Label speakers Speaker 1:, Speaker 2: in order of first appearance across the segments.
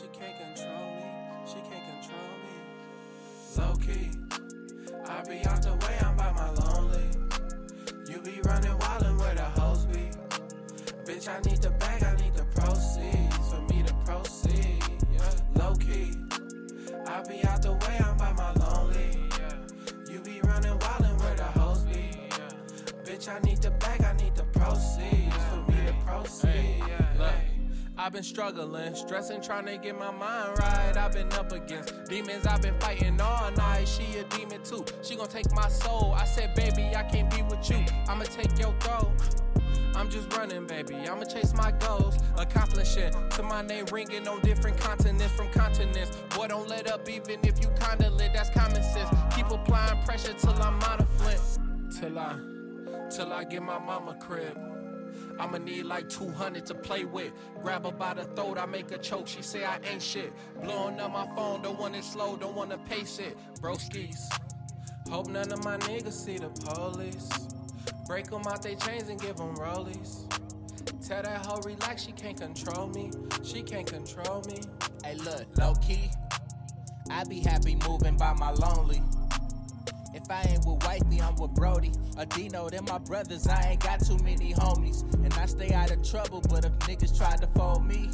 Speaker 1: She can't control me. She can't control me. Low key, I be out the way. I'm by my lonely. You be running wildin' where the hoes be. Bitch, I need the bag. I need the proceeds for me to proceed. Yeah. Low key, I be out the way. I'm by my lonely. You be running wildin' where the hoes be. Bitch, I need the bag. I need the proceeds for me to proceed. Look, I've been struggling, stressing, trying to get my mind right. I've been up against demons, I've been fighting all night. She a demon too, she gon' take my soul. I said, baby, I can't be with you. I'ma take your throat. I'm just running, baby. I'ma chase my goals, accomplishing. To my name ringing on different continents from continents. Boy, don't let up, even if you kinda lit. That's common sense. Keep applying pressure till I'm out of flint. Till I, till I get my mama crib. I'ma need like 200 to play with. Grab her by the throat, I make her choke. She say I ain't shit. Blowing up my phone, don't want it slow, don't wanna pace it. Broskies. Hope none of my niggas see the police. Break them out they chains and give them rollies. Tell that hoe relax, she can't control me. She can't control me.
Speaker 2: Hey, look, low key. I be happy moving by my lonely. I ain't with wifey, I'm with Brody. Or Dino, them my brothers. I ain't got too many homies. And I stay out of trouble, but if niggas try to fold me,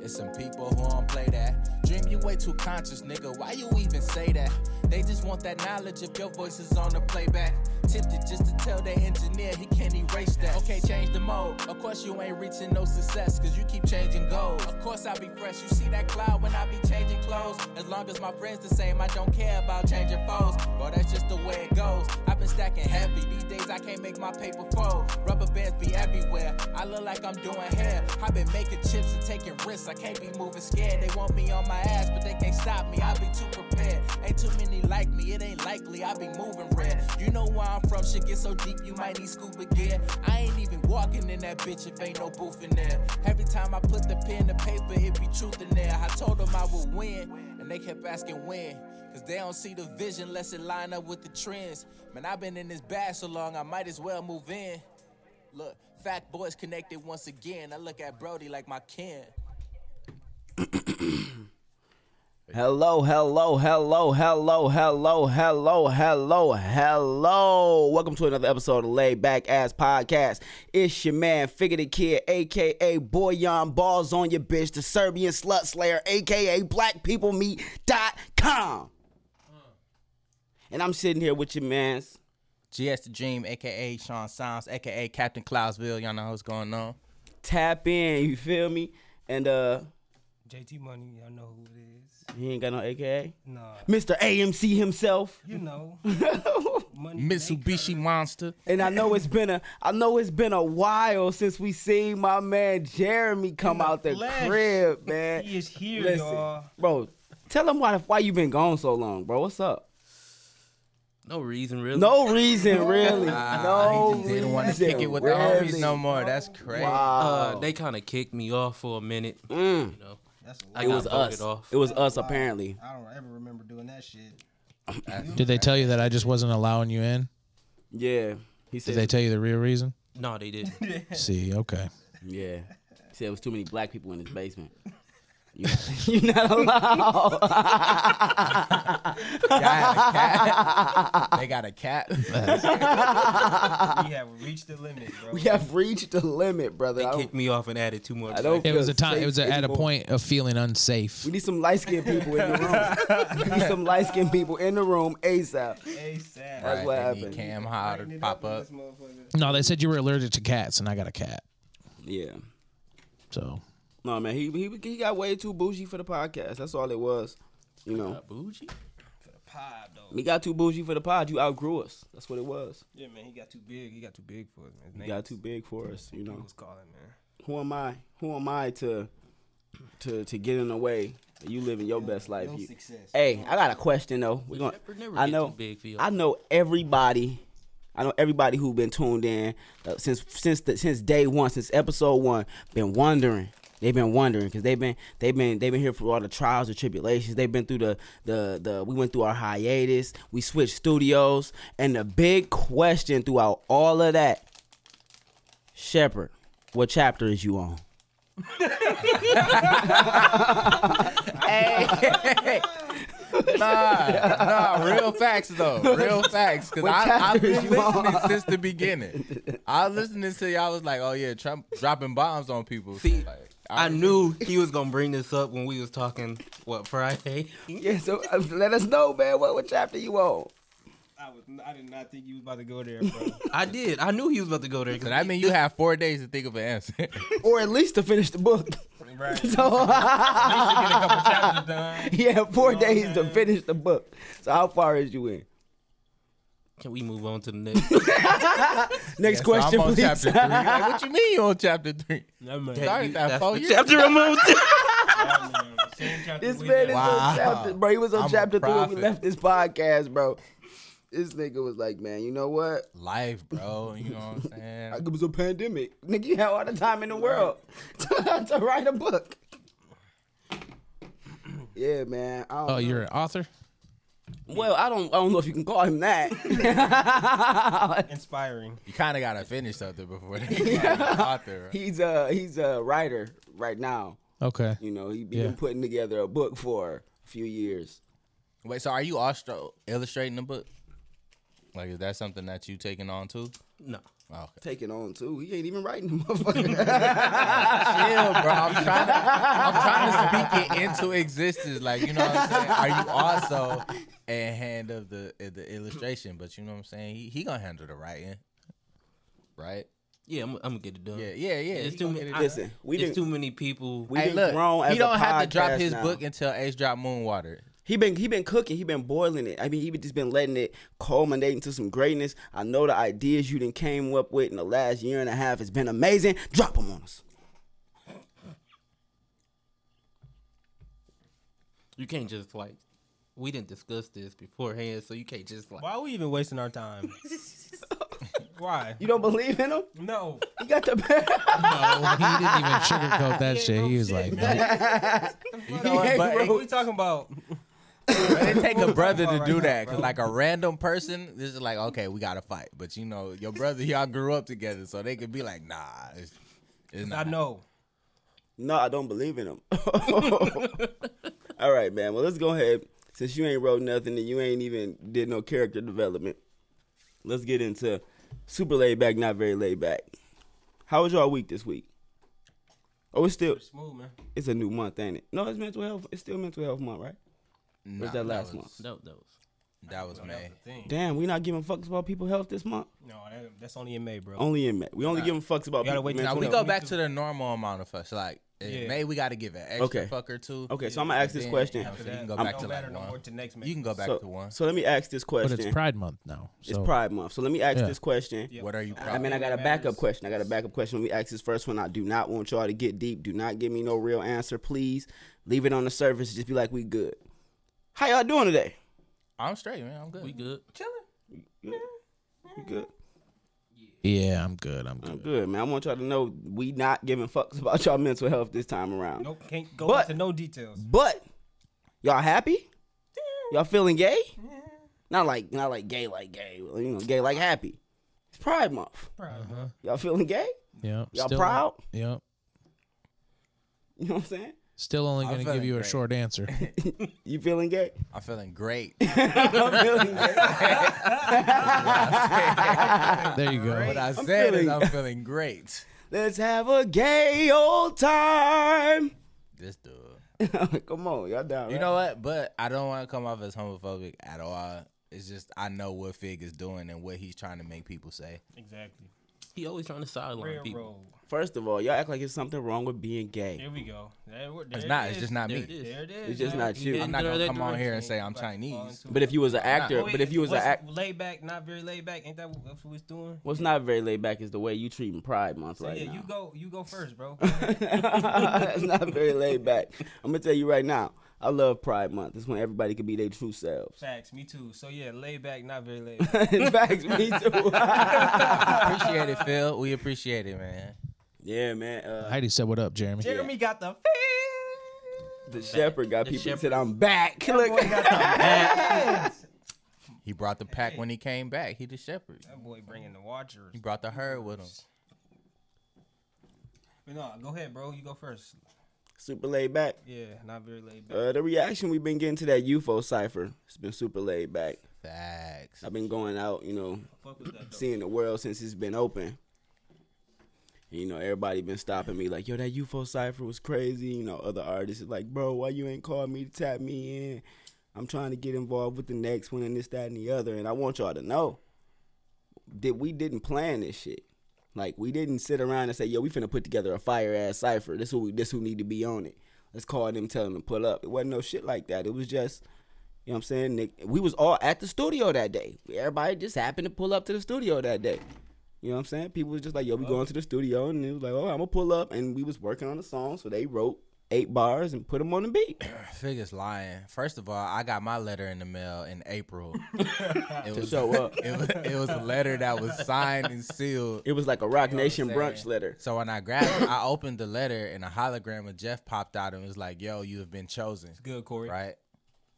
Speaker 2: it's some people who don't play that. Dream, you way too conscious, nigga. Why you even say that? They just want that knowledge if your voice is on the playback. Tempted just to tell their engineer he can't erase that. Okay, change the mode. Of course, you ain't reaching no success, cause you keep changing goals. Of course, I be fresh. You see that cloud when I be changing clothes? As long as my friends the same, I don't care about changing foes. But that's just the way it goes. I've been stacking heavy. These days, I can't make my paper fold. Rubber bands be everywhere. I look like I'm doing hair. I've been making chips and taking risks. I can't be moving scared. They want me on my ass, but they can't stop me. I be too prepared. Ain't too many like me. It ain't likely. I be moving red. You know where I'm from. Shit get so deep, you might need scuba gear. I ain't even walking in that bitch if ain't no booth in there. Every time I put the pen to paper, it be truth in there. I told them I would win, and they kept asking when. Cause they don't see the vision unless it line up with the trends. Man, I've been in this bag so long, I might as well move in. Look, fat boys connected once again. I look at Brody like my kin.
Speaker 3: Hello, hello, hello, hello, hello, hello, hello, hello. Welcome to another episode of Laid Back Ass Podcast. It's your man, Figure the Kid, aka Boyan Balls on your bitch, the Serbian Slut Slayer, aka BlackPeopleMeet.com. And I'm sitting here with your mans.
Speaker 2: GS the Dream, aka Sean Sounds, aka Captain Cloudsville. Y'all know what's going on.
Speaker 3: Tap in, you feel me? And uh
Speaker 4: JT Money, y'all know who it is.
Speaker 3: he ain't got no AKA.
Speaker 4: Nah,
Speaker 3: Mr. AMC himself.
Speaker 4: you know. Money
Speaker 2: Mitsubishi Monster.
Speaker 3: And I know it's been a I know it's been a while since we seen my man Jeremy come
Speaker 4: the
Speaker 3: out the
Speaker 4: flesh.
Speaker 3: crib, man.
Speaker 4: He is here,
Speaker 3: Listen,
Speaker 4: y'all.
Speaker 3: bro. Tell him why why you been gone so long, bro. What's up?
Speaker 5: No reason, really.
Speaker 3: No reason, really.
Speaker 2: Nah,
Speaker 3: no
Speaker 2: he just didn't want to kick it with the homies no more. That's crazy.
Speaker 3: Wow.
Speaker 5: Uh, they kind of kicked me off for a minute.
Speaker 3: Mm.
Speaker 5: You know,
Speaker 4: That's a
Speaker 5: I
Speaker 3: It was us.
Speaker 5: off.
Speaker 3: It was us apparently.
Speaker 4: I don't ever remember doing that shit.
Speaker 6: Did they tell you that I just wasn't allowing you in?
Speaker 3: Yeah. He said Did
Speaker 6: they tell you the real reason?
Speaker 5: no, they didn't.
Speaker 6: See, okay.
Speaker 3: Yeah. He said it was too many black people in his basement. You, you're not allowed.
Speaker 2: Y'all had a cat. they got a cat.
Speaker 4: we have reached the limit, bro.
Speaker 3: we have reached the limit, brother.
Speaker 5: They
Speaker 3: I don't,
Speaker 5: kicked me off and added two more.
Speaker 3: I don't
Speaker 6: It was a
Speaker 3: feel
Speaker 6: time. It was a, at a
Speaker 3: anymore.
Speaker 6: point of feeling unsafe.
Speaker 3: We need some light skinned people in the room. we need some light skinned people in the room ASAP.
Speaker 4: ASAP.
Speaker 3: That's
Speaker 2: Right,
Speaker 3: what
Speaker 2: they
Speaker 3: happened.
Speaker 2: need Cam Howard
Speaker 4: Tighten
Speaker 2: to
Speaker 4: it
Speaker 2: pop
Speaker 4: in
Speaker 2: up.
Speaker 4: this motherfucker.
Speaker 6: No, they said you were allergic to cats, and I got a cat.
Speaker 3: Yeah.
Speaker 6: So
Speaker 3: No man, he, he he got way too bougie for the podcast. That's all it was. You know,
Speaker 5: Uh, bougie.
Speaker 4: For the pod, though.
Speaker 3: he got too bougie for the pod. You outgrew us. That's what it was.
Speaker 4: Yeah, man, he got too big. He got too big for us, man. His
Speaker 3: You got too big for us. You know,
Speaker 4: People's calling, man.
Speaker 3: who am I? Who am I to to to get in the way? You living your best life.
Speaker 4: No
Speaker 3: You,
Speaker 4: success.
Speaker 3: hey, I got a question though. We going I know.
Speaker 5: too big for you.
Speaker 3: I know everybody. I know everybody who been tuned in uh, since since the, since day one, since episode one, been wondering. They've been wondering because they've been they've been they've been here for all the trials and tribulations. They've been through the the the we went through our hiatus. We switched studios, and the big question throughout all of that, Shepherd, what chapter is you on?
Speaker 2: hey, nah, nah, real facts though, real facts. Cause I, I've been listening since the beginning. I was listening to y'all was like, oh yeah, Trump dropping bombs on people.
Speaker 5: See,
Speaker 2: like,
Speaker 5: I knew he was gonna bring this up when we was talking what Friday.
Speaker 3: Yeah, so uh, let us know, man. What, what chapter you on?
Speaker 4: I was. I did not think you was about to go there, bro.
Speaker 5: I did. I knew he was about to go there. 'cause
Speaker 2: So that mean you have four days to think of an answer.
Speaker 3: Or at least to finish the book.
Speaker 4: right.
Speaker 3: So
Speaker 4: Get a couple chapters done.
Speaker 3: yeah, four
Speaker 4: You know what I'm
Speaker 3: days to finish the book. So how far is you in?
Speaker 5: Can we move on to the next?
Speaker 3: Next
Speaker 2: So
Speaker 3: question,
Speaker 2: I'm on
Speaker 3: please.
Speaker 2: chapter three. Like, what you mean you on chapter three?
Speaker 4: Never mind.
Speaker 2: Sorry,
Speaker 5: You-
Speaker 2: that
Speaker 5: that's
Speaker 2: four years?
Speaker 5: chapter I'm on to.
Speaker 4: Yeah, man. Same chapter
Speaker 3: this man is
Speaker 2: Wow.
Speaker 3: on chapter, bro. He was on
Speaker 2: I'm
Speaker 3: chapter three when we left this podcast, bro. This nigga was like, man, you know what?
Speaker 2: Life, bro. You know what I'm saying?
Speaker 3: Like it was a pandemic. Nigga, you had all the time in the world to, to write a book. Yeah, man.
Speaker 6: Oh,
Speaker 3: know.
Speaker 6: you're an author?
Speaker 3: Well. I don't. I don't know if you can call him that.
Speaker 4: Inspiring.
Speaker 2: You kind of gotta finish something before they yeah. author.
Speaker 3: he's a he's a writer right now.
Speaker 6: Okay.
Speaker 3: You know, he
Speaker 6: Yeah.
Speaker 3: been putting together a book for a few years.
Speaker 2: Wait, so are you also illustrating the book? Like, is that something that you taking on too?
Speaker 5: No.
Speaker 2: Oh, okay.
Speaker 3: Taking on too. He ain't even writing the motherfucker.
Speaker 2: Chill, bro. I'm trying to, I'm trying to speak it into existence. Like, you know what I'm saying? Are you also a hand of the uh, the illustration? But you know what I'm saying? He he gonna handle the writing, right?
Speaker 5: Yeah, I'm, I'm gonna get it done.
Speaker 2: Yeah, yeah, yeah.
Speaker 5: It's too many.
Speaker 2: it
Speaker 3: Listen, we
Speaker 5: it's too many people.
Speaker 3: we
Speaker 2: Hey, look,
Speaker 3: grown as
Speaker 2: he don't have to drop his
Speaker 3: now.
Speaker 2: book until Ace drop Moonwater.
Speaker 3: He been he been cooking. He been boiling it. I mean, he just been letting it culminate into some greatness. I know the ideas you done came up with in the last year and a half has been amazing. Drop them on us.
Speaker 5: You can't just like. We didn't discuss this beforehand, so you can't just like.
Speaker 4: Why are we even wasting our time? Why?
Speaker 3: You don't believe in him?
Speaker 4: No.
Speaker 3: He got the.
Speaker 6: No, he didn't even sugarcoat that
Speaker 4: Yeah,
Speaker 6: shit. He was
Speaker 4: shit,
Speaker 6: like,
Speaker 4: man.
Speaker 2: You know what?
Speaker 3: Yeah,
Speaker 2: But
Speaker 3: bro.
Speaker 2: it,
Speaker 4: What we talking about?
Speaker 2: But it take a brother to do that, cause like a random person, this is like, okay, we gotta fight. But you know, your brother, y'all grew up together, so they could be like, nah, it's, it's
Speaker 4: I
Speaker 2: not.
Speaker 4: know.
Speaker 3: no, I don't believe in him. All right, man. Well, let's go ahead. Since you ain't wrote nothing and you ain't even did no character development, let's get into super laid back, not very laid back. How was y'all week this week? Oh, it's still
Speaker 4: Smooth, man.
Speaker 3: it's a new month, ain't it? No, it's mental health. It's still mental health month, right?
Speaker 2: Nah,
Speaker 3: Was that last
Speaker 2: was,
Speaker 3: month?
Speaker 5: No, those.
Speaker 2: That was
Speaker 4: No, that
Speaker 2: May.
Speaker 4: was the.
Speaker 3: Damn, we not giving fucks about people health this month.
Speaker 4: No, that, that's only in May, bro.
Speaker 3: Only in May. We only giving fucks about
Speaker 4: You gotta
Speaker 3: people
Speaker 4: wait
Speaker 2: Now we go back to the normal amount of us. Like in
Speaker 4: Yeah.
Speaker 2: May, we got to give an extra
Speaker 3: Okay.
Speaker 2: fuck or two.
Speaker 3: Okay, so I'm gonna ask this question.
Speaker 2: after
Speaker 4: After
Speaker 2: that, you can go
Speaker 4: it
Speaker 2: back to
Speaker 4: matter
Speaker 2: like
Speaker 4: no more
Speaker 2: one.
Speaker 4: to next May.
Speaker 2: You can go back
Speaker 3: So,
Speaker 2: to one.
Speaker 3: so let me ask this question.
Speaker 6: but it's Pride Month now.
Speaker 3: It's Pride Month. So let me ask
Speaker 6: Yeah.
Speaker 3: this question.
Speaker 4: Yeah.
Speaker 2: What are you?
Speaker 3: I mean, I got a backup question. I got a backup question. Let me ask this first one. I do not want y'all to get deep. Do not give me no real answer, please. Leave it on the surface. Just be like, we good. How y'all doing today?
Speaker 2: I'm straight, man. I'm good.
Speaker 5: We good. Chillin'.
Speaker 3: You good?
Speaker 6: yeah, I'm good. I'm good.
Speaker 3: I'm
Speaker 6: good.
Speaker 3: good, man. I want y'all to know we not giving fucks about y'all mental health this time around.
Speaker 4: Nope, can't go
Speaker 3: But-
Speaker 4: into no details.
Speaker 3: But y'all happy? Y'all feeling gay? Not like not like gay like gay. You know, gay like happy. It's Pride Month.
Speaker 4: Proud,
Speaker 2: Uh-huh.
Speaker 3: Y'all feeling gay?
Speaker 6: Yeah.
Speaker 3: Y'all
Speaker 6: still-
Speaker 3: proud?
Speaker 6: Yep.
Speaker 3: You know what I'm saying?
Speaker 6: Still only
Speaker 2: I'm
Speaker 6: going to give
Speaker 2: feeling
Speaker 6: you a short answer.
Speaker 3: You feeling gay?
Speaker 2: I'm feeling great.
Speaker 3: I'm feeling gay.
Speaker 6: there you go.
Speaker 2: what I
Speaker 3: I'm
Speaker 2: said is I'm feeling great.
Speaker 3: Let's have a gay old time.
Speaker 2: This dude.
Speaker 3: Come on, y'all down.
Speaker 2: You
Speaker 3: right?
Speaker 2: know what? But I don't want to come off as homophobic at all. It's just I know what Fig is doing and what he's trying to make people say.
Speaker 4: Exactly.
Speaker 5: He always trying to sideline people.
Speaker 4: Railroad.
Speaker 3: First of all, y'all act like it's something wrong with being gay.
Speaker 4: Here we go. There, there
Speaker 2: It's
Speaker 4: it
Speaker 2: not. It's just not
Speaker 5: There
Speaker 2: me.
Speaker 5: it is.
Speaker 4: There it is.
Speaker 3: It's just
Speaker 4: man.
Speaker 3: not you.
Speaker 2: I'm not gonna come on here and say I'm
Speaker 4: About to fall
Speaker 2: Chinese.
Speaker 3: But if you was an actor,
Speaker 4: Wait,
Speaker 3: but if you was an
Speaker 4: actor,
Speaker 3: act,
Speaker 4: laid back, not very laid back, ain't that what we was doing?
Speaker 3: what's not very laid back is the way you treating Pride Month
Speaker 4: So
Speaker 3: right
Speaker 4: yeah,
Speaker 3: now.
Speaker 4: you go, you go first, bro.
Speaker 3: That's not very laid back. I'm gonna tell you right now. I love Pride Month. It's when everybody can be their true selves.
Speaker 4: Facts, me too. So yeah, laid back, not very laid. back.
Speaker 3: In me too.
Speaker 2: appreciate it, Phil. We appreciate it, man.
Speaker 3: yeah, man. Uh,
Speaker 6: Heidi said, "What up, Jeremy?"
Speaker 4: Jeremy got the pack.
Speaker 3: the shepherd got
Speaker 5: The
Speaker 3: people
Speaker 5: shepherd.
Speaker 3: said I'm back. Look.
Speaker 4: boy got.
Speaker 2: He brought the pack when he came back. He the shepherd.
Speaker 4: That boy bringing the watchers.
Speaker 2: He brought the herd with him.
Speaker 4: But no, go ahead, bro. You go first.
Speaker 3: Super laid back.
Speaker 4: Yeah, not very laid back.
Speaker 3: Uh, the reaction we've been getting to that UFO cipher, it's been super laid back.
Speaker 7: Facts.
Speaker 3: I've been going out, you know,
Speaker 4: that.
Speaker 3: Seeing the world since it's been open. You know, everybody been stopping me like, yo, that UFO cipher was crazy. You know, other artists is like, bro, why you ain't called me to tap me in? I'm trying to get involved with the next one and this, that, and the other. And I want y'all to know that we didn't plan this shit. Like we didn't sit around and say, yo, we finna put together a fire ass cipher. This who we, this who need to be on it. Let's call them, tell them to pull up. It wasn't no shit like that. It was just you know what I'm saying? Nick, we was all at the studio that day. Everybody just happened to pull up to the studio that day. You know what I'm saying? People was just like, yo, we going to the studio. And it was like, oh, I'm to pull up. And we was working on the song. So they wrote eight bars and put them on the beat.
Speaker 2: Figures lying. First of all, I got my letter in the mail in April. it
Speaker 3: to
Speaker 2: was
Speaker 3: show up.
Speaker 2: it was it was a letter that was signed and sealed.
Speaker 3: It was like a Rock
Speaker 2: You know
Speaker 3: Nation brunch letter.
Speaker 2: So when I grabbed it, I opened the letter and a hologram of Jeff popped out and was like, "Yo, you have been chosen."
Speaker 4: It's Good, Corey.
Speaker 2: Right.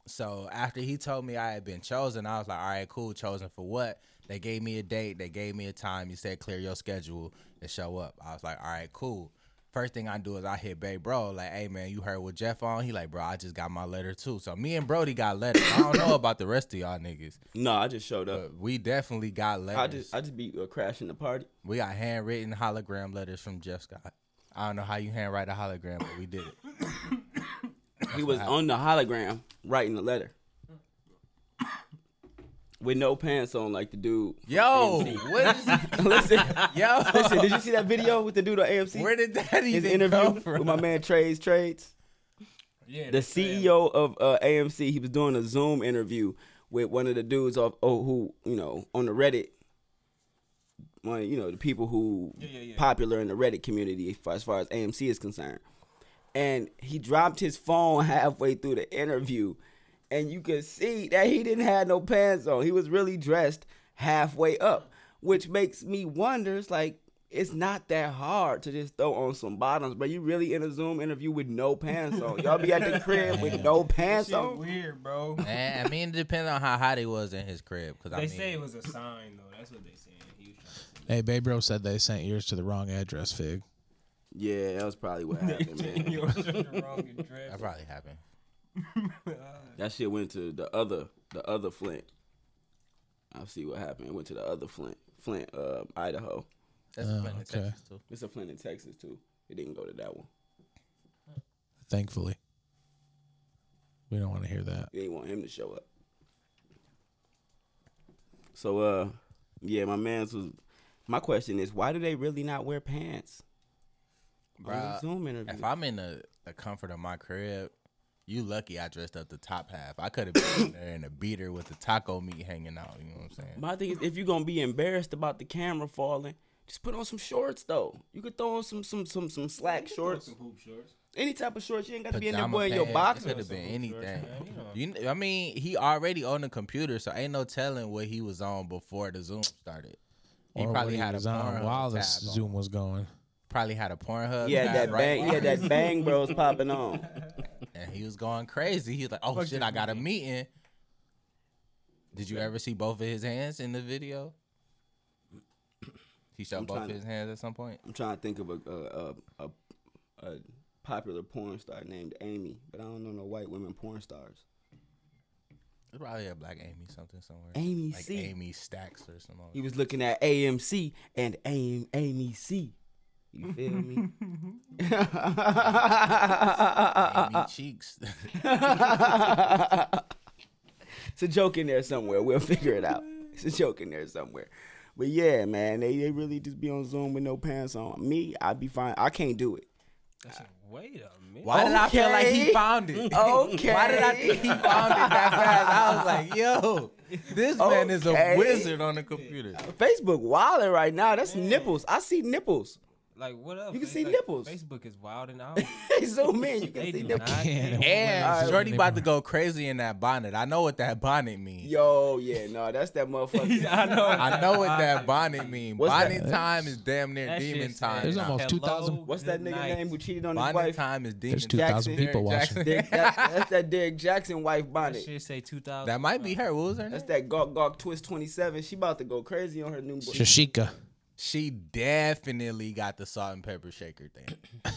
Speaker 2: So after he told me I had been chosen, I was like, "All right, cool. Chosen for what?" They gave me a date. They gave me a time. You said, "Clear your schedule and show up." I was like, "All right, cool." First thing I do is I hit Bay Bro, like, hey man, you heard what Jeff on? He like, bro, I just got my letter too. So me and Brody got letters. I don't know about the rest of y'all niggas,
Speaker 3: No, I just showed up.
Speaker 2: but we definitely got letters.
Speaker 3: I just I just be uh, crashing the party.
Speaker 2: we got handwritten hologram letters from Jeff Scott. I don't know how you handwrite a hologram, but we did it.
Speaker 3: He was on the hologram writing the letter. With no pants on like the dude.
Speaker 2: Yo,
Speaker 3: AMC.
Speaker 2: what is
Speaker 3: listen,
Speaker 2: yo?
Speaker 3: listen, did you see that video with the dude on AMC?
Speaker 2: Where did that
Speaker 3: His interview
Speaker 2: come from?
Speaker 3: with my man Trey's Trades.
Speaker 4: Yeah.
Speaker 3: the CEO of uh, AMC, he was doing a Zoom interview with one of the dudes of oh, who you know on the Reddit, one you know the people who
Speaker 4: Yeah, yeah, yeah.
Speaker 3: popular in the Reddit community as far, as far as AMC is concerned. And he dropped his phone halfway through the interview, and you could see that he didn't have no pants on. He was really dressed halfway up, which makes me wonder. It's like it's not that hard to just throw on some bottoms, but you really in a Zoom interview with no pants on. Y'all be at the crib with no pants
Speaker 4: Shit
Speaker 3: on.
Speaker 4: weird, bro.
Speaker 2: Man, I mean, it depends on how hot he was in his crib. Cause I
Speaker 4: They
Speaker 2: mean,
Speaker 4: say it was a sign though. That's what they saying. He was trying to say.
Speaker 6: Hey, Babe Bro said they sent yours to the wrong address, Fig.
Speaker 3: Yeah, that was probably what happened, man.
Speaker 4: You was the wrong address.
Speaker 2: that probably happened.
Speaker 3: That shit went to the other, the other Flint. I'll see what happened. It went to the other Flint, Flint, uh, Idaho.
Speaker 2: That's
Speaker 6: Oh,
Speaker 2: oh, in
Speaker 6: okay.
Speaker 2: Texas too.
Speaker 3: It's a Flint in Texas too. It didn't go to that one.
Speaker 6: Thankfully. We don't want to hear that.
Speaker 3: They didn't want him to show up. So, uh, yeah, my man's was. My question is, why do they really not wear pants?
Speaker 2: Bruh,
Speaker 3: Zoom interview.
Speaker 2: If I'm in the, the comfort of my crib, you lucky I dressed up the top half. I could have been in there in a beater with the taco meat hanging out. You know what I'm saying?
Speaker 3: My thing is, if you're gonna be embarrassed about the camera falling, just put on some shorts though. You could throw on some some some some slack shorts,
Speaker 4: Some hoop shorts.
Speaker 3: any type of shorts. You ain't got to be in there
Speaker 2: Pajama
Speaker 3: wearing your
Speaker 2: pants,
Speaker 3: boxers.
Speaker 2: It could have been
Speaker 4: Some shorts,
Speaker 2: anything.
Speaker 4: you know.
Speaker 2: I mean, he already on the computer, so ain't no telling what he was on before the Zoom started. He
Speaker 6: Or
Speaker 2: probably
Speaker 6: when
Speaker 2: had
Speaker 6: was
Speaker 2: a
Speaker 6: on while the Zoom
Speaker 2: on.
Speaker 6: was going.
Speaker 2: Probably had a Pornhub.
Speaker 3: He had
Speaker 2: tab
Speaker 3: that
Speaker 2: right
Speaker 3: bang. He had
Speaker 2: on.
Speaker 3: that bang bros popping on.
Speaker 2: And he was going crazy. He was like, "Oh
Speaker 4: Fuck
Speaker 2: shit, I got a meeting." Did you ever see both of his hands in the video? He showed
Speaker 3: I'm
Speaker 2: both
Speaker 3: trying
Speaker 2: of
Speaker 3: to-
Speaker 2: his hands at some point.
Speaker 3: I'm trying to think of a a, a a a popular porn star named Amy, but I don't know no white women porn stars.
Speaker 2: It's probably a black Amy something somewhere.
Speaker 3: Amy
Speaker 2: like
Speaker 3: C.
Speaker 2: Amy Stacks or something.
Speaker 3: He was looking at AMC and Amy Amy C. You feel me?
Speaker 2: Amy Cheeks.
Speaker 3: it's a joke in there somewhere. We'll figure it out. It's a joke in there somewhere. But yeah, man, they, they really just be on Zoom with no pants on. Me, I'd be fine. I can't do it.
Speaker 4: I said, Wait a minute.
Speaker 2: Why did I feel like he found it?
Speaker 3: Okay.
Speaker 2: Why did I think he found it that fast? I was like, yo, this man is a wizard on the computer.
Speaker 3: Facebook wilding right now. That's nipples. I see nipples.
Speaker 4: Like what up?
Speaker 3: You can
Speaker 4: Fa-
Speaker 3: see
Speaker 4: like,
Speaker 3: nipples.
Speaker 4: Facebook is wilding out.
Speaker 3: They zoom in. You can
Speaker 4: They
Speaker 3: see nipples.
Speaker 4: not.
Speaker 6: Can't.
Speaker 2: And
Speaker 3: Alright.
Speaker 2: Shorty about to go crazy in that bonnet. I know what that bonnet means.
Speaker 3: Yo, yeah, no, that's that motherfucker.
Speaker 4: I know.
Speaker 2: I know what that bonnet means. Bonnet
Speaker 6: that?
Speaker 2: time is damn near
Speaker 4: That
Speaker 2: demon
Speaker 4: said,
Speaker 2: time.
Speaker 6: Uh,
Speaker 2: There's
Speaker 6: almost 2,000
Speaker 3: What's that nigga
Speaker 4: night.
Speaker 3: name who cheated on his
Speaker 2: bonnet
Speaker 3: wife?
Speaker 2: time is demon
Speaker 6: There's 2,000 people
Speaker 2: Derek
Speaker 6: watching.
Speaker 2: Jackson.
Speaker 3: Dick, that, that's that Derrick Jaxn wife bonnet.
Speaker 4: shit say 2000.
Speaker 2: That might be her. What was her name?
Speaker 3: That's that Gawk Gawk Twist 27. She about to go crazy on her new boy.
Speaker 6: Shashika.
Speaker 2: She definitely got the salt and pepper shaker thing.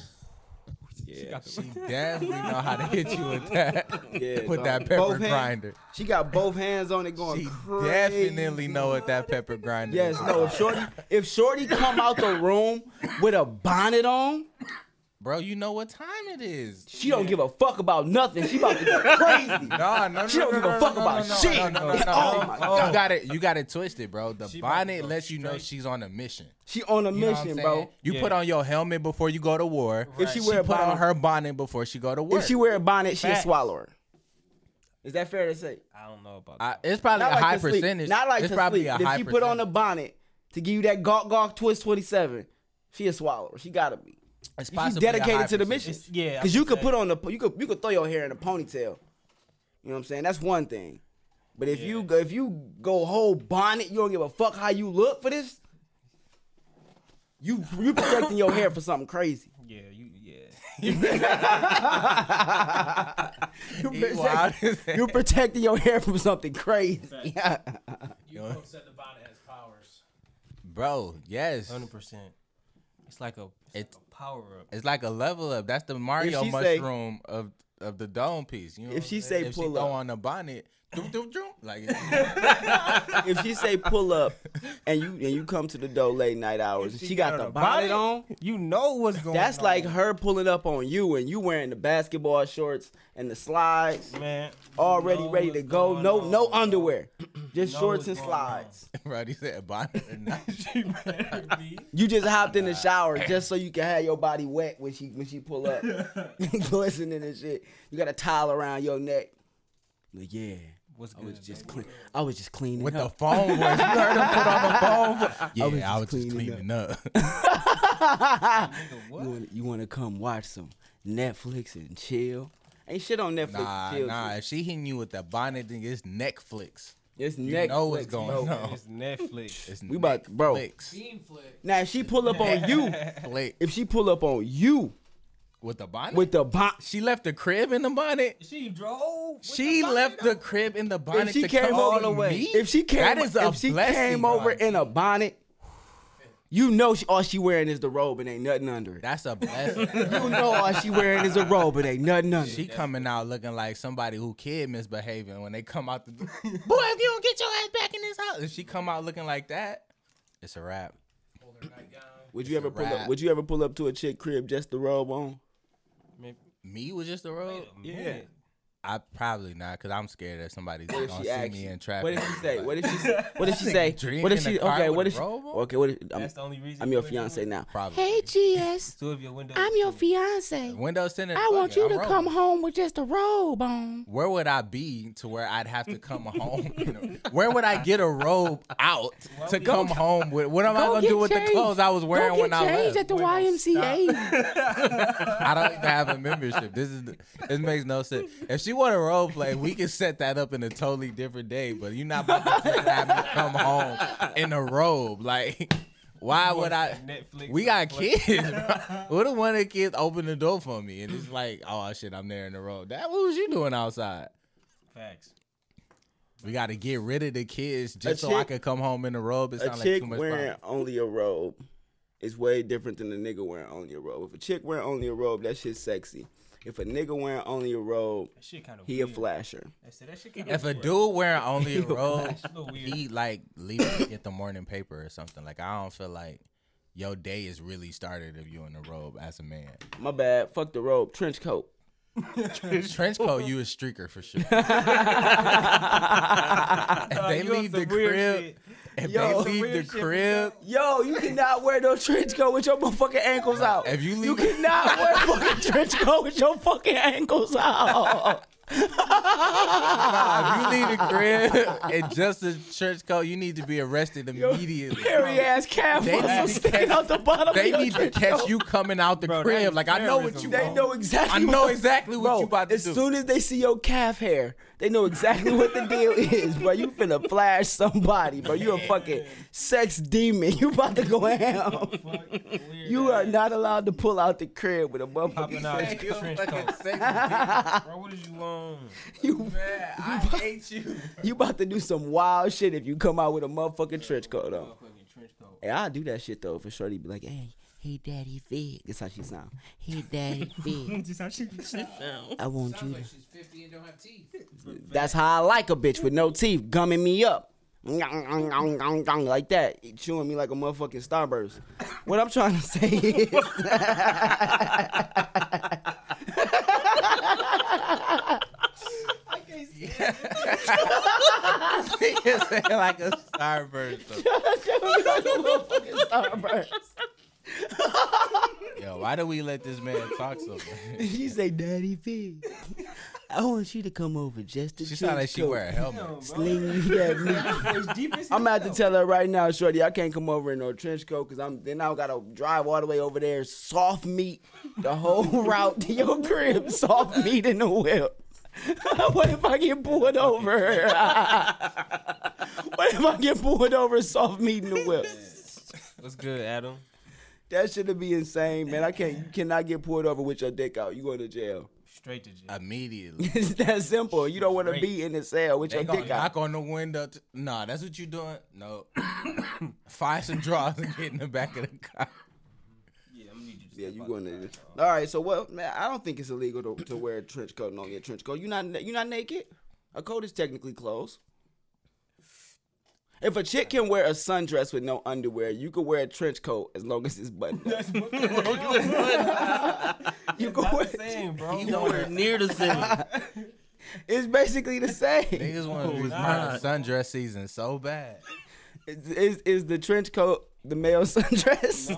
Speaker 3: Yeah,
Speaker 2: She definitely know how to hit you with that.
Speaker 3: yeah.
Speaker 2: with
Speaker 3: dog.
Speaker 2: that pepper
Speaker 3: Both hands-
Speaker 2: grinder.
Speaker 3: She got both hands on it going
Speaker 2: She
Speaker 3: crazy.
Speaker 2: definitely know what that pepper grinder
Speaker 3: Yes,
Speaker 2: is.
Speaker 3: no. If Shorty, if Shorty come out the room with a bonnet on,
Speaker 2: Bro, you know what time it is.
Speaker 3: she don't give a fuck about nothing. She about to go crazy.
Speaker 2: No, no, no.
Speaker 3: She
Speaker 2: no,
Speaker 3: don't
Speaker 2: no,
Speaker 3: give a
Speaker 2: no,
Speaker 3: fuck
Speaker 2: no,
Speaker 3: about
Speaker 2: no,
Speaker 3: shit.
Speaker 2: No, no, no, no.
Speaker 3: Oh my
Speaker 2: You got it. You got it twisted, bro. The
Speaker 4: She about to
Speaker 2: bonnet
Speaker 4: go
Speaker 2: lets you know
Speaker 4: straight.
Speaker 2: she's on a mission.
Speaker 3: She on a
Speaker 2: You know what I'm
Speaker 3: mission,
Speaker 2: saying?
Speaker 3: bro.
Speaker 2: You
Speaker 4: Yeah.
Speaker 2: put on your helmet before you go to war.
Speaker 3: If she
Speaker 2: She
Speaker 3: wear a
Speaker 2: put on
Speaker 3: bonnet,
Speaker 2: her bonnet before she go to work.
Speaker 3: if she wear a bonnet, she a
Speaker 4: Facts.
Speaker 3: swallower. Is that fair to say?
Speaker 4: I don't know about
Speaker 2: I,
Speaker 4: that.
Speaker 2: it's probably a
Speaker 3: like
Speaker 2: high
Speaker 3: to sleep.
Speaker 2: percentage.
Speaker 3: Not like
Speaker 2: it's
Speaker 3: to
Speaker 2: probably
Speaker 3: sleep.
Speaker 2: a high
Speaker 3: if she put on a bonnet to give you that gawk gawk twist twenty seven, she a swallower. She gotta be.
Speaker 2: It's
Speaker 3: She's
Speaker 2: possibly a high
Speaker 3: dedicated to the mission.
Speaker 4: It's- yeah, I
Speaker 3: because you could put on the you could you could throw your hair in a ponytail. You know what I'm saying? That's one thing. But if you go if you go whole bonnet, you don't give a fuck how you look for this. You you protecting your hair for something crazy.
Speaker 4: Yeah, you yeah.
Speaker 3: You protect-
Speaker 2: wild as hell.
Speaker 3: You're protecting your hair from something crazy.
Speaker 6: You folks said the bonnet has powers.
Speaker 2: Bro, yes.
Speaker 4: Hundred percent. It's like a it's,
Speaker 2: It's-
Speaker 4: like a power up.
Speaker 2: It's like a level up. That's the Mario
Speaker 3: she say-
Speaker 2: mushroom of of the dome piece. You know
Speaker 3: If she say
Speaker 2: saying? if
Speaker 3: pull
Speaker 2: she
Speaker 3: up.
Speaker 2: on the bonnet, like
Speaker 3: if she say pull up and you and you come to the door late night hours and she, got, the bonnet on,
Speaker 4: You know what's going on.
Speaker 3: that's
Speaker 4: on.
Speaker 3: like her pulling up on you and you wearing the basketball shorts and the slides,
Speaker 4: man.
Speaker 3: already ready to go. No
Speaker 4: on,
Speaker 3: no underwear, just
Speaker 4: Know
Speaker 3: shorts and slides.
Speaker 2: right. He said bonnet or not.
Speaker 4: She better be.
Speaker 3: You just hopped in the shower just so you can have your body wet when she when she pull up, glistening and shit. You got a towel around your neck. Like yeah,
Speaker 4: What's
Speaker 3: I
Speaker 4: good?
Speaker 3: was just clean. I was just cleaning up.
Speaker 2: With the phone voice. You heard him put on the phone voice. Yeah,
Speaker 3: was
Speaker 2: I
Speaker 3: just
Speaker 2: was just
Speaker 3: cleaning
Speaker 2: cleaning up.
Speaker 4: What?
Speaker 3: You want you want to come watch some Netflix and chill? Ain't shit on Netflix.
Speaker 2: nah,
Speaker 3: chill
Speaker 2: nah.
Speaker 3: to.
Speaker 2: If she hitting you with that bonnet, then it's Netflix.
Speaker 3: It's Netflix.
Speaker 2: You
Speaker 3: Netflix.
Speaker 2: know what's going
Speaker 3: bro.
Speaker 2: on.
Speaker 4: It's Netflix.
Speaker 2: It's
Speaker 3: We about- bro.
Speaker 2: Netflix.
Speaker 3: Now if she pull up on you,
Speaker 2: Flick.
Speaker 3: if she pull up on you
Speaker 2: with the bonnet.
Speaker 3: with the bon,
Speaker 2: she left the crib in the bonnet.
Speaker 4: She drove.
Speaker 2: She
Speaker 4: the
Speaker 2: left the crib in the bonnet
Speaker 3: if she
Speaker 2: to
Speaker 3: came
Speaker 2: come
Speaker 3: over the way,
Speaker 2: me.
Speaker 3: if she came,
Speaker 2: that is a
Speaker 3: if she
Speaker 2: blessing,
Speaker 3: came over
Speaker 2: bro.
Speaker 3: in a bonnet, you know she, all she wearing is the robe and ain't nothing under it.
Speaker 2: That's a blessing.
Speaker 3: You know all she wearing is a robe and ain't nothing under
Speaker 2: She
Speaker 3: it.
Speaker 2: coming out looking like somebody who kid misbehaving when they come out the door. Boy, if you don't get your ass back in this house, if she come out looking like that, it's a wrap.
Speaker 6: Hold her nightgown.
Speaker 3: Would you
Speaker 2: It's
Speaker 3: ever pull up?
Speaker 2: wrap.
Speaker 3: Would you ever pull up to a chick crib just the robe on?
Speaker 4: Maybe-
Speaker 2: Me was just a road.
Speaker 4: Yeah.
Speaker 2: I probably not, cause I'm scared that somebody's gonna see
Speaker 3: asks
Speaker 2: me
Speaker 3: you?
Speaker 2: in traffic.
Speaker 3: What did she say? What did she? say- What did she say? What
Speaker 2: did
Speaker 3: she?
Speaker 2: the
Speaker 3: Okay.
Speaker 2: with
Speaker 3: What
Speaker 2: a
Speaker 3: if? She, okay. What if? I'm,
Speaker 4: That's the only reason.
Speaker 3: I'm your
Speaker 4: wouldn't
Speaker 3: fiance
Speaker 4: it?
Speaker 3: now.
Speaker 2: Probably.
Speaker 3: Hey GS,
Speaker 4: Two of your windows.
Speaker 3: I'm your
Speaker 4: too.
Speaker 3: fiance.
Speaker 2: Windows tinted.
Speaker 3: I want you
Speaker 2: I'm
Speaker 3: to
Speaker 2: rolling.
Speaker 3: come home with just a robe on.
Speaker 2: Where would I be to where I'd have to come home? You know, where would I get a robe out to come home with? What am I gonna
Speaker 3: get
Speaker 2: do with the clothes I was wearing when I
Speaker 3: changed
Speaker 2: left?
Speaker 3: at the YMCA.
Speaker 2: I don't even have a membership. This is this makes no sense. If she want a role play, we can set that up in a totally different day. But you're not about to just have me come home in a robe. Like, why would I?
Speaker 4: Netflix.
Speaker 2: We got kids. bro. What if one of the kids open the door for me and it's like, oh shit, I'm there in the robe. That what was you doing outside?
Speaker 4: Facts.
Speaker 2: We got to get rid of the kids just so I
Speaker 3: chick-
Speaker 2: could come home in a robe. It
Speaker 3: a
Speaker 2: sounds like
Speaker 3: chick
Speaker 2: too much
Speaker 3: wearing
Speaker 2: problem.
Speaker 3: only a robe is way different than a nigga wearing only a robe. If a chick wearing only a robe, that shit's sexy. If a nigga wearing only a robe,
Speaker 4: That shit
Speaker 3: he a flasher.
Speaker 4: Said that shit kinda
Speaker 2: If a
Speaker 4: weird.
Speaker 2: dude wearing only a robe,
Speaker 4: It's a little weird.
Speaker 2: he like leave to get the morning paper or something. Like I don't feel like your day is really started if you in a robe as a man.
Speaker 3: My bad. Fuck the robe. Trench coat.
Speaker 2: Trench coat, you a streaker for sure. if they
Speaker 4: you
Speaker 2: leave the crib,
Speaker 4: shit.
Speaker 2: If
Speaker 3: Yo.
Speaker 2: they leave the
Speaker 4: weird shit for
Speaker 2: crib,
Speaker 3: Yo, you cannot wear no trench coat with your motherfucking ankles out.
Speaker 2: if you leave,
Speaker 3: You
Speaker 2: leave,
Speaker 3: cannot wear fucking trench coat with your fucking ankles out.
Speaker 2: Nah, if you leave the crib in just a trench coat, you need to be arrested immediately.
Speaker 3: Hairy ass calf
Speaker 2: They
Speaker 3: muscle
Speaker 2: need to
Speaker 3: sticking
Speaker 2: catch-
Speaker 3: out the bottom
Speaker 2: They
Speaker 3: of your
Speaker 2: need to
Speaker 3: trench
Speaker 2: catch
Speaker 3: coat.
Speaker 2: you coming out the
Speaker 4: Bro, that
Speaker 2: crib.
Speaker 4: is
Speaker 2: Like I know what you
Speaker 4: terrorism,
Speaker 3: They
Speaker 2: want.
Speaker 3: know exactly.
Speaker 2: I know
Speaker 3: what-
Speaker 2: exactly what
Speaker 3: bro,
Speaker 2: you about to do.
Speaker 3: as
Speaker 2: do.
Speaker 3: soon as they see your calf hair, they know exactly what the deal is, bro. You finna flash somebody, bro. You a fucking sex demon. You about to go ham. You are not allowed to pull out the crib with a
Speaker 4: Popping
Speaker 3: motherfucking
Speaker 4: out
Speaker 3: trench
Speaker 4: his
Speaker 3: coat.
Speaker 4: trench coat. Bro, what is you on?
Speaker 3: You,
Speaker 2: Man, I hate you.
Speaker 3: you about to do some wild shit if you come out with a motherfucking trench coat on.
Speaker 6: Motherfucking
Speaker 4: trench coat.
Speaker 3: Hey, I'll do that shit though for sure. He'd Be like, hey, hey, daddy, fig. That's how she sound. Hey, daddy, fig.
Speaker 4: Just how she
Speaker 3: I want you.
Speaker 5: Sounds
Speaker 3: To.
Speaker 5: like she's 50 and don't have teeth.
Speaker 3: That's how I like a bitch with no teeth, gumming me up. Like that, chewing me like a motherfucking starburst. What I'm trying to say is,
Speaker 2: Nigga say like a starburst. though.
Speaker 3: starburst.
Speaker 2: Yo, why do we let this man talk so much?
Speaker 3: She say, "Daddy Fig, I want you to come over just to."
Speaker 2: She sound like she wear a helmet.
Speaker 3: Sling me that meat. I'm about to tell her right now, Shorty, I can't come over in no trench coat because I'm then I gotta drive all the way over there, soft meat the whole route to your crib, soft meat in the whip. what if I get pulled over? what if I get pulled over, soft meat in the whip?
Speaker 4: What's good, Adam?
Speaker 3: That should be insane, man. I can't. You cannot get pulled over with your dick out. You going to jail.
Speaker 4: Straight to jail.
Speaker 2: Immediately.
Speaker 3: It's that simple. You don't want to be in the cell with
Speaker 2: They
Speaker 3: your
Speaker 2: gonna
Speaker 3: dick out.
Speaker 2: knock on the window. T- nah, that's what you doing? No. Find some drawers and get in the back of the car.
Speaker 4: yeah, I'm gonna need you to
Speaker 3: Yeah,
Speaker 4: step
Speaker 3: you
Speaker 4: out
Speaker 3: going
Speaker 4: the
Speaker 3: to?
Speaker 4: car,
Speaker 3: All right, so what, man? I don't think it's illegal to, to wear a trench coat and don't get a trench coat. You not you not naked. A coat is technically clothes. If a chick can wear a sundress with no underwear, you can wear a trench coat as long as it's buttoned up. you can
Speaker 4: Not
Speaker 3: wear.
Speaker 4: the same, bro.
Speaker 2: He nowhere near the same.
Speaker 3: It's basically the same.
Speaker 2: Niggas want to oh, be
Speaker 4: Nah.
Speaker 2: sundress season so bad.
Speaker 3: Is, is is the trench coat the male sundress?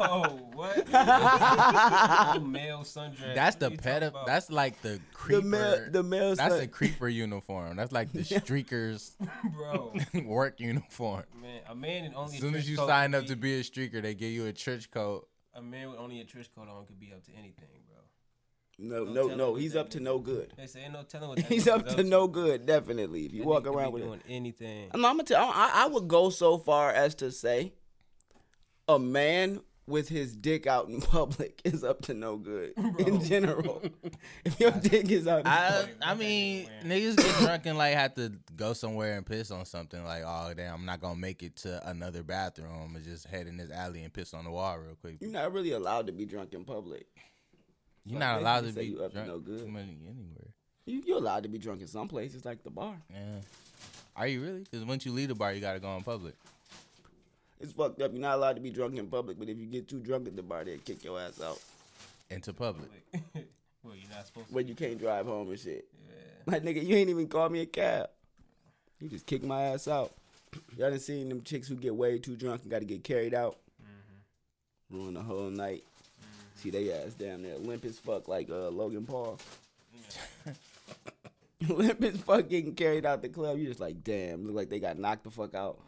Speaker 4: Oh, what? No male sundress.
Speaker 2: That's the
Speaker 4: you
Speaker 2: pet.
Speaker 4: about?
Speaker 2: That's like the
Speaker 3: the
Speaker 2: creeper.
Speaker 3: male the male.
Speaker 2: that's
Speaker 3: sun-
Speaker 2: the creeper uniform. That's like the streakers
Speaker 4: bro.
Speaker 2: work uniform.
Speaker 4: Man, a man in only
Speaker 2: As soon
Speaker 4: trench
Speaker 2: as you sign
Speaker 4: could
Speaker 2: up to be a streaker, they give you a trench coat.
Speaker 4: a man with only a trench coat on could be up to anything, bro.
Speaker 3: No
Speaker 4: no
Speaker 3: no no. He's up to no good.
Speaker 4: They say ain't no telling what
Speaker 3: He's up to no good. Definitely, if you walk around with it.
Speaker 4: doing anything.
Speaker 3: I'm, I'm gonna tell. I, I would go so far as to say, a man with his dick out in public is up to no good in general. if your dick is out,
Speaker 2: I. I mean, niggas get drunk and like have to go somewhere and piss on something. Like, oh damn, I'm not gonna make it to another bathroom. and just head in this alley and piss on the wall real quick.
Speaker 3: you're not really allowed to be drunk in public.
Speaker 2: You're
Speaker 3: so
Speaker 2: not allowed to be
Speaker 3: you up to
Speaker 2: drunk
Speaker 3: no good.
Speaker 2: too many anywhere.
Speaker 3: You, you're allowed to be drunk in some places, like the bar.
Speaker 2: Yeah. Are you really? Because once you leave the bar, you gotta go in public.
Speaker 3: It's fucked up. You're not allowed to be drunk in public, but if you get too drunk at the bar, they'll kick your ass out.
Speaker 2: Into public.
Speaker 4: well, you're not supposed to.
Speaker 3: Where you can't drive home and shit.
Speaker 4: Yeah.
Speaker 3: Like nigga, you ain't even call me a cab. You just kick my ass out. Y'all done seen them chicks who get way too drunk and got to get carried out, mm-hmm. ruin the whole night. See they ass down there limp as fuck like uh, Logan Paul. limp as fuck getting carried out the club. You just like damn, look like they got knocked the fuck out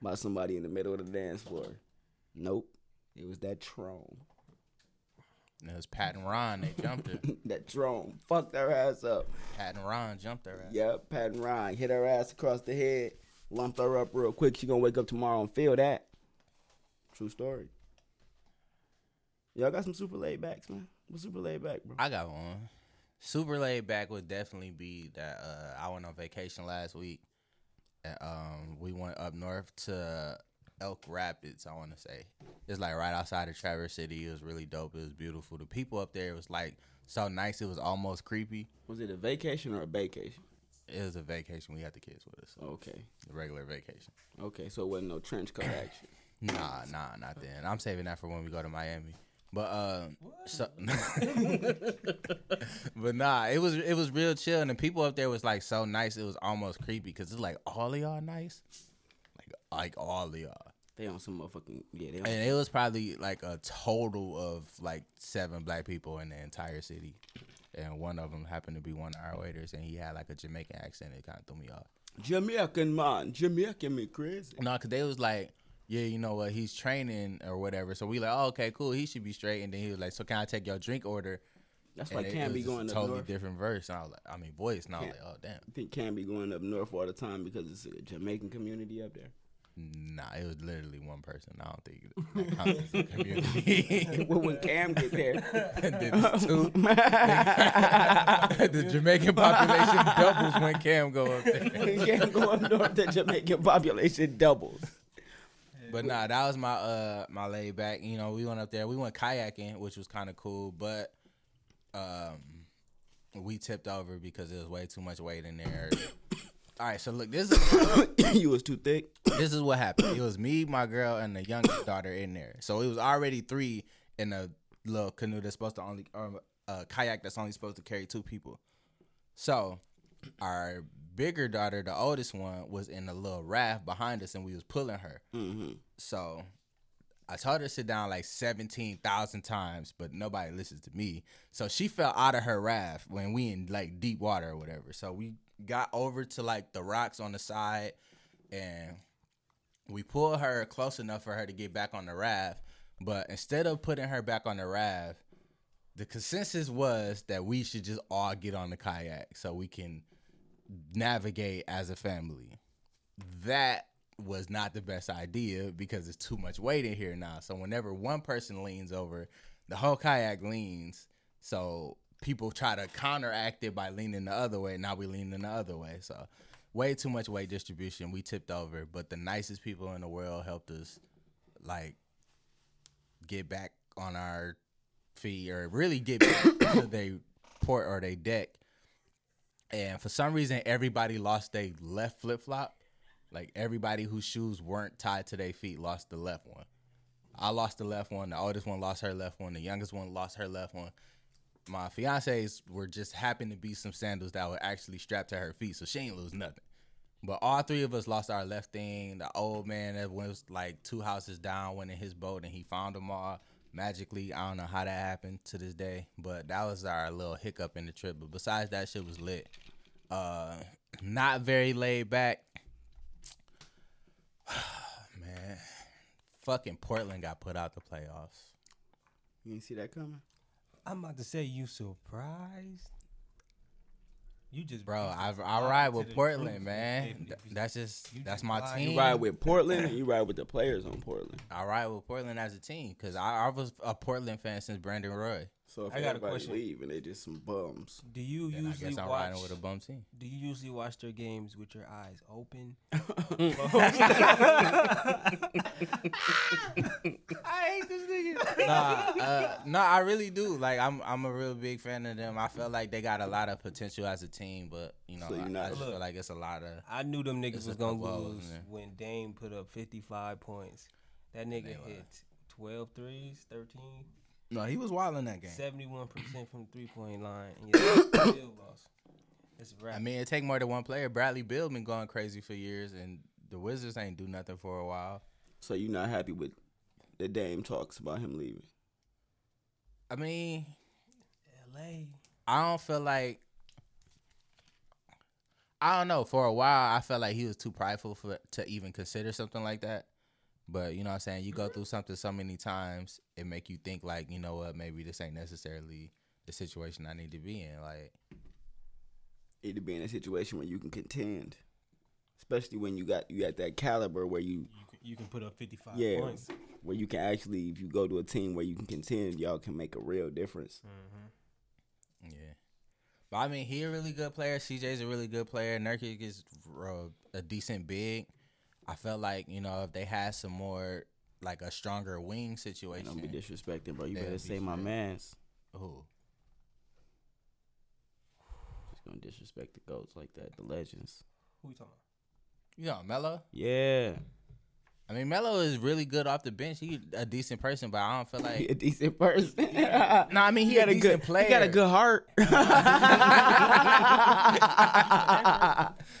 Speaker 3: by somebody in the middle of the dance floor. Nope, it was that Tron.
Speaker 2: And it was Pat and Ron. They jumped her.
Speaker 3: that Tron fucked her ass up.
Speaker 2: Pat and Ron jumped her. Ass.
Speaker 3: Yep, Pat and Ryan hit her ass across the head, lumped her up real quick. She gonna wake up tomorrow and feel that. True story. Y'all got some super laid backs, man. What's super laid back, bro?
Speaker 2: I got one. Super laid back would definitely be that uh, I went on vacation last week. And, um, we went up north to Elk Rapids. I want to say it's like right outside of Traverse City. It was really dope. It was beautiful. The people up there was like so nice. It was almost creepy.
Speaker 3: Was it a vacation or a vacation?
Speaker 2: It was a vacation. We had the kids with us. So
Speaker 3: Okay,
Speaker 2: a regular vacation.
Speaker 3: okay. So it wasn't no trench coat action.
Speaker 2: Nah, nah, not then. I'm saving that for when we go to Miami. But uh, so, but nah, it was it was real chill, and the people up there was like so nice. It was almost creepy because it's like all of y'all nice, like like all of y'all,
Speaker 3: They on some motherfucking yeah. They on,
Speaker 2: and it was probably like a total of like seven black people in the entire city, and one of them happened to be one of our waiters, and he had like a Jamaican accent. It kind of threw me off.
Speaker 3: Jamaican man, Jamaican me crazy.
Speaker 2: No, cause they was like, yeah, you know what, he's training or whatever. So we like, oh, okay, cool, he should be straight. And then he was like, so can I take your drink order?
Speaker 3: That's why Cam be going up
Speaker 2: totally
Speaker 3: north.
Speaker 2: different verse. And I was like, I mean, voice. And I was like, oh damn.
Speaker 3: I think Cam be going up north all the time because it's a Jamaican community up there.
Speaker 2: Nah, it was literally one person. I don't think that counts as a community.
Speaker 3: Well, when Cam get there,
Speaker 2: it's the Jamaican population doubles when Cam go up there.
Speaker 3: Cam go up north, the Jamaican population doubles.
Speaker 2: But nah, that was my uh my laid back. You know, we went up there. We went kayaking, which was kind of cool, but um we tipped over because there was way too much weight in there. All right, so look, this is
Speaker 3: you was too thick.
Speaker 2: this is what happened. It was me, my girl, and the youngest daughter in there. So it was already three in a little canoe that's supposed to only, or a kayak that's only supposed to carry two people. So our bigger daughter, the oldest one, was in a little raft behind us, and we was pulling her.
Speaker 3: Mm-hmm.
Speaker 2: So I told her to sit down like 17,000 times, but nobody listens to me. So she fell out of her raft when we in like deep water or whatever. So we got over to like the rocks on the side and we pulled her close enough for her to get back on the raft. But instead of putting her back on the raft, the consensus was that we should just all get on the kayak so we can navigate as a family. That was not the best idea because it's too much weight in here now. So whenever one person leans over, the whole kayak leans. So people try to counteract it by leaning the other way. Now we leaning the other way. So way too much weight distribution. We tipped over, but the nicest people in the world helped us like get back on our feet or really get back to their port or their deck. And for some reason, everybody lost their left flip flop. Like everybody whose shoes weren't tied to their feet lost the left one. I lost the left one. The oldest one lost her left one. The youngest one lost her left one. My fiance's were just happened to be some sandals that were actually strapped to her feet, so she ain't lose nothing. But all three of us lost our left thing. The old man that was like two houses down went in his boat and he found them all magically. I don't know how that happened to this day, but that was our little hiccup in the trip. But besides that, shit was lit. Uh, not very laid back. man, fucking Portland got put out the playoffs.
Speaker 3: You didn't see that coming.
Speaker 4: I'm about to say you surprised. You just
Speaker 2: Bro, I I ride
Speaker 4: to
Speaker 2: with Portland,
Speaker 4: truth.
Speaker 2: man.
Speaker 4: If-
Speaker 2: Th-
Speaker 4: if-
Speaker 2: That's just
Speaker 4: you
Speaker 2: that's
Speaker 4: just
Speaker 2: my
Speaker 4: lied.
Speaker 2: team.
Speaker 3: You ride with Portland, and you ride with the players on Portland.
Speaker 2: I ride with Portland as a team because I, I was a Portland fan since Brandon Roy.
Speaker 3: So if
Speaker 4: I got a
Speaker 3: everybody
Speaker 4: question.
Speaker 3: leave and they just some bums,
Speaker 4: Do you
Speaker 2: Then I
Speaker 4: usually
Speaker 2: guess I'm
Speaker 4: watch?
Speaker 2: riding with a bum team.
Speaker 4: Do you usually watch their games with your eyes open?
Speaker 2: I hate this nigga. nah, uh, no, I really do. Like, I'm I'm a real big fan of them. I feel like they got a lot of potential as a team, but you know,
Speaker 3: So
Speaker 2: I,
Speaker 3: not-
Speaker 2: I just
Speaker 4: Look.
Speaker 2: feel like it's a lot of.
Speaker 4: I knew them niggas was gonna lose when Dame put up 55 points. That nigga hit 12 threes, 13,
Speaker 2: No, he was wild in that game.
Speaker 4: 71% from the three point line, and yet still lost. It's a wrap.
Speaker 2: I mean, it take more than one player. Bradley Beal been going crazy for years, and the Wizards ain't do nothing for a while.
Speaker 3: so you're not happy with the Dame talks about him leaving.
Speaker 2: I mean,
Speaker 4: LA.
Speaker 2: I don't feel like I don't know. For a while, I felt like he was too prideful for to even consider something like that. But you know what I'm saying? You go through something so many times, it make you think like, you know what, maybe this ain't necessarily the situation I need to be in. Like,
Speaker 3: Need to be in a situation where you can contend, especially when you got you at that caliber where you
Speaker 4: You can, you can put up 55
Speaker 3: yeah
Speaker 4: points.
Speaker 3: where you can actually if you go to a team where you can contend, y'all can make a real difference.
Speaker 2: yeah. But I mean, he a really good player. CJ's a really good player. Nurkic is uh, a decent big. I felt like you know if they had some more like a stronger wing situation.
Speaker 3: Don't be disrespecting, bro. You better
Speaker 2: be
Speaker 3: say my man's.
Speaker 2: Ooh.
Speaker 3: Just gonna disrespect the goats like that, the legends.
Speaker 4: Who you talking about?
Speaker 2: You know, Melo.
Speaker 3: Yeah,
Speaker 2: I mean, Melo is really good off the bench. He a decent person, but I don't feel
Speaker 3: he
Speaker 2: like.
Speaker 3: a decent person.
Speaker 2: No, I mean he,
Speaker 3: he got
Speaker 2: a
Speaker 3: a
Speaker 2: decent
Speaker 3: good
Speaker 2: player.
Speaker 3: He got a good heart.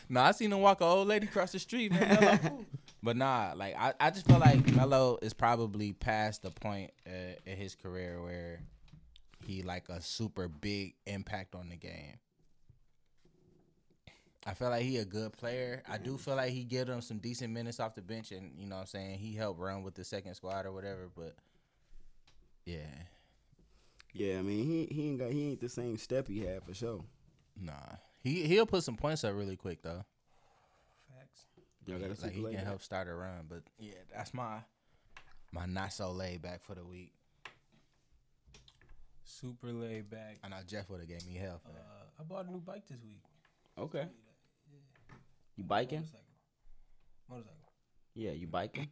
Speaker 2: No, I seen him walk an old lady across the street, man. But nah, like I, I just feel like Melo is probably past the point uh, in his career where he like a super big impact on the game. I feel like he a good player. I do feel like he give them some decent minutes off the bench, and you know what I'm saying he helped run with the second squad or whatever. But yeah,
Speaker 3: yeah, I mean he he ain't got he ain't the same step he had for sure.
Speaker 2: nah, he he'll put some points up really quick though.
Speaker 4: Facts.
Speaker 3: Y'all got a
Speaker 2: like he can
Speaker 3: back?
Speaker 2: help start a run. But yeah, that's my my not so laid back for the week.
Speaker 4: Super laid back.
Speaker 2: I know Jeff would have gave me hell for that.
Speaker 4: Uh, I bought a new bike this week.
Speaker 3: Okay. You biking?
Speaker 4: Motorcycle. Motorcycle.
Speaker 3: Yeah, you biking.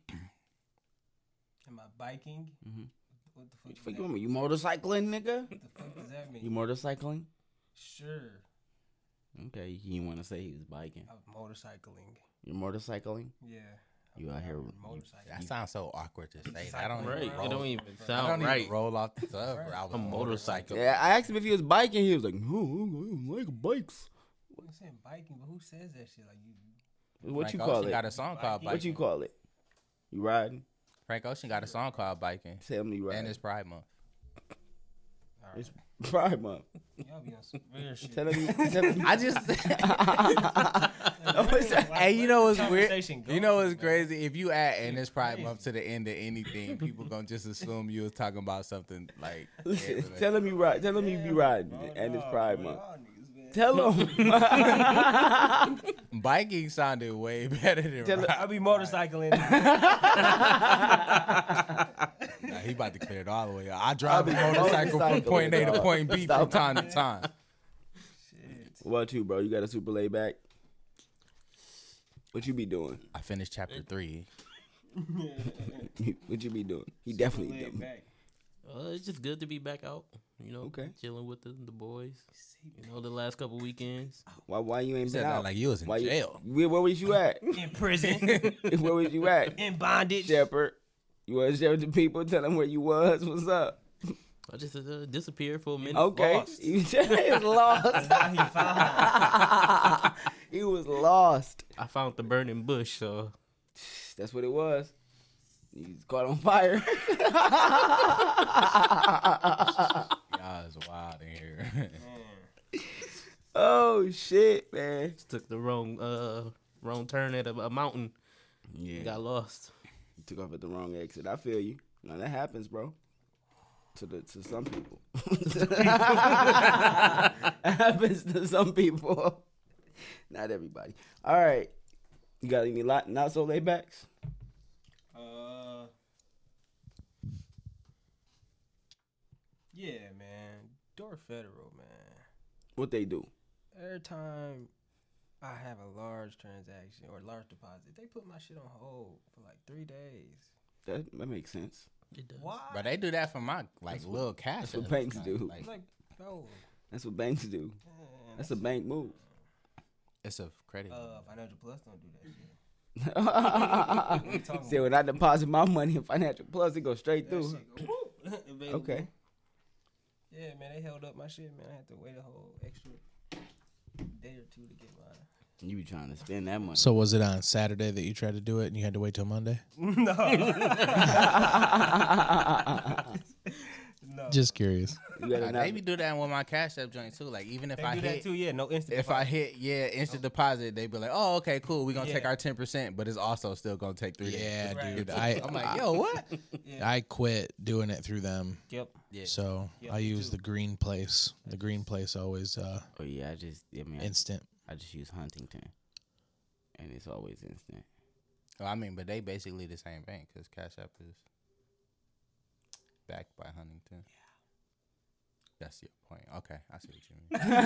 Speaker 4: Am I biking?
Speaker 3: Mhm.
Speaker 4: What the fuck?
Speaker 3: What
Speaker 4: does
Speaker 3: you
Speaker 4: that-
Speaker 3: think you motorcycling, nigga?
Speaker 4: What the fuck does that mean?
Speaker 3: You motorcycling?
Speaker 4: sure.
Speaker 3: Okay, he didn't want to say he was biking.
Speaker 4: I'm motorcycling.
Speaker 3: You're motorcycling?
Speaker 4: Yeah.
Speaker 3: You out here?
Speaker 4: Motorcycle.
Speaker 2: That sounds so awkward to say. that. I don't
Speaker 5: Right.
Speaker 2: even
Speaker 5: It
Speaker 2: roll.
Speaker 5: don't even
Speaker 2: I don't
Speaker 5: sound
Speaker 2: even
Speaker 5: right.
Speaker 2: roll off the tub. I was
Speaker 5: A motorcycle.
Speaker 3: Yeah, I asked him if he was biking. He was like, "No, I don't like bikes."
Speaker 4: I'm saying biking, but who says that shit? Like you.
Speaker 3: What
Speaker 2: Frank
Speaker 3: you
Speaker 2: Ocean
Speaker 3: call it?
Speaker 2: got a song called
Speaker 4: Biking?
Speaker 2: Biking.
Speaker 3: What you call it? You riding?
Speaker 2: Frank Ocean got a song called Biking,
Speaker 3: Tell me you riding.
Speaker 2: and it's Pride Month.
Speaker 4: All
Speaker 3: It's
Speaker 4: right.
Speaker 3: Pride Month.
Speaker 4: Y'all be on some weird shit.
Speaker 3: Tell him. Tell him
Speaker 2: I just.
Speaker 3: that?
Speaker 2: hey, you know what's weird?
Speaker 4: Conversation
Speaker 2: You know what's
Speaker 4: man.
Speaker 2: crazy? If you add and it's Pride Month to the end of anything, people gonna just assume you was talking about something like.
Speaker 3: Listen,
Speaker 2: yeah,
Speaker 3: tell him you ride. Tell him you be riding, and it's
Speaker 4: nah,
Speaker 3: Pride Month.
Speaker 4: y'all niggas, man.
Speaker 3: Tell him.
Speaker 2: biking sounded way better than.
Speaker 3: Tell-
Speaker 2: ride.
Speaker 4: I be motorcycling.
Speaker 2: Nah, he about to clear it all the way. out. I drive a motorcycle from point A to point B from time to time.
Speaker 3: what about you, bro? You got a super laid back. What you be doing?
Speaker 2: I finished chapter three.
Speaker 3: what you be doing? He definitely
Speaker 4: Laid
Speaker 3: done.
Speaker 4: back.
Speaker 5: Uh, it's just good to be back out. You know,
Speaker 3: Okay.
Speaker 5: chilling with the, the boys. You know, the last couple weekends.
Speaker 3: Why? Why you ain't
Speaker 2: He said
Speaker 3: been out?
Speaker 2: like you was in
Speaker 3: why you-
Speaker 2: jail.
Speaker 3: Where, where was you at?
Speaker 4: In prison.
Speaker 3: where was you at?
Speaker 4: in bondage.
Speaker 3: Shepherd. You want to share with the people? Tell them where you was. What's up?
Speaker 5: I just uh, disappeared for a minute.
Speaker 3: Okay.
Speaker 4: Lost.
Speaker 3: You he was lost.
Speaker 4: He found.
Speaker 3: he was lost.
Speaker 5: I found the burning bush, so
Speaker 3: That's what it was. He's caught on fire.
Speaker 2: Y'all wild in here.
Speaker 3: oh shit, man.
Speaker 5: just took the wrong uh wrong turn at a, a mountain.
Speaker 3: Yeah.
Speaker 5: Got lost.
Speaker 3: You took off at the wrong exit. I feel you. Now that happens, bro. To the to some people. happens to some people. Not everybody. All right. You got any lot not so laid backs?
Speaker 4: Uh, yeah, man. Dort Federal, man.
Speaker 3: What they do?
Speaker 4: Every time I have a large transaction or large deposit, they put my shit on hold for like three days.
Speaker 3: That that makes sense.
Speaker 5: It does.
Speaker 4: Why?
Speaker 2: but they do that for my like little cash.
Speaker 3: that's what banks
Speaker 2: Like-
Speaker 3: do.
Speaker 2: Like,
Speaker 4: like, bro,
Speaker 3: That's what banks do.
Speaker 4: man,
Speaker 3: That's a bank move.
Speaker 2: it's a credit.
Speaker 4: uh, Financial Plus don't do that shit. talking
Speaker 3: See, when I deposit my money in Financial Plus, it goes straight
Speaker 4: That
Speaker 3: through.
Speaker 4: go.
Speaker 3: Okay.
Speaker 4: Yeah, man, they held up my shit, man. I had to wait a whole extra day or two to get mine.
Speaker 3: You be trying to spend that money.
Speaker 6: So was it on Saturday that you tried to do it and you had to wait till Monday?
Speaker 4: no. no.
Speaker 6: Just curious.
Speaker 3: You gotta
Speaker 2: Like,
Speaker 3: not-
Speaker 2: they be do that with my cash app joint too. Like even if
Speaker 4: They
Speaker 2: I
Speaker 4: do
Speaker 2: hit,
Speaker 4: that too, yeah. No instant.
Speaker 2: if I hit, yeah, instant deposit, they be like, oh, okay, cool. We gonna take our ten percent, but it's also still gonna take three.
Speaker 6: Yeah,
Speaker 4: Right.
Speaker 6: dude. I
Speaker 2: I'm like, yo, what?
Speaker 4: yeah.
Speaker 6: I quit doing it through them.
Speaker 4: Yep.
Speaker 2: Yeah.
Speaker 6: So
Speaker 4: Yeah,
Speaker 6: I use
Speaker 4: too.
Speaker 6: the green place. The green place always uh
Speaker 3: Oh yeah, I just I mean
Speaker 6: instant.
Speaker 3: I just use Huntington, and it's always instant.
Speaker 2: Well, I mean, but they basically the same bank because Cash App is backed by Huntington. Yeah. That's your point. Okay, I see what you mean.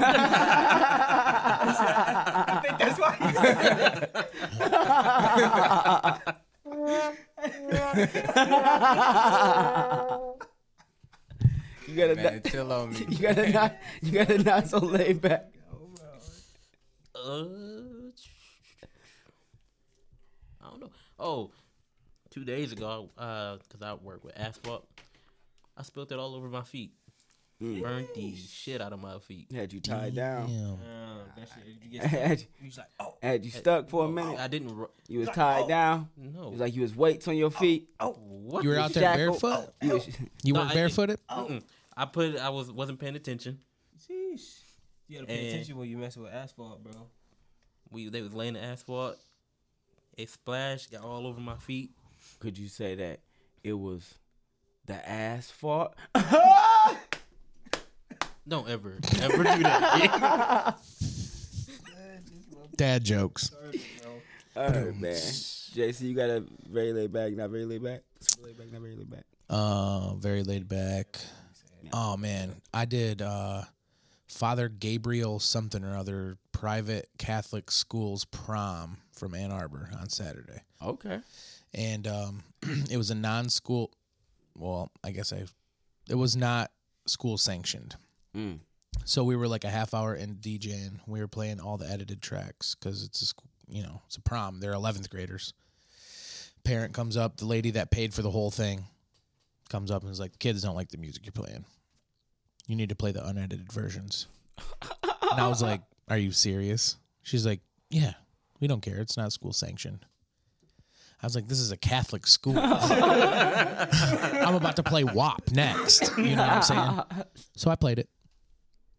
Speaker 4: I think that's why.
Speaker 3: You gotta
Speaker 2: Man,
Speaker 3: not,
Speaker 2: chill on me.
Speaker 3: you gotta not you gotta not so laid back.
Speaker 5: Uh, I don't know. Oh, two days ago, uh, cause I work with asphalt, I spilled it all over my feet.
Speaker 3: Mm.
Speaker 5: Burned the shit out of my feet.
Speaker 3: Had you tied down.
Speaker 6: Damn.
Speaker 4: That shit, you get
Speaker 3: Had you,
Speaker 4: you like, oh,
Speaker 3: had you stuck for a minute.
Speaker 5: I didn't. Ru-
Speaker 3: You was tied down.
Speaker 5: no.
Speaker 3: It was like you was weights on your feet.
Speaker 5: Oh, what?
Speaker 6: You were out there
Speaker 3: shackled.
Speaker 6: barefoot?
Speaker 3: You was,
Speaker 6: You
Speaker 5: No,
Speaker 6: weren't
Speaker 5: I-
Speaker 6: barefooted?
Speaker 5: I put. I was wasn't paying attention.
Speaker 4: sheesh. You gotta pay
Speaker 5: And-
Speaker 4: attention when you messing with asphalt, bro.
Speaker 5: We they was laying the asphalt. It splashed, got all over my feet.
Speaker 3: could you say that it was the asphalt?
Speaker 5: Don't ever, ever do that.
Speaker 6: Dad jokes.
Speaker 3: All right, man. JC, you got a very laid back, not very laid back. Super laid back, not very laid back.
Speaker 6: Uh, very laid back. Oh man, I did uh, Father Gabriel something or other private Catholic school's prom from Ann Arbor on Saturday,
Speaker 3: Okay.
Speaker 6: and um, it was a non-school. Well, I guess I, it was not school sanctioned.
Speaker 3: Mm.
Speaker 6: So we were like a half hour in DJing. We were playing all the edited tracks because it's a school, you know, it's a prom. They're 11th graders. Parent comes up, the lady that paid for the whole thing comes up and is like, "Kids don't like the music you're playing. You need to play the unedited versions." and I was like, "Are you serious?" She's like, "Yeah, we don't care. It's not school sanctioned." I was like, "This is a Catholic school. I'm about to play WAP next." You know what I'm saying? So I played it.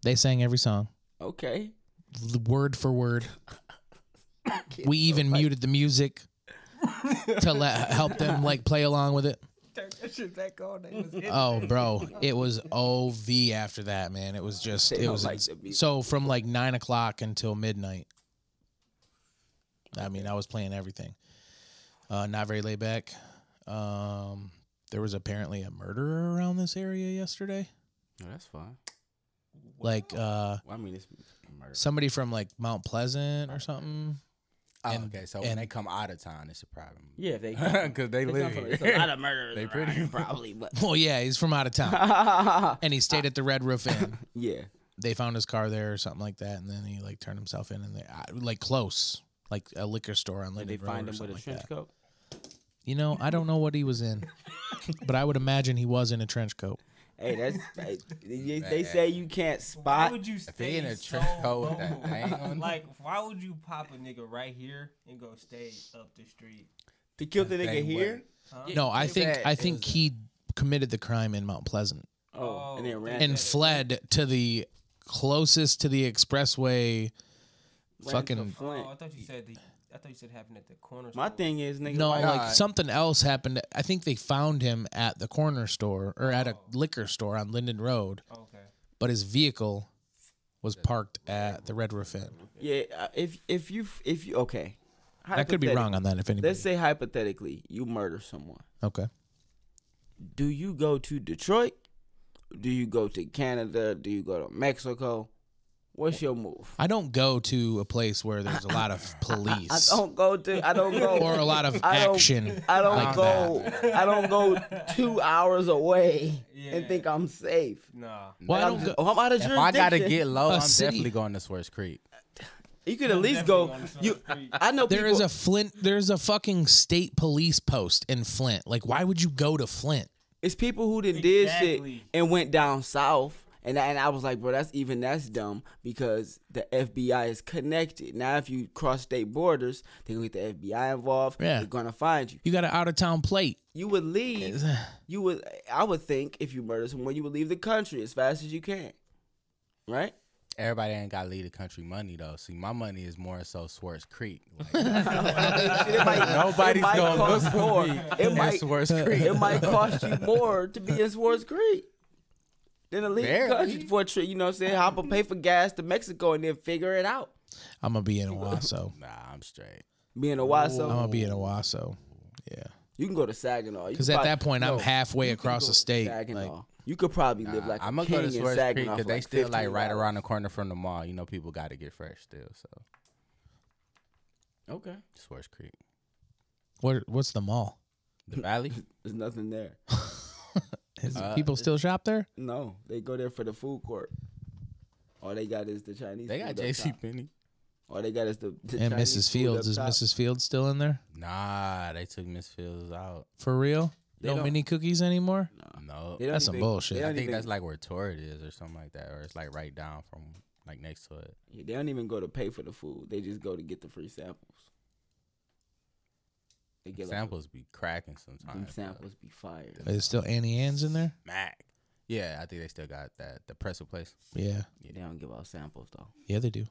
Speaker 6: They sang every song,
Speaker 3: Okay.
Speaker 6: word for word. We even muted the music to let help them like play along with it.
Speaker 4: Turn that shit back on. They was
Speaker 6: Oh, bro, it was ov after that, man. It was just
Speaker 3: They
Speaker 6: it was
Speaker 3: like
Speaker 6: ins-
Speaker 3: the music.
Speaker 6: so from like nine o'clock until midnight. I mean, I was playing everything. Uh, not very laid back. Um, there was apparently a murderer around this area yesterday.
Speaker 3: No, that's fine.
Speaker 6: Like uh,
Speaker 3: Well, I mean, it's murder.
Speaker 6: somebody from like Mount Pleasant or something.
Speaker 2: Oh,
Speaker 6: And-
Speaker 2: okay, so
Speaker 6: and-
Speaker 2: when they come out of town, it's a problem.
Speaker 3: Yeah, they.
Speaker 2: because they
Speaker 3: They
Speaker 2: live
Speaker 3: from-
Speaker 2: here.
Speaker 3: It's a lot of murderers.
Speaker 2: They
Speaker 3: around
Speaker 2: pretty-
Speaker 3: here, probably, but
Speaker 6: Well, yeah, he's from out of town, and he stayed at the Red Roof Inn.
Speaker 3: yeah.
Speaker 6: they found his car there or something like that, and then he like turned himself in and they uh, like close, like a liquor store on
Speaker 3: Did
Speaker 6: Linden
Speaker 3: they
Speaker 6: Road
Speaker 3: find him with a
Speaker 6: like
Speaker 3: trench
Speaker 6: that.
Speaker 3: coat?
Speaker 6: You know, I don't know what he was in, but I would imagine he was in a trench coat.
Speaker 3: Hey, that's hey, they, they say you can't spot.
Speaker 4: Why
Speaker 3: spot.
Speaker 4: would you stay
Speaker 2: in a
Speaker 4: so
Speaker 2: trench coat with
Speaker 4: low?
Speaker 2: that thing?
Speaker 4: Like, why would you pop a nigga right here and go stay up the street?
Speaker 3: to kill the nigga here.
Speaker 4: Huh?
Speaker 6: No, I think I think he committed the crime in Mount Pleasant
Speaker 3: Oh, oh and then ran.
Speaker 6: and fled to the closest to the expressway.
Speaker 3: ran to
Speaker 6: fucking-
Speaker 3: Flint.
Speaker 4: Oh, I thought you said the. I thought you said it happened at the corner. Store.
Speaker 3: My
Speaker 4: store.
Speaker 3: thing is, nigga.
Speaker 6: No,
Speaker 3: why-
Speaker 6: like
Speaker 2: Nah.
Speaker 6: something else happened. I think they found him at the corner store or at a
Speaker 4: Oh.
Speaker 6: liquor store on Linden Road,
Speaker 4: Okay.
Speaker 6: but his vehicle was parked at the Red Roof Inn.
Speaker 3: yeah, uh, if if you if you okay,
Speaker 6: I could be wrong on that if anybody.
Speaker 3: Let's say hypothetically, you murder someone.
Speaker 6: okay.
Speaker 3: Do you go to Detroit? Do you go to Canada? Do you go to Mexico? What's your move?
Speaker 6: I don't go to a place where there's a lot of police.
Speaker 3: I don't go to. I don't go.
Speaker 6: or a lot of
Speaker 3: I
Speaker 6: action.
Speaker 3: I don't
Speaker 6: like
Speaker 3: go. I don't go two hours away and think I'm safe.
Speaker 4: Nah.
Speaker 6: Well, I
Speaker 3: I'm,
Speaker 6: don't
Speaker 3: just-
Speaker 6: go-
Speaker 3: I'm out of
Speaker 2: If I gotta get low,
Speaker 6: A
Speaker 2: I'm
Speaker 6: city-
Speaker 2: definitely going to Swerve Creek.
Speaker 3: You could at least go. You,
Speaker 4: street.
Speaker 3: I know
Speaker 6: There
Speaker 3: people.
Speaker 6: is a Flint. There's a fucking state police post in Flint. Like, why would you go to Flint?
Speaker 3: it's people who did did
Speaker 4: Exactly.
Speaker 3: shit and went down south, and I- and I was like, bro, that's even that's dumb because the FBI is connected. Now, if you cross state borders, they're gonna get the FBI involved.
Speaker 6: Yeah.
Speaker 3: they're gonna find you.
Speaker 6: You got an out of town plate.
Speaker 3: You would leave. Uh, you would. I would think if you murder someone, you would leave the country as fast as you can. Right?
Speaker 2: Everybody ain't got to leave the country money though. See, my money is more so Swerve Creek. Like,
Speaker 3: might-
Speaker 2: Nobody's gonna
Speaker 3: cost
Speaker 2: look for me
Speaker 3: It might.
Speaker 2: Swerve Creek.
Speaker 3: It might cost you more to be in Swartz Creek than to leave the
Speaker 2: Barely.
Speaker 3: country for a trip. You know what I'm saying? Hop and pay for gas to Mexico and then figure it out.
Speaker 6: I'm gonna be in Owosso.
Speaker 2: Nah, I'm straight.
Speaker 3: Be in Owosso.
Speaker 6: I'm gonna be in Owosso. Yeah,
Speaker 3: You can go to Saginaw.
Speaker 6: because at that point I'm halfway across the state.
Speaker 3: Saginaw.
Speaker 6: Like,
Speaker 3: you could probably live like a
Speaker 2: I'm gonna
Speaker 3: king
Speaker 2: go to
Speaker 3: in
Speaker 2: Creek
Speaker 3: Saginaw
Speaker 2: because they
Speaker 3: like
Speaker 2: still like right
Speaker 3: $15.
Speaker 2: around the corner from the mall. You know, people got to get fresh still. So
Speaker 3: Okay,
Speaker 2: Swerve Creek,
Speaker 6: what? What's the mall?
Speaker 2: the Valley.
Speaker 3: there's nothing there.
Speaker 6: Is
Speaker 2: Uh,
Speaker 6: people still shop there?
Speaker 3: No, they go there for the food court. All they got is the Chinese.
Speaker 2: They got J.C. Penney.
Speaker 3: All they got is the, the
Speaker 6: And
Speaker 3: Chinese
Speaker 6: Mrs.
Speaker 3: food
Speaker 6: Fields
Speaker 3: up
Speaker 6: is
Speaker 3: top.
Speaker 6: Mrs. Fields still in there
Speaker 2: Nah, they took Miss Fields out.
Speaker 6: for real?
Speaker 3: They
Speaker 6: No
Speaker 3: don't-
Speaker 6: mini cookies anymore.
Speaker 2: No,
Speaker 3: They don't
Speaker 6: That's some
Speaker 3: even-
Speaker 6: bullshit.
Speaker 2: I think
Speaker 3: even,
Speaker 2: that's like where Torrid is or something like that, or it's like right down from like next to it.
Speaker 3: they don't even go to pay for the food. They just go to get the free samples. They get like,
Speaker 2: Samples be cracking
Speaker 3: them
Speaker 2: sometimes.
Speaker 3: samples be fired.
Speaker 6: Is still Auntie Anne's in there?
Speaker 2: Mac. Yeah, I think they still got that the pretzel place.
Speaker 6: Yeah,
Speaker 3: They don't give out samples though.
Speaker 6: yeah, they do.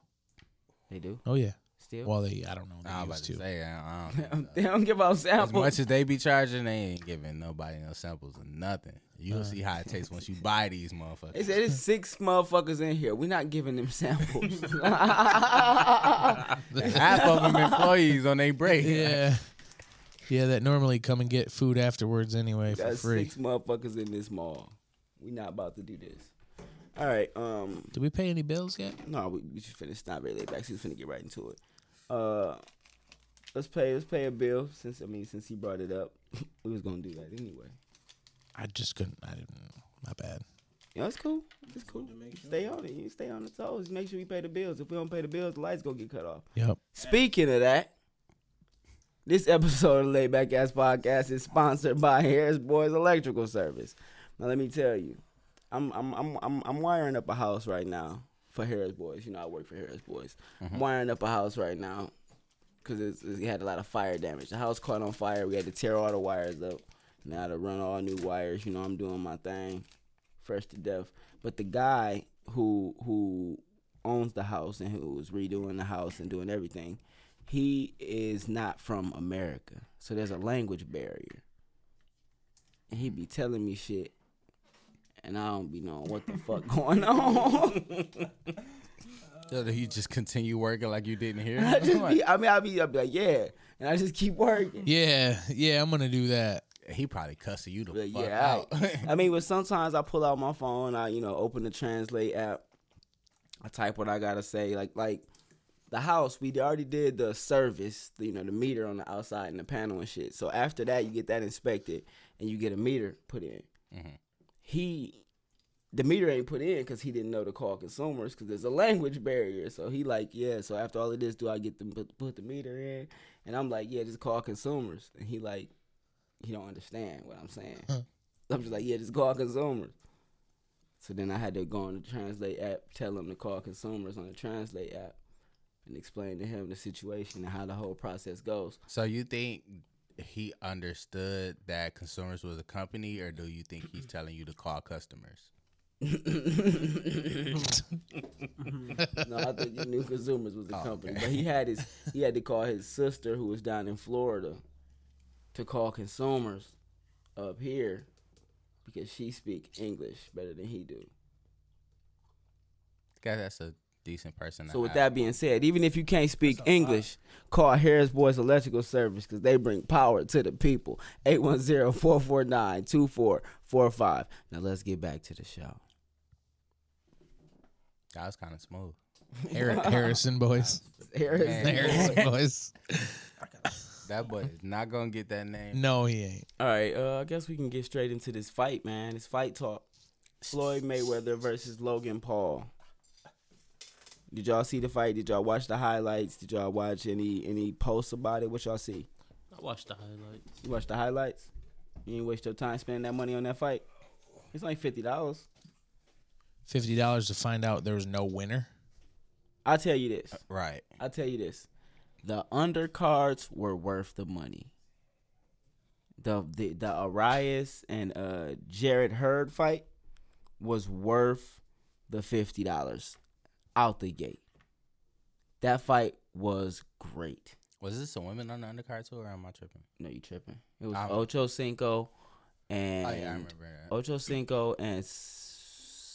Speaker 3: They do.
Speaker 6: Oh yeah,
Speaker 3: Still,
Speaker 6: Well, they I don't know. They
Speaker 2: I'm about to,
Speaker 6: to.
Speaker 2: say, I I don't think
Speaker 3: they don't give out samples.
Speaker 2: As much as they be charging, they ain't giving nobody no samples or nothing. You'll uh. see how it tastes once you buy these motherfuckers.
Speaker 3: They
Speaker 2: motherfuckers.
Speaker 3: said there's six motherfuckers in here. We're not giving them samples.
Speaker 2: Half of them employees on their break.
Speaker 6: Yeah. Yeah, that normally come and get food afterwards anyway for
Speaker 3: Got
Speaker 6: free.
Speaker 3: six motherfuckers in this mall. We not about to do this. All right. Um.
Speaker 6: Did we pay any bills yet?
Speaker 3: No, we, we should finish. Not really back. She's finna get right into it. Uh, let's pay. Let's pay a bill. Since I mean, since he brought it up, we was gonna do that anyway.
Speaker 6: I just couldn't. I didn't. My bad.
Speaker 3: Yeah, it's cool. It's cool. Stay on it. You stay on the toes. Make sure we pay the bills. If we don't pay the bills, the lights gonna get cut off.
Speaker 6: Yep.
Speaker 3: Speaking of that, this episode of Laid Back Ass Podcast is sponsored by Harris Boys Electrical Service. Now let me tell you, I'm I'm I'm I'm, I'm wiring up a house right now for Harris Boys. You know I work for Harris Boys. I'm mm-hmm. wiring up a house right now because it had a lot of fire damage. The house caught on fire. We had to tear all the wires up. Now to run all new wires. You know I'm doing my thing, fresh to death. But the guy who who owns the house and who was redoing the house and doing everything, he is not from America. So there's a language barrier. And he be telling me shit and I don't be knowing what the fuck going on.
Speaker 2: So that you just continue working like you didn't hear.
Speaker 3: I just be, I mean, I be, I be like, yeah, and I just keep working.
Speaker 6: Yeah. Yeah. I'm gonna do that.
Speaker 2: he probably cussing you the fuck
Speaker 3: yeah,
Speaker 2: out.
Speaker 3: I, I mean, but sometimes I pull out my phone, I you know open the translate app, I type what I gotta say, like like the house. We already did the service, you know, the meter on the outside and the panel and shit. So after that, you get that inspected and you get a meter put in.
Speaker 2: Mhm.
Speaker 3: He. The meter ain't put in because he didn't know to call consumers because there's a language barrier. So he like, yeah. So after all of this, do I get them put, put the meter in? And I'm like, yeah, just call consumers. And he like, he don't understand what I'm saying. I'm just like, yeah, just call consumers. So then I had to go on the Translate app, tell him to call consumers on the Translate app, and explain to him the situation and how the whole process goes.
Speaker 2: So you think he understood that consumers was a company, or do you think he's telling you to call customers?
Speaker 3: no, I think he knew consumers was a
Speaker 2: Oh,
Speaker 3: company,
Speaker 2: okay.
Speaker 3: but he had his he had to call his sister who was down in Florida to call consumers up here because she speak English better than he do.
Speaker 2: Guess that's a decent person.
Speaker 3: So with
Speaker 2: have.
Speaker 3: that being said, even if you can't speak English, call Harris Boys Electrical Service because they bring power to the people. 810-449-2445. Now let's get back to the show.
Speaker 2: that was kind of smooth.
Speaker 6: Har- Harrison boys.
Speaker 3: Harris
Speaker 6: Harrison boys.
Speaker 2: That boy is not gonna get that name.
Speaker 6: No, he ain't.
Speaker 3: All right, uh, I guess we can get straight into this fight, man. It's fight talk. Floyd Mayweather versus Logan Paul. Did y'all see the fight? Did y'all watch the highlights? Did y'all watch any any posts about it? What y'all see?
Speaker 5: I watched the highlights.
Speaker 3: You watched the highlights? You ain't waste your time spending that money on that fight? It's only fifty dollars.
Speaker 6: Fifty dollars to find out there was no winner.
Speaker 3: I'll tell you this.
Speaker 2: Right.
Speaker 3: I'll tell you this. The undercards were worth the money. The the the Arias and uh Jarrett Hurd fight was worth the fifty dollars out the gate. That fight was great.
Speaker 2: Was this a women on the undercard too, or am I tripping?
Speaker 3: No, you tripping. It was
Speaker 2: I'm-
Speaker 3: Ocho Cinco and
Speaker 2: oh yeah, I remember that.
Speaker 3: Ocho Cinco and s-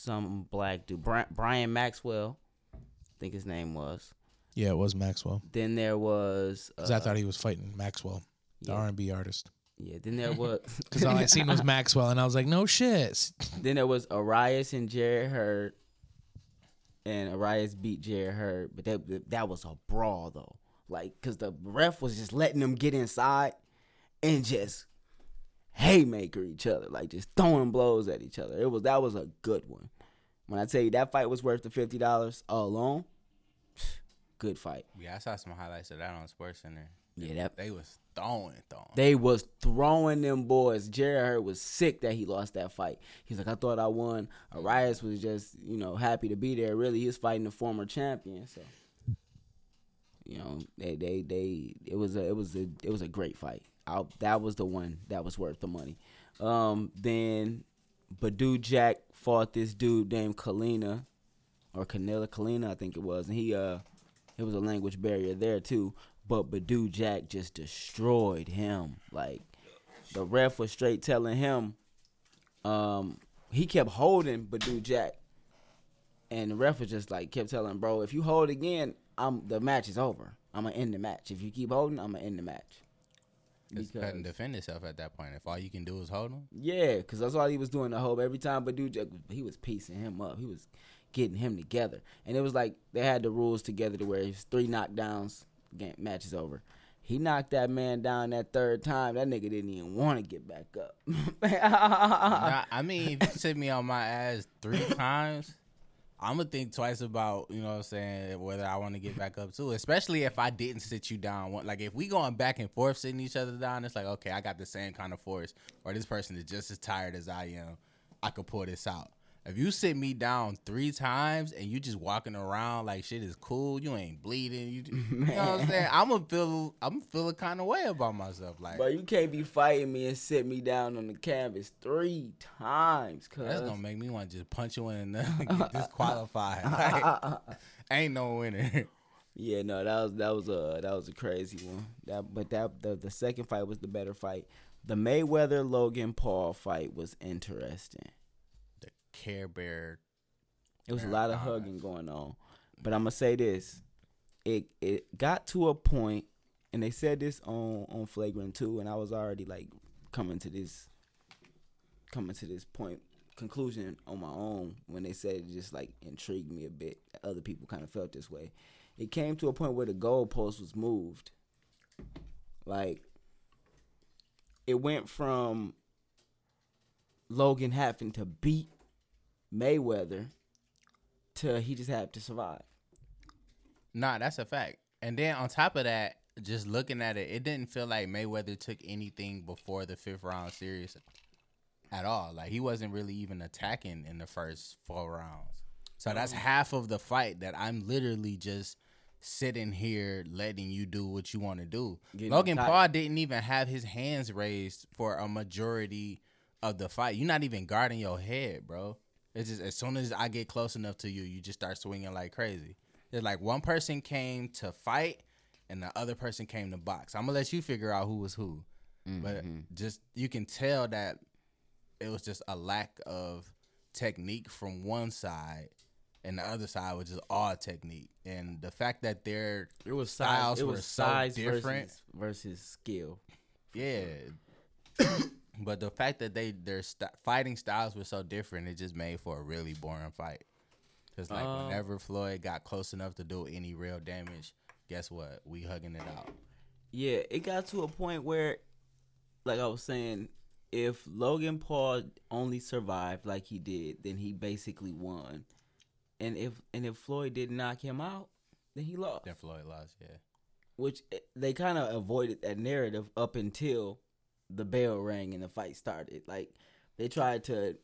Speaker 3: some black dude, Brian Maxwell, I think his name was.
Speaker 6: Yeah, it was Maxwell.
Speaker 3: Then there was.
Speaker 6: Because
Speaker 3: uh,
Speaker 6: I thought he was fighting Maxwell, the
Speaker 3: yeah.
Speaker 6: R and B artist.
Speaker 3: Yeah. Then there was.
Speaker 6: Because all I seen was Maxwell, and I was like, no shit.
Speaker 3: then there was Arias and Jarrett Hurd, and Arias beat Jarrett Hurd, but that that was a brawl though. Like, cause the ref was just letting them get inside and just haymaker each other, like just throwing blows at each other. It was that was a good one. When I tell you that fight was worth the fifty dollars alone, good fight.
Speaker 2: Yeah, I saw some highlights of that on Sports Center.
Speaker 3: Yeah, that
Speaker 2: They was throwing, throwing.
Speaker 3: They was throwing them boys. Jarrett Hurd was sick that he lost that fight. He's like, I thought I won. Arias was just, you know, happy to be there. Really, he's fighting the former champion. So, you know, they, they, they, it was a, it was a, it was a great fight. I, that was the one that was worth the money. Um, then, Badou Jack fought this dude named Kalina, or Canela Kalina, I think it was, and he, uh, it was a language barrier there too. But Badou Jack just destroyed him. Like the ref was straight telling him, um, he kept holding Badou Jack, and the ref was just like kept telling him, bro, if you hold again, I'm the match is over. I'm gonna end the match. If you keep holding, I'm gonna end the match. Because-
Speaker 2: couldn't defend himself at that point. If all you can do is hold him,
Speaker 3: Yeah, because that's all he was doing the whole every time. But Jack, he was piecing him up. He was getting him together, and it was like they had the rules together to where it's three knockdowns, game match is over. He knocked that man down that third time. That nigga didn't even want to get back up.
Speaker 2: Nah, I mean, if you sit me on my ass three times, I'm gonna think twice about you know what I'm saying whether I want to get back up too. Especially if I didn't sit you down. Like if we going back and forth sitting each other down, it's like okay, I got the same kind of force, or this person is just as tired as I am. I could pull this out. If you sit me down three times and you just walking around like shit is cool, you ain't bleeding, you, you know what I'm saying? I'm gonna feel, I'm gonna feel kind of way about myself. Like
Speaker 3: but you can't be fighting me and sit me down on the canvas three times, cause
Speaker 2: That's gonna make me want to just punch you in the get disqualified. Like, ain't no winner.
Speaker 3: Yeah, no, that was that was a that was a crazy one. That but that the the second fight was the better fight. The Mayweather Logan Paul fight was interesting.
Speaker 2: Care Bear.
Speaker 3: It was a lot of hugging going on. But I'm gonna say this. It it got to a point and they said this on on flagrant too, and I was already like coming to this coming to this point conclusion on my own when they said it just like intrigued me a bit. Other people kind of felt this way. It came to a point where the goalpost was moved. Like it went from Logan having to beat Mayweather to he just had to survive.
Speaker 2: Nah, that's a fact. And then on top of that, just looking at it, it didn't feel like Mayweather took anything before the fifth round serious at all. Like he wasn't really even attacking in the first four rounds. So that's half of the fight that I'm literally just sitting here letting you do what you want to do.
Speaker 3: Getting
Speaker 2: Logan
Speaker 3: tight.
Speaker 2: Paul didn't even have his hands raised for a majority of the fight. You're not even guarding your head, bro. It's just as soon as I get close enough to you, you just start swinging like crazy. It's like one person came to fight and the other person came to box. I'm gonna let you figure out who was who, but mm-hmm. just you can tell that it was just a lack of technique from one side, and the other side was just all technique. And the fact that their
Speaker 3: It was
Speaker 2: styles
Speaker 3: size. It
Speaker 2: were
Speaker 3: was
Speaker 2: so
Speaker 3: size
Speaker 2: different.
Speaker 3: versus, versus skill.
Speaker 2: Yeah. but the fact that they their st- fighting styles were so different, it just made for a really boring fight. Cause like
Speaker 3: Um,
Speaker 2: whenever Floyd got close enough to do any real damage, guess what? We hugging it out.
Speaker 3: Yeah, it got to a point where, like I was saying, if Logan Paul only survived like he did, then he basically won. And if and if Floyd did knock him out, then he lost.
Speaker 2: Then Floyd lost. Yeah.
Speaker 3: Which eh, they kind of avoided that narrative up until the bell rang and the fight started. Like they tried to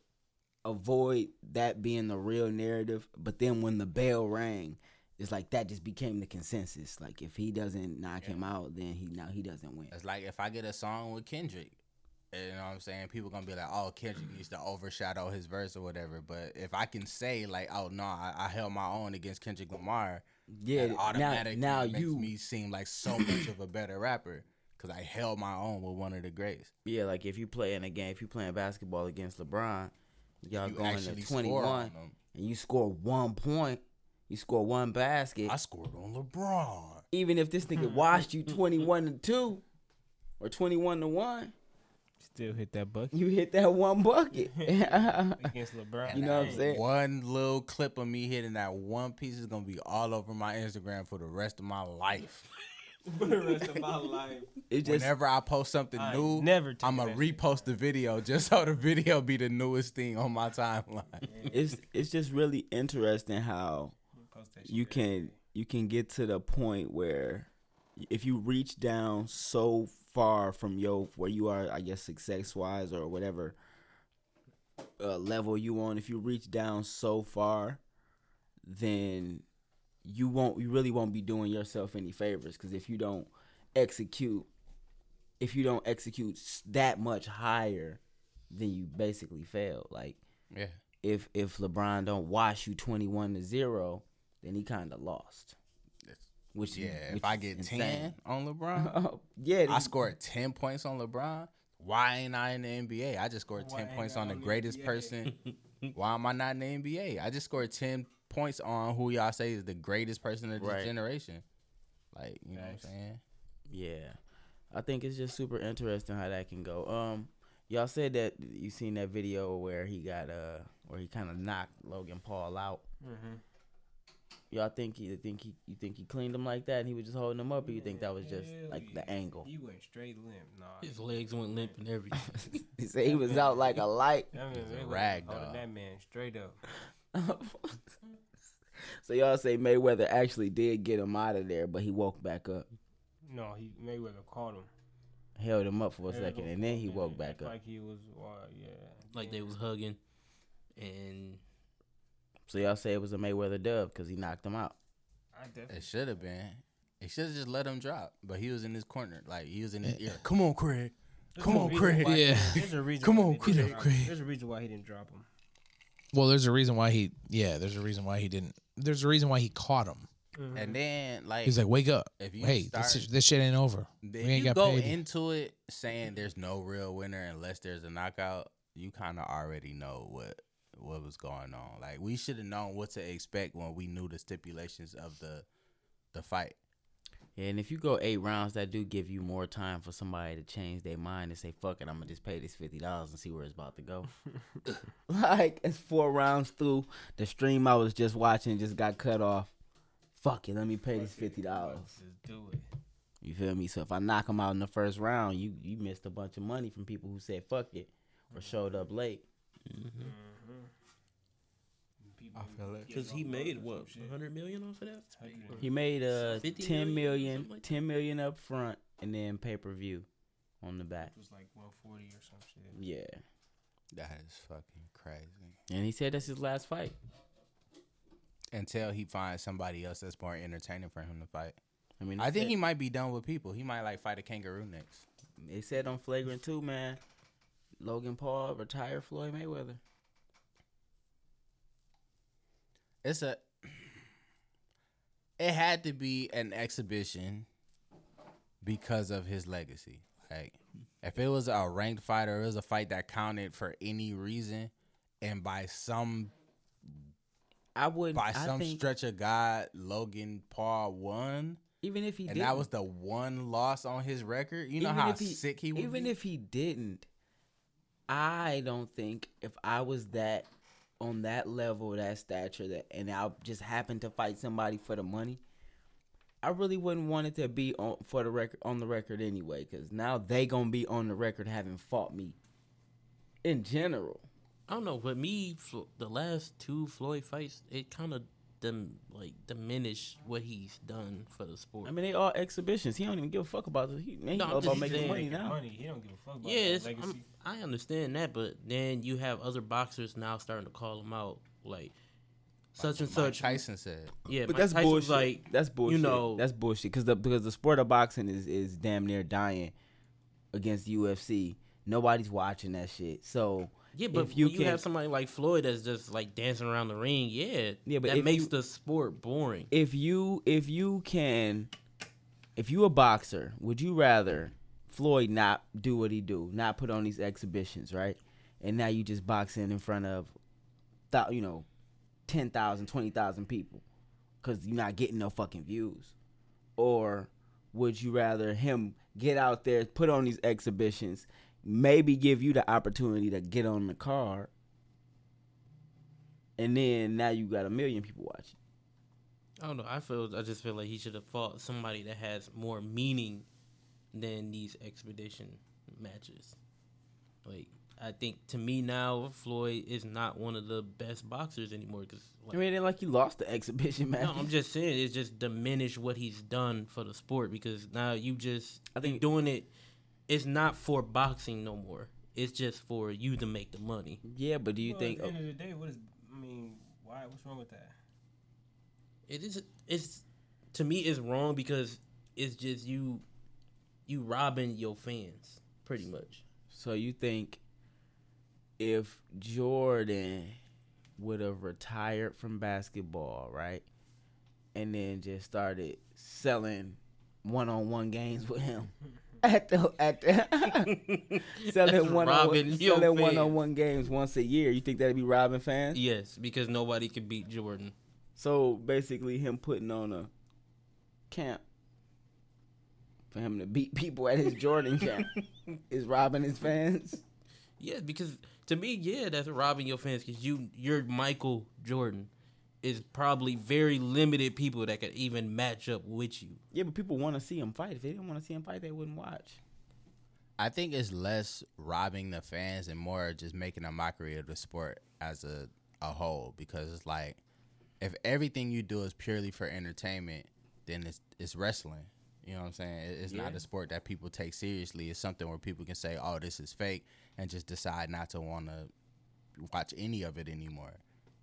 Speaker 3: avoid that being the real narrative, but then when the bell rang, it's like that just became the consensus. Like if he doesn't knock him out, then he now he doesn't win.
Speaker 2: It's like if I get a song with Kendrick, you know what I'm saying? People gonna be like, "Oh, Kendrick needs to overshadow his verse or whatever." But if I can say like, "Oh no, I, I held my own against Kendrick Lamar,"
Speaker 3: Yeah,
Speaker 2: that
Speaker 3: now
Speaker 2: automatically
Speaker 3: now
Speaker 2: makes
Speaker 3: you
Speaker 2: me seem like so much of a better rapper because I held my own with one of the greats.
Speaker 3: yeah like if you play in a game, if you playing basketball against LeBron, y'all
Speaker 2: You
Speaker 3: going to
Speaker 2: score
Speaker 3: twenty
Speaker 2: on
Speaker 3: one,
Speaker 2: them.
Speaker 3: and you score one point, you score one basket.
Speaker 2: I scored on LeBron.
Speaker 3: even if this nigga hmm. washed you 21 to 2 or 21 to 1
Speaker 4: Still hit that bucket
Speaker 3: you hit that one bucket
Speaker 4: against LeBron.
Speaker 3: You know what I'm saying?
Speaker 2: One little clip of me hitting that one piece is gonna be all over my Instagram for the rest of my life.
Speaker 4: For the rest of my life.
Speaker 3: it's just
Speaker 2: Whenever I post something
Speaker 4: I
Speaker 2: new,
Speaker 4: never
Speaker 2: I'm gonna repost the video just so the video be the newest thing on my timeline.
Speaker 3: it's it's just really interesting how
Speaker 4: Post that shit
Speaker 3: you
Speaker 4: every
Speaker 3: can you can get to the point where if you reach down so far from your where you are i guess success wise or whatever uh, level you on if you reach down so far then you won't you really won't be doing yourself any favors because if you don't execute if you don't execute that much higher then you basically fail like
Speaker 2: Yeah.
Speaker 3: if if LeBron don't wash you 21 to 0, then he kind of lost. Which
Speaker 2: Yeah,
Speaker 3: which
Speaker 2: if I get
Speaker 3: insane.
Speaker 2: ten on LeBron,
Speaker 3: Oh, yeah,
Speaker 2: I scored ten points on LeBron. Why ain't I in the NBA? I just scored
Speaker 4: Why
Speaker 2: ten points on the
Speaker 4: on the
Speaker 2: greatest
Speaker 4: NBA?
Speaker 2: person. Why am I not in the NBA? I just scored ten points on who y'all say is the greatest person of this
Speaker 3: Right.
Speaker 2: generation. Like, you know what I'm saying?
Speaker 3: Yeah, I think it's just super interesting how that can go. Um, y'all said that you seen that video where he got uh where he kind of knocked Logan Paul out.
Speaker 4: Mm-hmm.
Speaker 3: Y'all think he think he you think he cleaned him like that and he was just holding him up, or you think that was just like the angle?
Speaker 4: He went straight limp. Nah.
Speaker 5: His legs went limp and everything.
Speaker 3: he said he was out like a light.
Speaker 4: That man,
Speaker 2: He's a rag
Speaker 4: holding
Speaker 2: doll.
Speaker 4: That man straight up.
Speaker 3: so y'all say Mayweather actually did get him out of there, but he woke back up,
Speaker 4: No, he Mayweather caught him.
Speaker 3: held him up for a
Speaker 4: Held
Speaker 3: second,
Speaker 4: him
Speaker 3: and then he
Speaker 4: minute,
Speaker 3: woke back up.
Speaker 4: Like he was, uh, yeah.
Speaker 5: like they was hugging, and
Speaker 3: So y'all say it was a Mayweather dub because he knocked him out.
Speaker 4: I definitely.
Speaker 2: It should have been. It should have just let him drop. But he was in his corner. Like he was in his ear. Come on, Craig. Come on, Craig.
Speaker 6: Yeah.
Speaker 4: There's a reason.
Speaker 2: Come on,
Speaker 4: he
Speaker 6: Craig.
Speaker 4: drop
Speaker 6: Craig.
Speaker 4: him. There's a reason why he didn't drop him.
Speaker 6: Well, there's a reason why he. Yeah, there's a reason why he didn't. There's a reason why he caught him. Mm-hmm.
Speaker 2: And then like
Speaker 6: He's like, "Wake up!
Speaker 2: if you
Speaker 6: Hey,
Speaker 2: start,
Speaker 6: this, shit- this shit ain't over.
Speaker 2: if
Speaker 6: ain't
Speaker 2: you
Speaker 6: got
Speaker 2: go
Speaker 6: paid."
Speaker 2: into it saying there's no real winner unless there's a knockout, you kind of already know what what was going on. Like we should have known what to expect when we knew the stipulations of the the fight.
Speaker 3: Yeah, and if you go eight rounds, that do give you more time for somebody to change their mind and say, "Fuck it, I'm gonna just pay this fifty dollars and see where it's about to go." like it's four rounds through, the stream I was just watching just got cut off. Fuck it, let me pay this fifty dollars.
Speaker 4: Just do it.
Speaker 3: You feel me? So if I knock him out in the first round, you you missed a bunch of money from people who said "fuck it" or mm-hmm. showed up late.
Speaker 4: People
Speaker 2: I feel it.
Speaker 5: because he made what hundred million off of that.
Speaker 3: He made uh
Speaker 5: 50
Speaker 3: ten
Speaker 5: million,
Speaker 3: million,
Speaker 5: something like that?
Speaker 3: 10 million up front, and then pay per view on the back.
Speaker 4: It was like 140 or some shit.
Speaker 3: Yeah,
Speaker 2: That is fucking crazy.
Speaker 3: and he said that's his last fight.
Speaker 2: Until he finds somebody else that's more entertaining for him to fight.
Speaker 3: I mean,
Speaker 2: I think
Speaker 3: said-
Speaker 2: he might be done with people. He might like fight a kangaroo next.
Speaker 3: They said on flagrant two, man. Logan Paul retired Floyd Mayweather.
Speaker 2: It's a. It had to be an exhibition because of his legacy. Like, if it was a ranked fight or it was a fight that counted for any reason, and by some
Speaker 3: I would
Speaker 2: by
Speaker 3: I
Speaker 2: some
Speaker 3: think
Speaker 2: stretch of God, Logan Paul won,
Speaker 3: even if he
Speaker 2: and
Speaker 3: didn't,
Speaker 2: that was the one loss on his record. You know
Speaker 3: even
Speaker 2: how
Speaker 3: if
Speaker 2: sick he would
Speaker 3: even
Speaker 2: be.
Speaker 3: if he didn't, I don't think if I was that on that level, that stature, that and I just happened to fight somebody for the money, I really wouldn't want it to be on for the record on the record anyway, because now they gonna be on the record having fought me. In general,
Speaker 5: I don't know, but me, the last two Floyd fights, it kind of dim, like diminished what he's done for the sport.
Speaker 3: I mean they all exhibitions. He don't even give a fuck about this. He, he
Speaker 5: No, I'm
Speaker 3: all about making
Speaker 5: saying-
Speaker 3: money now.
Speaker 4: money. He don't give a fuck about
Speaker 5: yeah,
Speaker 4: that
Speaker 5: it's, I'm-
Speaker 4: legacy.
Speaker 5: I understand that, but then you have other boxers now starting to call him out, like such and
Speaker 2: Mike
Speaker 5: such.
Speaker 2: Tyson said.
Speaker 5: Yeah,
Speaker 3: But
Speaker 5: Mike
Speaker 3: that's
Speaker 5: Tyson's
Speaker 3: bullshit.
Speaker 5: Like
Speaker 3: that's bullshit.
Speaker 5: You know-
Speaker 3: that's bullshit because the because the sport of boxing is is damn near dying against UFC. Nobody's watching that shit. So
Speaker 5: yeah, but
Speaker 3: if you
Speaker 5: when you
Speaker 3: can-
Speaker 5: have somebody like Floyd that's just like dancing around the ring, yeah,
Speaker 3: Yeah, but
Speaker 5: that makes
Speaker 3: you-
Speaker 5: the sport boring.
Speaker 3: if you if you can if you a boxer, would you rather Floyd not do what he do, not put on these exhibitions, right? And now you just boxing in front of, thou- you know, 10,000, 20,000 people because you're not getting no fucking views, or would you rather him get out there, put on these exhibitions, maybe give you the opportunity to get on the card, and then now you got a million people watching.
Speaker 5: I don't know. I feel I just feel like he should have fought somebody that has more meaning than these expedition matches. Like I think to me now, Floyd is not one of the best boxers anymore. Because
Speaker 3: I mean, like you lost the exhibition match.
Speaker 5: no, I'm just saying it's just diminished what he's done for the sport. Because now you just
Speaker 3: I
Speaker 5: I
Speaker 3: think-
Speaker 5: think doing it. It's not for boxing no more. It's just for you to make the money.
Speaker 3: yeah, but do you
Speaker 4: Well,
Speaker 3: think?
Speaker 4: At the end of the day, what is? I mean, why? What's wrong with that?
Speaker 5: It is. It's to me, it's wrong because it's just you, you robbing your fans pretty much.
Speaker 3: so you think if Jordan would have retired from basketball, right, and then just started selling one on one games with him. At the at the selling one on
Speaker 5: your
Speaker 3: selling one on one games once a year. You think that'd be robbing fans?
Speaker 5: Yes, because nobody could beat Jordan.
Speaker 3: So basically, him putting on a camp for him to beat people at his Jordan camp is robbing his fans.
Speaker 5: Yeah, because to me, yeah, that's robbing your fans because you, you're Michael Jordan. Is probably very limited people that could even match up with you.
Speaker 3: Yeah, but people want to see him fight. If they didn't want to see him fight, they wouldn't watch.
Speaker 2: I think it's less robbing the fans and more just making a mockery of the sport as a, a whole because it's like if everything you do is purely for entertainment, then it's it's wrestling. You know what I'm saying? It- It's not a sport that people take seriously. It's something where people can say, "Oh, this is fake," and just decide not to want to watch any of it anymore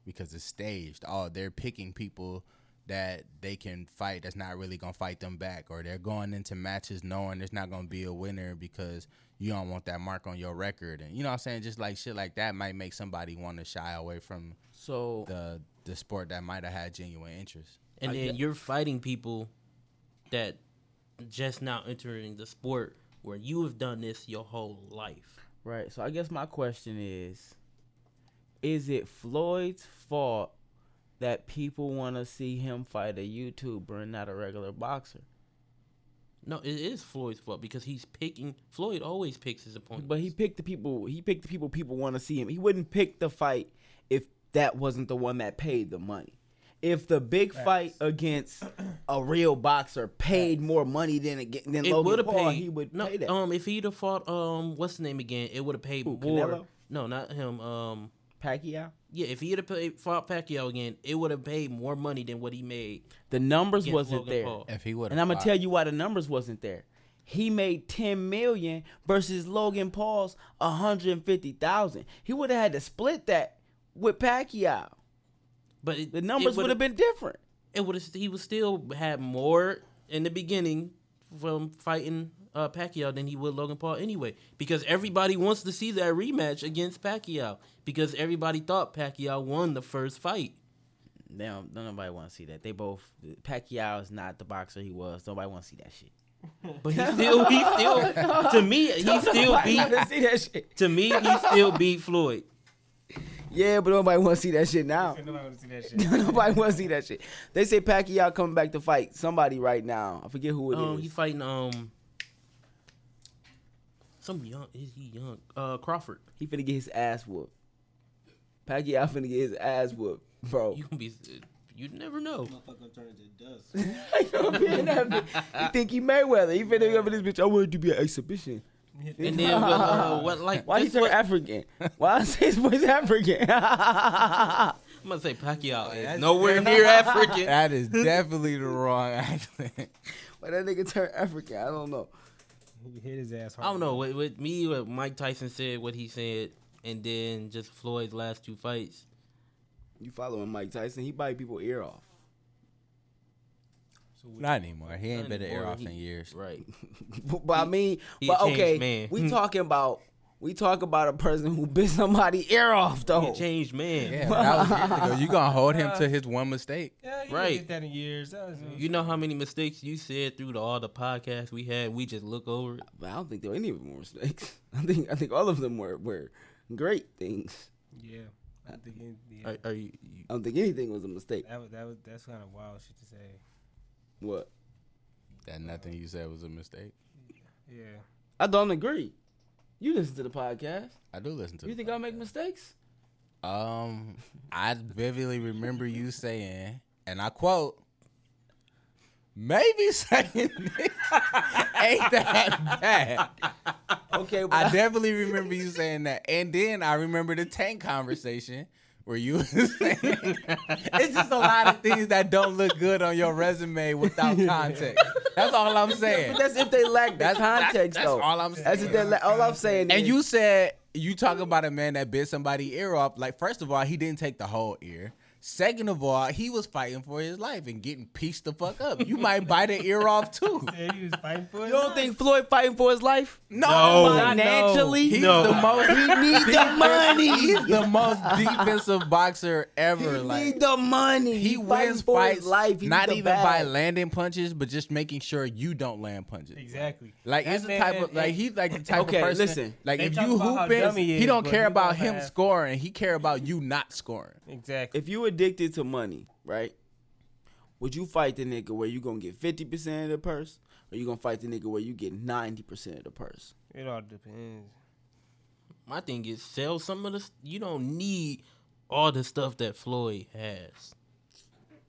Speaker 2: because it's staged. Oh, they're picking people that they can fight that's not really gonna fight them back, or they're going into matches knowing there's not gonna be a winner because you don't want that mark on your record, and you know what I'm saying. Just like shit like that might make somebody want to shy away from
Speaker 3: So
Speaker 2: the the sport that might have had genuine interest.
Speaker 5: And
Speaker 3: I
Speaker 5: then
Speaker 3: get-
Speaker 5: you're fighting people that just now entering the sport where you have done this your whole life.
Speaker 3: right. So I guess my question is: Is it Floyd's fault that people want to see him fight a YouTuber and not a regular boxer?
Speaker 5: No, it is Floyd's fault because he's picking. Floyd always picks his opponent.
Speaker 3: But he picked the people. He picked the people people want to see him. He wouldn't pick the fight if that wasn't the one that paid the money. If the big fight against a real boxer paid more money than aga- than
Speaker 5: it would
Speaker 3: Logan
Speaker 5: have
Speaker 3: Paul,
Speaker 5: paid.
Speaker 3: he would
Speaker 5: no,
Speaker 3: pay that.
Speaker 5: um, if he'd have fought um, what's the name again? It would have paid
Speaker 3: Who,
Speaker 5: more.
Speaker 3: Canelo?
Speaker 5: No, not him. Um,
Speaker 3: Pacquiao.
Speaker 5: yeah, if he'd have paid, fought Pacquiao again, it would have paid more money than what he made.
Speaker 3: The numbers wasn't
Speaker 5: Logan
Speaker 3: there,
Speaker 5: Paul.
Speaker 2: If he would,
Speaker 3: and I'm gonna tell you why the numbers wasn't there. He made ten million versus Logan Paul's hundred and fifty thousand. He would have had to split that with Pacquiao.
Speaker 5: But it,
Speaker 3: The numbers would have been different.
Speaker 5: It would have. He would still had more in the beginning from fighting uh, Pacquiao than he would Logan Paul anyway, because everybody wants to see that rematch against Pacquiao because everybody thought Pacquiao won the first fight.
Speaker 3: Don't nobody want to see that. They both Pacquiao is not the boxer he was. Nobody want to see that shit.
Speaker 5: But he still, he still, to me, he still beat.
Speaker 3: wanna see that shit.
Speaker 5: To me, he still beat Floyd.
Speaker 3: Yeah, but nobody want to see that shit now.
Speaker 4: Nobody want to see that shit.
Speaker 3: nobody want to see that shit. They say Pacquiao coming back to fight somebody right now. I forget who it is.
Speaker 5: Um, he fighting um some young. Is he young? Uh, Crawford.
Speaker 3: He finna get his ass whooped. Pacquiao finna get his ass whooped, bro.
Speaker 5: You can be. You never know.
Speaker 4: Motherfucker turn into dust.
Speaker 3: you think he Mayweather? He finna go over this bitch. I wanted to be an exhibition.
Speaker 5: And then what, uh, what like
Speaker 3: Why he
Speaker 5: this
Speaker 3: turn
Speaker 5: what-
Speaker 3: African? Why I say his voice African?
Speaker 5: I'm gonna say Pacquiao is nowhere near African.
Speaker 2: that is definitely the wrong accent.
Speaker 3: Why that nigga turn African? I don't know.
Speaker 4: He hit his ass hard.
Speaker 5: I don't know. With, with me, what Mike Tyson said, what he said, and then just Floyd's last two fights.
Speaker 3: You following Mike Tyson? He bite people ear off.
Speaker 2: Not anymore. He ain't
Speaker 5: Not
Speaker 2: been an ear
Speaker 5: anymore.
Speaker 2: off
Speaker 5: He-
Speaker 2: in years.
Speaker 5: Right.
Speaker 3: but I mean,
Speaker 5: he
Speaker 3: but
Speaker 5: changed
Speaker 3: okay,
Speaker 5: man.
Speaker 3: we talking about we talk about a person who bit somebody ear off
Speaker 5: He
Speaker 3: though.
Speaker 5: a changed man.
Speaker 2: Yeah, that was years ago. You gonna hold him to his one mistake?
Speaker 4: Yeah, he
Speaker 5: Right.
Speaker 4: right. get that in years. That was,
Speaker 5: You know how many mistakes you said through the, all the podcasts we had? We just look over it.
Speaker 3: I don't think there were any of them mistakes. I think I think all of them were were great things.
Speaker 4: yeah. I think it, yeah.
Speaker 5: Are, are you, you-
Speaker 3: I don't think anything was a mistake.
Speaker 4: that was that was that's kind of wild shit to say.
Speaker 3: What?
Speaker 2: That nothing you said was a mistake.
Speaker 4: Yeah.
Speaker 3: I don't agree. You listen to the podcast.
Speaker 2: I do listen to.
Speaker 3: You
Speaker 2: the
Speaker 3: think I make mistakes?
Speaker 2: Um, I vividly remember you saying, and I quote, "Maybe saying ain't that bad."
Speaker 3: Okay, but
Speaker 2: I
Speaker 3: I,
Speaker 2: definitely remember you saying that, and then I remember the tank conversation where you "It's just a lot of things that don't look good on your resume without context." That's all I'm saying.
Speaker 3: but that's if they lack the
Speaker 2: That's- that's-
Speaker 3: context
Speaker 2: that's
Speaker 3: though.
Speaker 2: all I'm saying.
Speaker 3: That's if they la- all I'm saying.
Speaker 2: And
Speaker 3: is,
Speaker 2: you said you talk about a man that bit somebody ear off. Like, first of all, he didn't take the whole ear. Second of all, he was fighting for his life and getting pieced the fuck up. You might bite an ear off too.
Speaker 4: Yeah, he was fighting for
Speaker 3: You don't think Floyd fighting for his life?
Speaker 2: No,
Speaker 3: Financially?
Speaker 2: He's
Speaker 5: No.
Speaker 2: the most.
Speaker 3: He need the money.
Speaker 2: He's the most defensive boxer ever.
Speaker 3: He
Speaker 2: like
Speaker 3: need the money.
Speaker 2: he
Speaker 3: fighting
Speaker 2: wins
Speaker 3: for
Speaker 2: fights,
Speaker 3: his life. He
Speaker 2: not
Speaker 3: need the
Speaker 2: even by
Speaker 3: bag.
Speaker 2: landing punches, but just making sure you don't land punches.
Speaker 4: Exactly.
Speaker 2: Like
Speaker 4: That
Speaker 2: it's the
Speaker 4: man-
Speaker 2: type of
Speaker 4: and-
Speaker 2: like he's like the type
Speaker 3: Okay,
Speaker 2: of person.
Speaker 3: listen.
Speaker 2: like
Speaker 4: They
Speaker 2: if
Speaker 4: talk
Speaker 2: you
Speaker 4: about how
Speaker 2: hooping,
Speaker 4: dumb he
Speaker 2: he
Speaker 4: is,
Speaker 2: don't
Speaker 4: but
Speaker 2: care
Speaker 4: he
Speaker 2: about
Speaker 4: don't
Speaker 2: him
Speaker 4: have-
Speaker 2: scoring. He care about you not scoring.
Speaker 4: Exactly.
Speaker 3: If you addicted to money, right? Would you fight the nigga where you gonna get fifty percent of the purse, or you gonna fight the nigga where you get ninety percent of the purse?
Speaker 4: It all depends.
Speaker 5: My thing is sell some of the. You don't need all the stuff that Floyd has.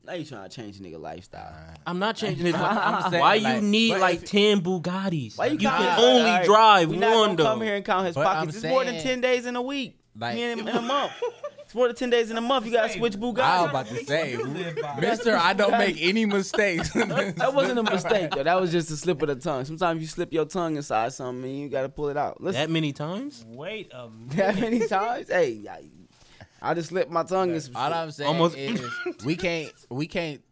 Speaker 3: Now you trying to change nigga lifestyle.
Speaker 5: I'm not changing his.
Speaker 2: I'm saying,
Speaker 5: Why
Speaker 2: like,
Speaker 5: you need like ten Bugattis?
Speaker 3: Why you,
Speaker 5: you can only
Speaker 3: Alright,
Speaker 5: drive
Speaker 3: we not
Speaker 5: one
Speaker 3: gonna
Speaker 5: though.
Speaker 3: come here and count his
Speaker 2: But I'm
Speaker 3: pockets. It's more than ten days in a week.
Speaker 2: Like-
Speaker 3: in, in a month. It's more than ten days in a month. You gotta switch
Speaker 2: I was about to say. Mister, I don't make any mistakes.
Speaker 3: That wasn't a mistake though. That was just a slip of the tongue. Sometimes you slip your tongue inside something and you gotta pull it out. Listen,
Speaker 5: that many times?
Speaker 4: Wait a
Speaker 3: that many times? Hey, I, I just slipped my tongue in some
Speaker 2: All
Speaker 3: shit.
Speaker 2: I'm saying
Speaker 5: Almost-
Speaker 2: is we can't we can't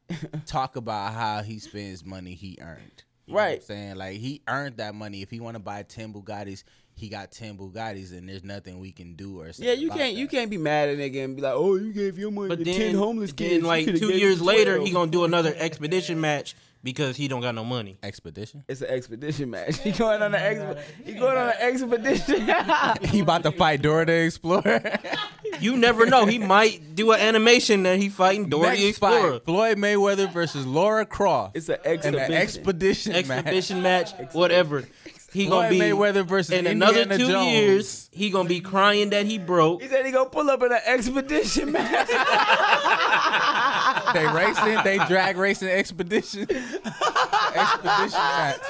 Speaker 2: talk about how he spends money he earned. You know what I'm
Speaker 3: Right.
Speaker 2: saying like he earned that money. If he want to buy ten Bugattis, he got ten Bugattis, and there's nothing we can do or say.
Speaker 3: Yeah, you can't you can't be mad at a nigga and be like, oh, you gave your money
Speaker 5: But
Speaker 3: to
Speaker 5: then,
Speaker 3: ten homeless
Speaker 5: then
Speaker 3: kids. You
Speaker 5: like two years later,
Speaker 3: 12.
Speaker 5: he gonna do another expedition match because he don't got no money.
Speaker 2: expedition.
Speaker 3: It's an expedition match. He going on an exp- he going on an expedition.
Speaker 2: he about to fight Dora the Explorer.
Speaker 5: You never know. He might do an animation that he fighting Dora the Explorer.
Speaker 2: fight, Floyd Mayweather versus Laura Croft.
Speaker 3: it's an
Speaker 2: in
Speaker 3: exhibition.
Speaker 2: an expedition, match.
Speaker 5: Exhibition match, whatever. He gonna
Speaker 2: Floyd
Speaker 5: be
Speaker 2: Mayweather versus
Speaker 5: in another
Speaker 2: Indiana
Speaker 5: two
Speaker 2: Jones.
Speaker 5: years. He gonna be crying that he broke.
Speaker 3: He said he gonna pull up in an expedition match.
Speaker 2: They racing, they drag racing expedition. expedition match.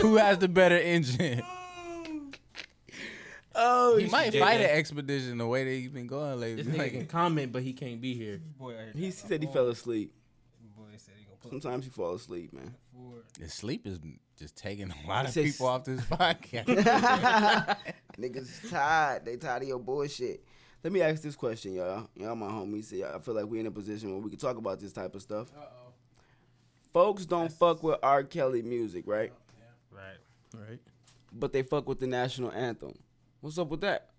Speaker 2: Who has the better engine?
Speaker 3: oh,
Speaker 2: He might
Speaker 5: Yeah.
Speaker 2: fight an expedition the way that he's been going lately.
Speaker 5: This nigga can
Speaker 2: Like,
Speaker 5: comment, but he can't be here.
Speaker 4: Boy, I
Speaker 3: he said he fell asleep.
Speaker 4: Boy said he gonna put
Speaker 3: Sometimes you fall asleep, man.
Speaker 4: forward.
Speaker 2: the sleep is just taking a lot of people off this podcast.
Speaker 3: Niggas tired. They tired of your bullshit. Let me ask this question, y'all. Y'all my homies. Yeah, I feel like we in a position where we can talk about this type of stuff. Folks don't fuck with R. Kelly music, right?
Speaker 4: Oh, right.
Speaker 5: Right.
Speaker 3: But they fuck with the national anthem. What's up with that?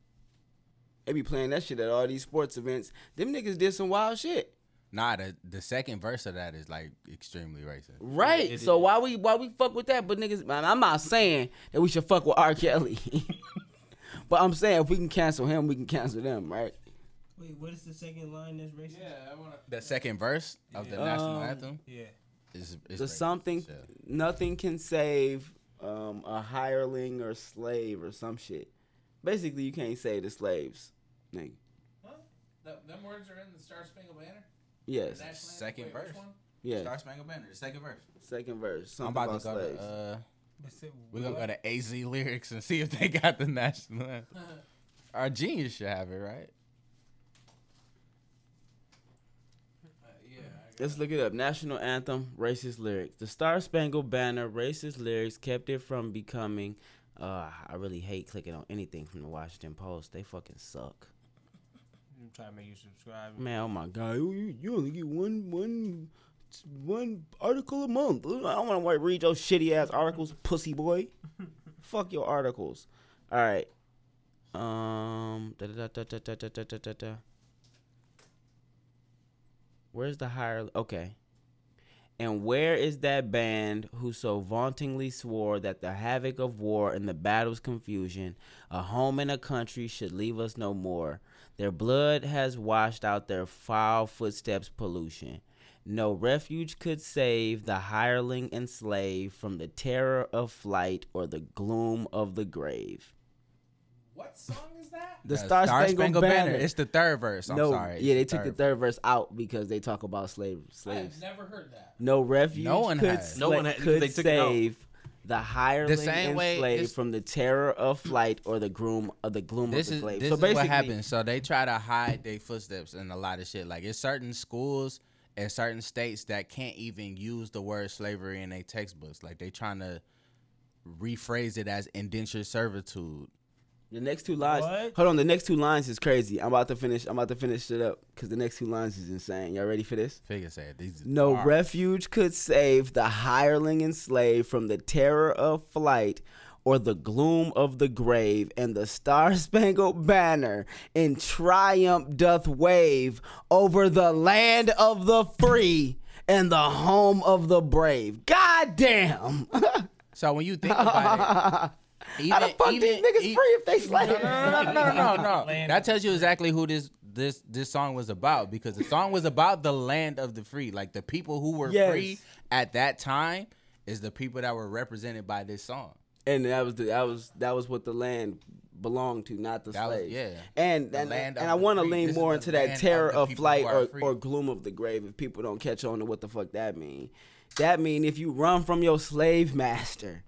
Speaker 3: They be playing that shit at all these sports events. Them niggas did some wild shit.
Speaker 2: Nah, the, the second verse of that is like extremely racist.
Speaker 3: Right.
Speaker 5: it
Speaker 3: so
Speaker 5: is.
Speaker 3: why we why we fuck with that? But niggas, man, I'm not saying that we should fuck with R. Kelly. but I'm saying if we can cancel him, we can cancel them, right?
Speaker 4: Wait, what is the second line that's racist? Yeah.
Speaker 2: The second verse of the national
Speaker 3: Um,
Speaker 2: anthem
Speaker 4: Yeah.
Speaker 2: is, is
Speaker 3: the
Speaker 2: racist.
Speaker 3: something
Speaker 2: Shit.
Speaker 3: nothing can save um, a hireling or slave or some shit. Basically, you can't save the slaves, nigga.
Speaker 6: them words are in the Star Spangled Banner.
Speaker 3: Yes,
Speaker 2: Second verse.
Speaker 3: yeah.
Speaker 2: Star Spangled Banner, the second verse.
Speaker 3: Second verse.
Speaker 2: I'm about
Speaker 3: about,
Speaker 2: to go to, uh, we're gonna go to AZ lyrics and see if they got the national anthem. Our genius should have it, right?
Speaker 3: Yeah, let's look it up. National anthem, racist lyrics. The Star Spangled Banner, racist lyrics kept it from becoming. Uh, I really hate clicking on anything from the Washington Post. They fucking suck.
Speaker 4: I'm trying to make you subscribe.
Speaker 3: Man, oh my god, you, you only get one one one article a month. I don't want to read your shitty ass articles, pussy boy. Fuck your articles. All right. Um. Da, da, da, Where's the higher? Okay. And where is that band who so vauntingly swore that the havoc of war and the battle's confusion, a home and a country should leave us no more? Their blood has washed out their foul footsteps pollution. No refuge could save the hireling and slave from the terror of flight or the gloom of the grave.
Speaker 6: What song is that?
Speaker 3: The
Speaker 2: Yeah,
Speaker 3: Star, Spangled, Banner.
Speaker 2: It's the third verse. I'm
Speaker 3: no,
Speaker 2: sorry.
Speaker 3: yeah, they
Speaker 2: It's
Speaker 3: took the third verse out because they talk about slave slaves.
Speaker 6: I've never heard that.
Speaker 3: No refuge
Speaker 2: No one
Speaker 3: could,
Speaker 2: has.
Speaker 5: No one had- because
Speaker 3: could
Speaker 5: they took it out.
Speaker 3: save the hireling
Speaker 2: same
Speaker 3: and
Speaker 2: way
Speaker 3: slave from the terror of flight or the groom of the gloom
Speaker 2: This
Speaker 3: of the
Speaker 2: is
Speaker 3: grave.
Speaker 2: this
Speaker 3: so
Speaker 2: is
Speaker 3: basically,
Speaker 2: what happens. So they try to hide their footsteps and a lot of shit. Like it's certain schools and certain states that can't even use the word slavery in their textbooks. Like they trying to rephrase it as indentured servitude.
Speaker 3: The next two lines.
Speaker 4: What?
Speaker 3: Hold on. The next two lines is crazy. I'm about to finish. I'm about to finish it up because the next two lines is insane. Y'all ready for this?
Speaker 2: Figure said these.
Speaker 3: No
Speaker 2: bars.
Speaker 3: refuge could save the hireling and slave from the terror of flight or the gloom of the grave, and the star spangled banner in triumph doth wave over the land of the free and the home of the brave. God damn.
Speaker 2: So when you think about it,
Speaker 3: How the
Speaker 2: even-
Speaker 3: fuck
Speaker 2: even-
Speaker 3: these niggas
Speaker 2: e-
Speaker 3: free if they slave?
Speaker 2: No, no, no, no, no, no, no. That tells you exactly who this this this song was about because the song was about the land of the free, like the people who were
Speaker 3: Yes.
Speaker 2: free at that time is the people that were represented by this song.
Speaker 3: And that was the, that was that was what the land belonged to, not the
Speaker 2: That was-
Speaker 3: slaves.
Speaker 2: yeah.
Speaker 3: And
Speaker 2: The
Speaker 3: and,
Speaker 2: land
Speaker 3: and I want to lean
Speaker 2: This
Speaker 3: more into that terror
Speaker 2: of
Speaker 3: of flight or,
Speaker 2: free.
Speaker 3: or gloom of the grave. If people don't catch on to what the fuck that mean, that mean if you run from your slave master.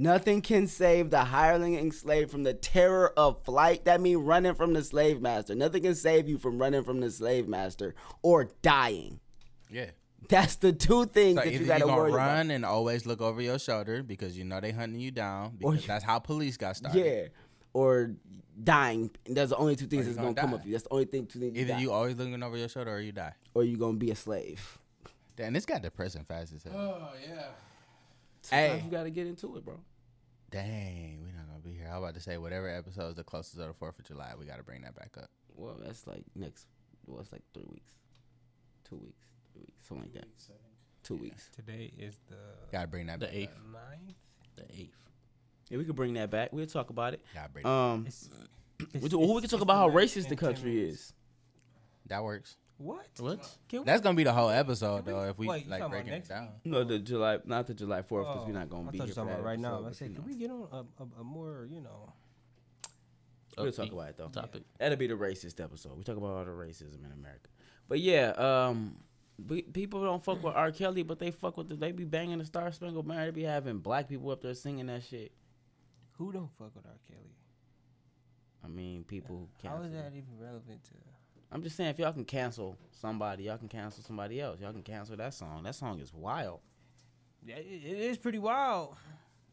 Speaker 3: Nothing can save the hireling and slave from the terror of flight. That mean running from the slave master. Nothing can save you from running from the slave master or dying.
Speaker 2: Yeah.
Speaker 3: That's the two things
Speaker 2: So
Speaker 3: that you
Speaker 2: you
Speaker 3: gotta go through.
Speaker 2: Either you're gonna
Speaker 3: worry
Speaker 2: run
Speaker 3: about.
Speaker 2: and always look over your shoulder because you know they hunting you down because
Speaker 3: you-
Speaker 2: that's how police got started.
Speaker 3: Yeah. Or dying. That's the only two things that's gonna,
Speaker 2: gonna
Speaker 3: come up with you. That's the only thing two things
Speaker 2: Either
Speaker 3: die.
Speaker 2: you always looking over your shoulder or you die.
Speaker 3: or you gonna be a slave.
Speaker 2: Damn, this got depressing fast as hell.
Speaker 6: Oh yeah.
Speaker 3: Sometimes
Speaker 2: Hey.
Speaker 3: you gotta get into it, bro.
Speaker 2: Dang, we're not gonna be here. I was about to say whatever episode is the closest to the Fourth of July, we gotta bring that back up.
Speaker 3: Well, that's like next. Well, it's like three weeks, two weeks, three weeks, something like that. Two weeks.
Speaker 4: Today is the
Speaker 2: Gotta bring that
Speaker 5: The
Speaker 2: back.
Speaker 5: eighth.
Speaker 2: Up.
Speaker 4: ninth.
Speaker 5: The eighth.
Speaker 3: Yeah, we could bring that back. We'll talk about it.
Speaker 2: Gotta bring.
Speaker 3: Um,
Speaker 4: It's,
Speaker 3: we, do- we can talk about how racist the country is.
Speaker 2: that works.
Speaker 4: What?
Speaker 5: What?
Speaker 4: Can we-
Speaker 2: That's gonna be the whole episode though if we
Speaker 4: Wait, you
Speaker 2: like
Speaker 4: talking about
Speaker 2: breaking it
Speaker 4: next
Speaker 2: down.
Speaker 3: No, the July, not the July Fourth, because
Speaker 4: Oh,
Speaker 3: we're not gonna
Speaker 4: I
Speaker 3: be
Speaker 4: thought
Speaker 3: here for
Speaker 4: talking
Speaker 3: that
Speaker 4: about right now.
Speaker 3: episode,
Speaker 4: I
Speaker 3: but,
Speaker 4: said,
Speaker 3: you
Speaker 4: can
Speaker 3: know.
Speaker 4: we get on a, a, a more, you know?
Speaker 3: We'll
Speaker 5: Upbeat
Speaker 3: talk about it though.
Speaker 5: Topic.
Speaker 3: That'll be the racist episode. We talk about all the racism in America. But yeah, um, we, people don't fuck with R. Kelly, but they fuck with the. They be banging the Star Spangled Banner. They be having black people up there singing that shit.
Speaker 4: Who don't fuck with R. Kelly?
Speaker 3: I mean, people.
Speaker 4: How
Speaker 3: Cancel.
Speaker 4: is that even relevant to?
Speaker 3: I'm just saying, if y'all can cancel somebody, y'all can cancel somebody else. Y'all can cancel that song. That song is wild.
Speaker 4: Yeah, it, it is pretty wild.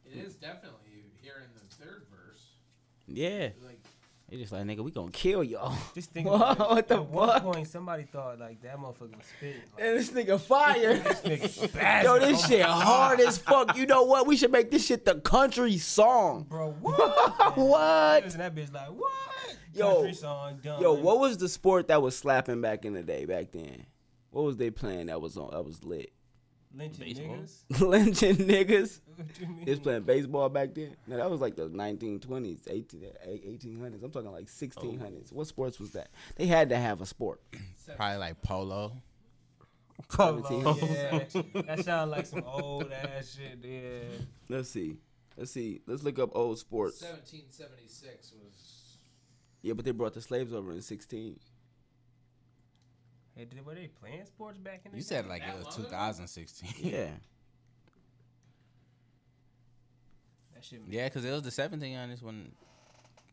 Speaker 6: It is definitely here in the third verse.
Speaker 3: Yeah,
Speaker 6: Like
Speaker 3: they just like nigga, we gonna kill y'all.
Speaker 4: Just think
Speaker 3: Whoa,
Speaker 4: about
Speaker 3: what the
Speaker 4: At one
Speaker 3: fuck?
Speaker 4: point, somebody thought like that motherfucker was spitting. Like,
Speaker 3: And this nigga fire.
Speaker 4: this nigga bad.
Speaker 3: Yo, this oh shit hard as fuck. You know what? We should make this shit the country song.
Speaker 4: Bro, what?
Speaker 3: What?
Speaker 4: And that bitch like, what?
Speaker 3: Yo,
Speaker 4: Country song, done.
Speaker 3: Yo, what was the sport that was slapping back in the day? Back then, what was they playing that was on? That was lit.
Speaker 4: Lynching
Speaker 5: Baseball?
Speaker 4: niggas?
Speaker 3: Lynching niggas.
Speaker 4: What?
Speaker 3: They was playing baseball back then. No, that was like the 1920s, 18, 1800s. I'm talking like 1600s. What sports was that? They had to have a sport.
Speaker 2: Probably like polo.
Speaker 4: Polo, yeah. that sounds like some old ass shit, yeah.
Speaker 3: Let's see. Let's see. Let's look up old sports.
Speaker 6: 1776 was.
Speaker 3: Yeah, but they brought the slaves over in 16.
Speaker 4: Hey, did, were they playing sports back in the
Speaker 2: You
Speaker 4: day?
Speaker 2: said like
Speaker 6: That
Speaker 2: it was
Speaker 6: long ago?
Speaker 2: 2016.
Speaker 3: Yeah.
Speaker 4: that shit.
Speaker 2: yeah, because it was the 1700s on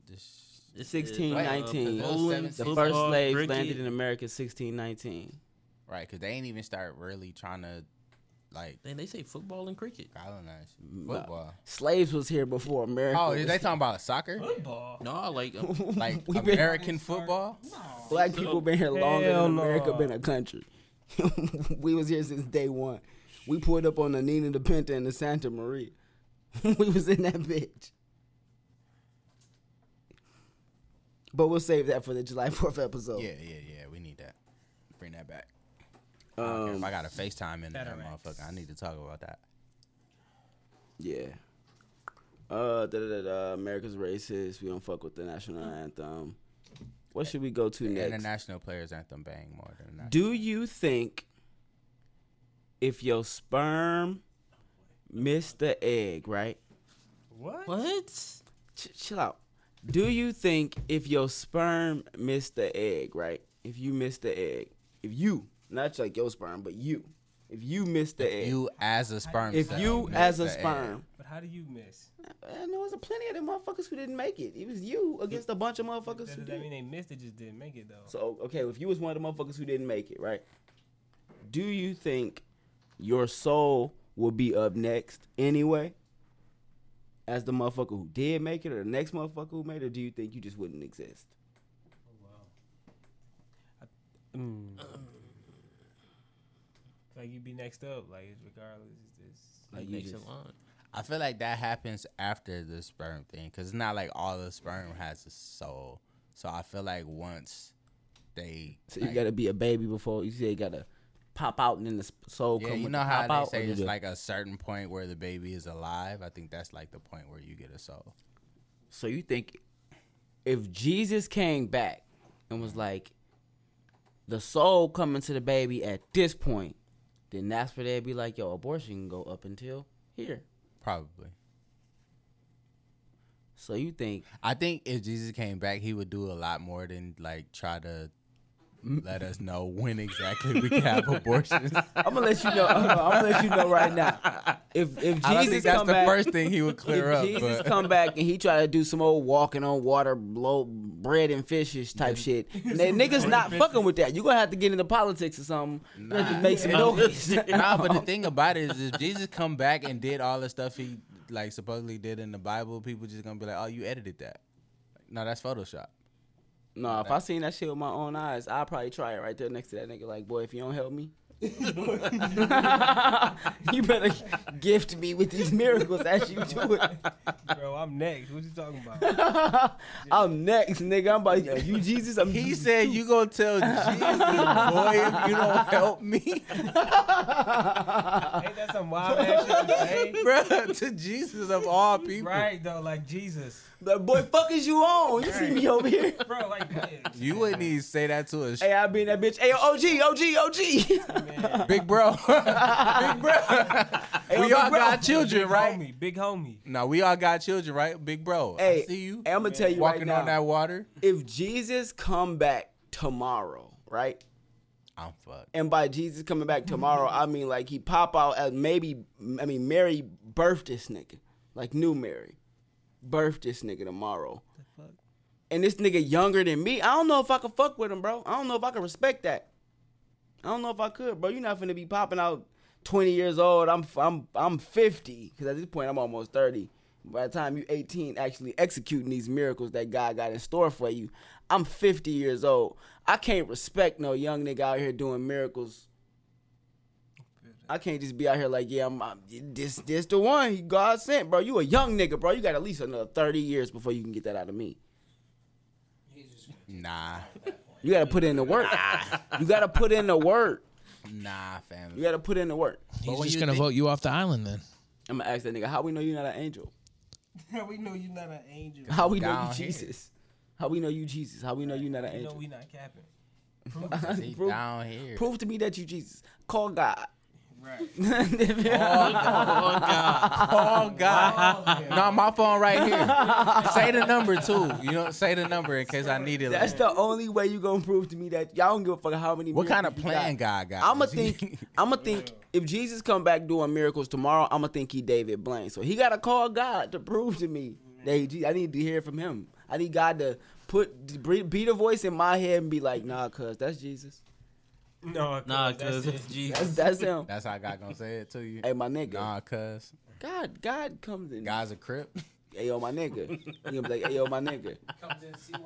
Speaker 2: this.
Speaker 5: It's,
Speaker 3: 1619.
Speaker 2: uh,
Speaker 5: bowling,
Speaker 3: the
Speaker 2: football,
Speaker 3: first slaves
Speaker 5: cricket.
Speaker 3: landed in America 1619.
Speaker 2: Right, because they ain't even start really trying to like
Speaker 5: Then they say football and cricket.
Speaker 2: colonize
Speaker 3: No.
Speaker 2: football.
Speaker 3: Slaves was here before America.
Speaker 2: Oh, is they talking about soccer?
Speaker 4: Football?
Speaker 5: No, like um,
Speaker 2: Like
Speaker 3: We been-
Speaker 2: American football?
Speaker 3: Black people been here longer
Speaker 4: Hell
Speaker 3: than America
Speaker 4: no.
Speaker 3: been a country. we was here since day one. We pulled up on the Nina, the Pinta, and the Santa Maria. we was in that bitch. But we'll save that for the July 4th episode.
Speaker 2: Yeah, yeah, yeah. We need that. Bring that back. I don't care if
Speaker 3: Um,
Speaker 2: I got a FaceTime in that
Speaker 4: Better
Speaker 2: motherfucker. I need to talk about that.
Speaker 3: yeah. Uh, da, da, da, da, America's racist. We don't fuck with the national anthem. What should we go to
Speaker 2: The
Speaker 3: next?
Speaker 2: international players anthem bang more than the national.
Speaker 3: Do you think if your sperm missed the egg, right?
Speaker 4: What?
Speaker 5: what?
Speaker 3: Ch- chill out. Do you think if your sperm missed the egg, right? If you missed the egg, if you, not like your sperm, but you, if you missed the egg,
Speaker 2: You as a sperm
Speaker 3: if
Speaker 2: cell
Speaker 3: you
Speaker 2: missed
Speaker 3: as a
Speaker 2: the egg.
Speaker 3: sperm,
Speaker 4: But how do you miss?
Speaker 3: I know there's a plenty of them motherfuckers who didn't make it. It was you against a bunch of motherfuckers
Speaker 4: Does
Speaker 3: who
Speaker 4: that mean
Speaker 3: did.
Speaker 4: they missed it? Just didn't make it though.
Speaker 3: So okay, if you was one of the motherfuckers who didn't make it, right? Do you think your soul will be up next anyway? as the motherfucker who did make it, or the next motherfucker who made it, or do you think you just wouldn't exist?
Speaker 4: Mm. Like you'd be next up, like it's regardless. It's,
Speaker 3: Like
Speaker 5: Like
Speaker 3: you
Speaker 5: next in
Speaker 3: just-
Speaker 5: line.
Speaker 2: I feel like that happens after the sperm thing because it's not like all the sperm has a soul. So I feel like once they,
Speaker 3: So you gotta be a baby before you say you gotta pop out and then the soul
Speaker 2: yeah,
Speaker 3: come.
Speaker 2: you
Speaker 3: with
Speaker 2: know
Speaker 3: the
Speaker 2: how
Speaker 3: pop
Speaker 2: they say it's
Speaker 3: you-
Speaker 2: like a certain point where the baby is alive. I think that's like the point where you get a soul.
Speaker 3: So you think if Jesus came back and was like the soul coming to the baby at this point, then that's where they'd be like, yo, abortion can go up until here.
Speaker 2: Probably.
Speaker 3: So you think
Speaker 2: I think if Jesus came back, he would do a lot more than like try to let us know when exactly we can have abortions.
Speaker 3: I'm gonna let you know. I'm gonna, I'm gonna let you know right now. If if Jesus
Speaker 2: think that's
Speaker 3: come
Speaker 2: the
Speaker 3: back,
Speaker 2: first thing he would clear
Speaker 3: if
Speaker 2: up.
Speaker 3: Jesus
Speaker 2: but-
Speaker 3: come back and he try to do some old walking on water, blow bread and fishes type shit, niggas not fucking with that. You gonna have to get into politics or something. You have to
Speaker 2: Nah.
Speaker 3: make some noise.
Speaker 2: nah, but the thing about it is, if Jesus come back and did all the stuff he like supposedly did in the Bible, people just gonna be like, "Oh, you edited that." No, that's Photoshop.
Speaker 3: No, if I seen that shit with my own eyes, I'd probably try it right there next to that nigga. Like, boy, if you don't help me, you better gift me with these miracles as you do it.
Speaker 4: bro, I'm next. What you talking about?
Speaker 3: I'm next, nigga. I'm about yo, you Jesus. I'm
Speaker 2: He
Speaker 3: Jesus
Speaker 2: said,
Speaker 3: too.
Speaker 2: "You gonna tell Jesus, boy, if you don't help me,
Speaker 4: Ain't that some wild ass shit to say?
Speaker 2: Bruh, To Jesus of all people,
Speaker 4: Right though, like Jesus,
Speaker 3: Like, boy, fuck is you on? You see me over here?
Speaker 4: bro. Like yeah,
Speaker 2: You wouldn't even say that to us,
Speaker 3: Hey, I be in that bitch. Hey, yo, OG, OG, OG.
Speaker 4: man.
Speaker 2: big bro, big bro.
Speaker 3: Hey,
Speaker 2: we all
Speaker 3: bro.
Speaker 2: got children,
Speaker 4: big
Speaker 2: right?
Speaker 4: homie, big homie.
Speaker 2: No, we all got children, right? Big bro,
Speaker 3: Hey,
Speaker 2: I see you
Speaker 3: Hey, I'm gonna tell you
Speaker 2: walking
Speaker 3: right now.
Speaker 2: on that water.
Speaker 3: if Jesus come back tomorrow, right?
Speaker 2: I'm fucked.
Speaker 3: And by Jesus coming back tomorrow, I mean like he pop out as maybe I mean Mary birthed this nigga. Like new Mary. Birthed this nigga tomorrow. And this nigga younger than me. I don't know if I could fuck with him, bro. I don't know if I could respect that. I don't know if I could, bro. You're not finna be popping out 20 years old. I'm I'm I'm 50 because at this point I'm almost 30. By the time you 18, actually executing these miracles that God got in store for you, I'm 50 years old. I can't respect no young nigga out here doing miracles. I can't just be out here like, yeah, I'm, I'm this this the one he God sent, bro. You a young nigga, bro. You got at least another 30 years before you can get that out of me.
Speaker 2: Nah,
Speaker 3: You gotta put in the work. You gotta put in the work.
Speaker 2: nah, fam.
Speaker 3: You gotta put in the work.
Speaker 6: He's
Speaker 2: when
Speaker 6: just
Speaker 2: you
Speaker 6: gonna
Speaker 2: think-
Speaker 6: vote you off the island then.
Speaker 3: I'm gonna ask that nigga, how we know you're not an angel?
Speaker 4: How we know you're not an angel.
Speaker 3: How we know
Speaker 2: Down
Speaker 3: you
Speaker 2: here.
Speaker 3: Jesus? How we know you Jesus? How we know you're not an
Speaker 4: You know
Speaker 3: angel?
Speaker 4: we not capping.
Speaker 2: He
Speaker 3: prove,
Speaker 2: down here.
Speaker 3: prove to me that you Jesus. Call God.
Speaker 4: Right.
Speaker 2: Oh God! Oh god. No, my phone right here. say the number too. You know, say the number in case I need it.
Speaker 3: That's
Speaker 2: later.
Speaker 3: the only way you gonna prove to me that y'all don't give a fuck how many.
Speaker 2: what kind of plan
Speaker 3: got.
Speaker 2: God got?
Speaker 3: I'ma think. I'ma think. If Jesus come back doing miracles tomorrow, I'ma think he David Blaine. So he gotta call God to prove to me that he, I need to hear from him. I need God to put beat a voice in my head and be like, Nah, cuz that's Jesus.
Speaker 4: No,
Speaker 5: Nah,
Speaker 4: that's
Speaker 5: cause
Speaker 4: it.
Speaker 5: it's Jesus.
Speaker 3: That's that's him.
Speaker 2: That's how God gonna say it to you.
Speaker 3: Hey, my nigga.
Speaker 2: Nah, cuz
Speaker 3: God, God comes in.
Speaker 2: God's a crip.
Speaker 3: Hey yo, my nigga. He gonna be like, hey yo, my nigga. Comes in.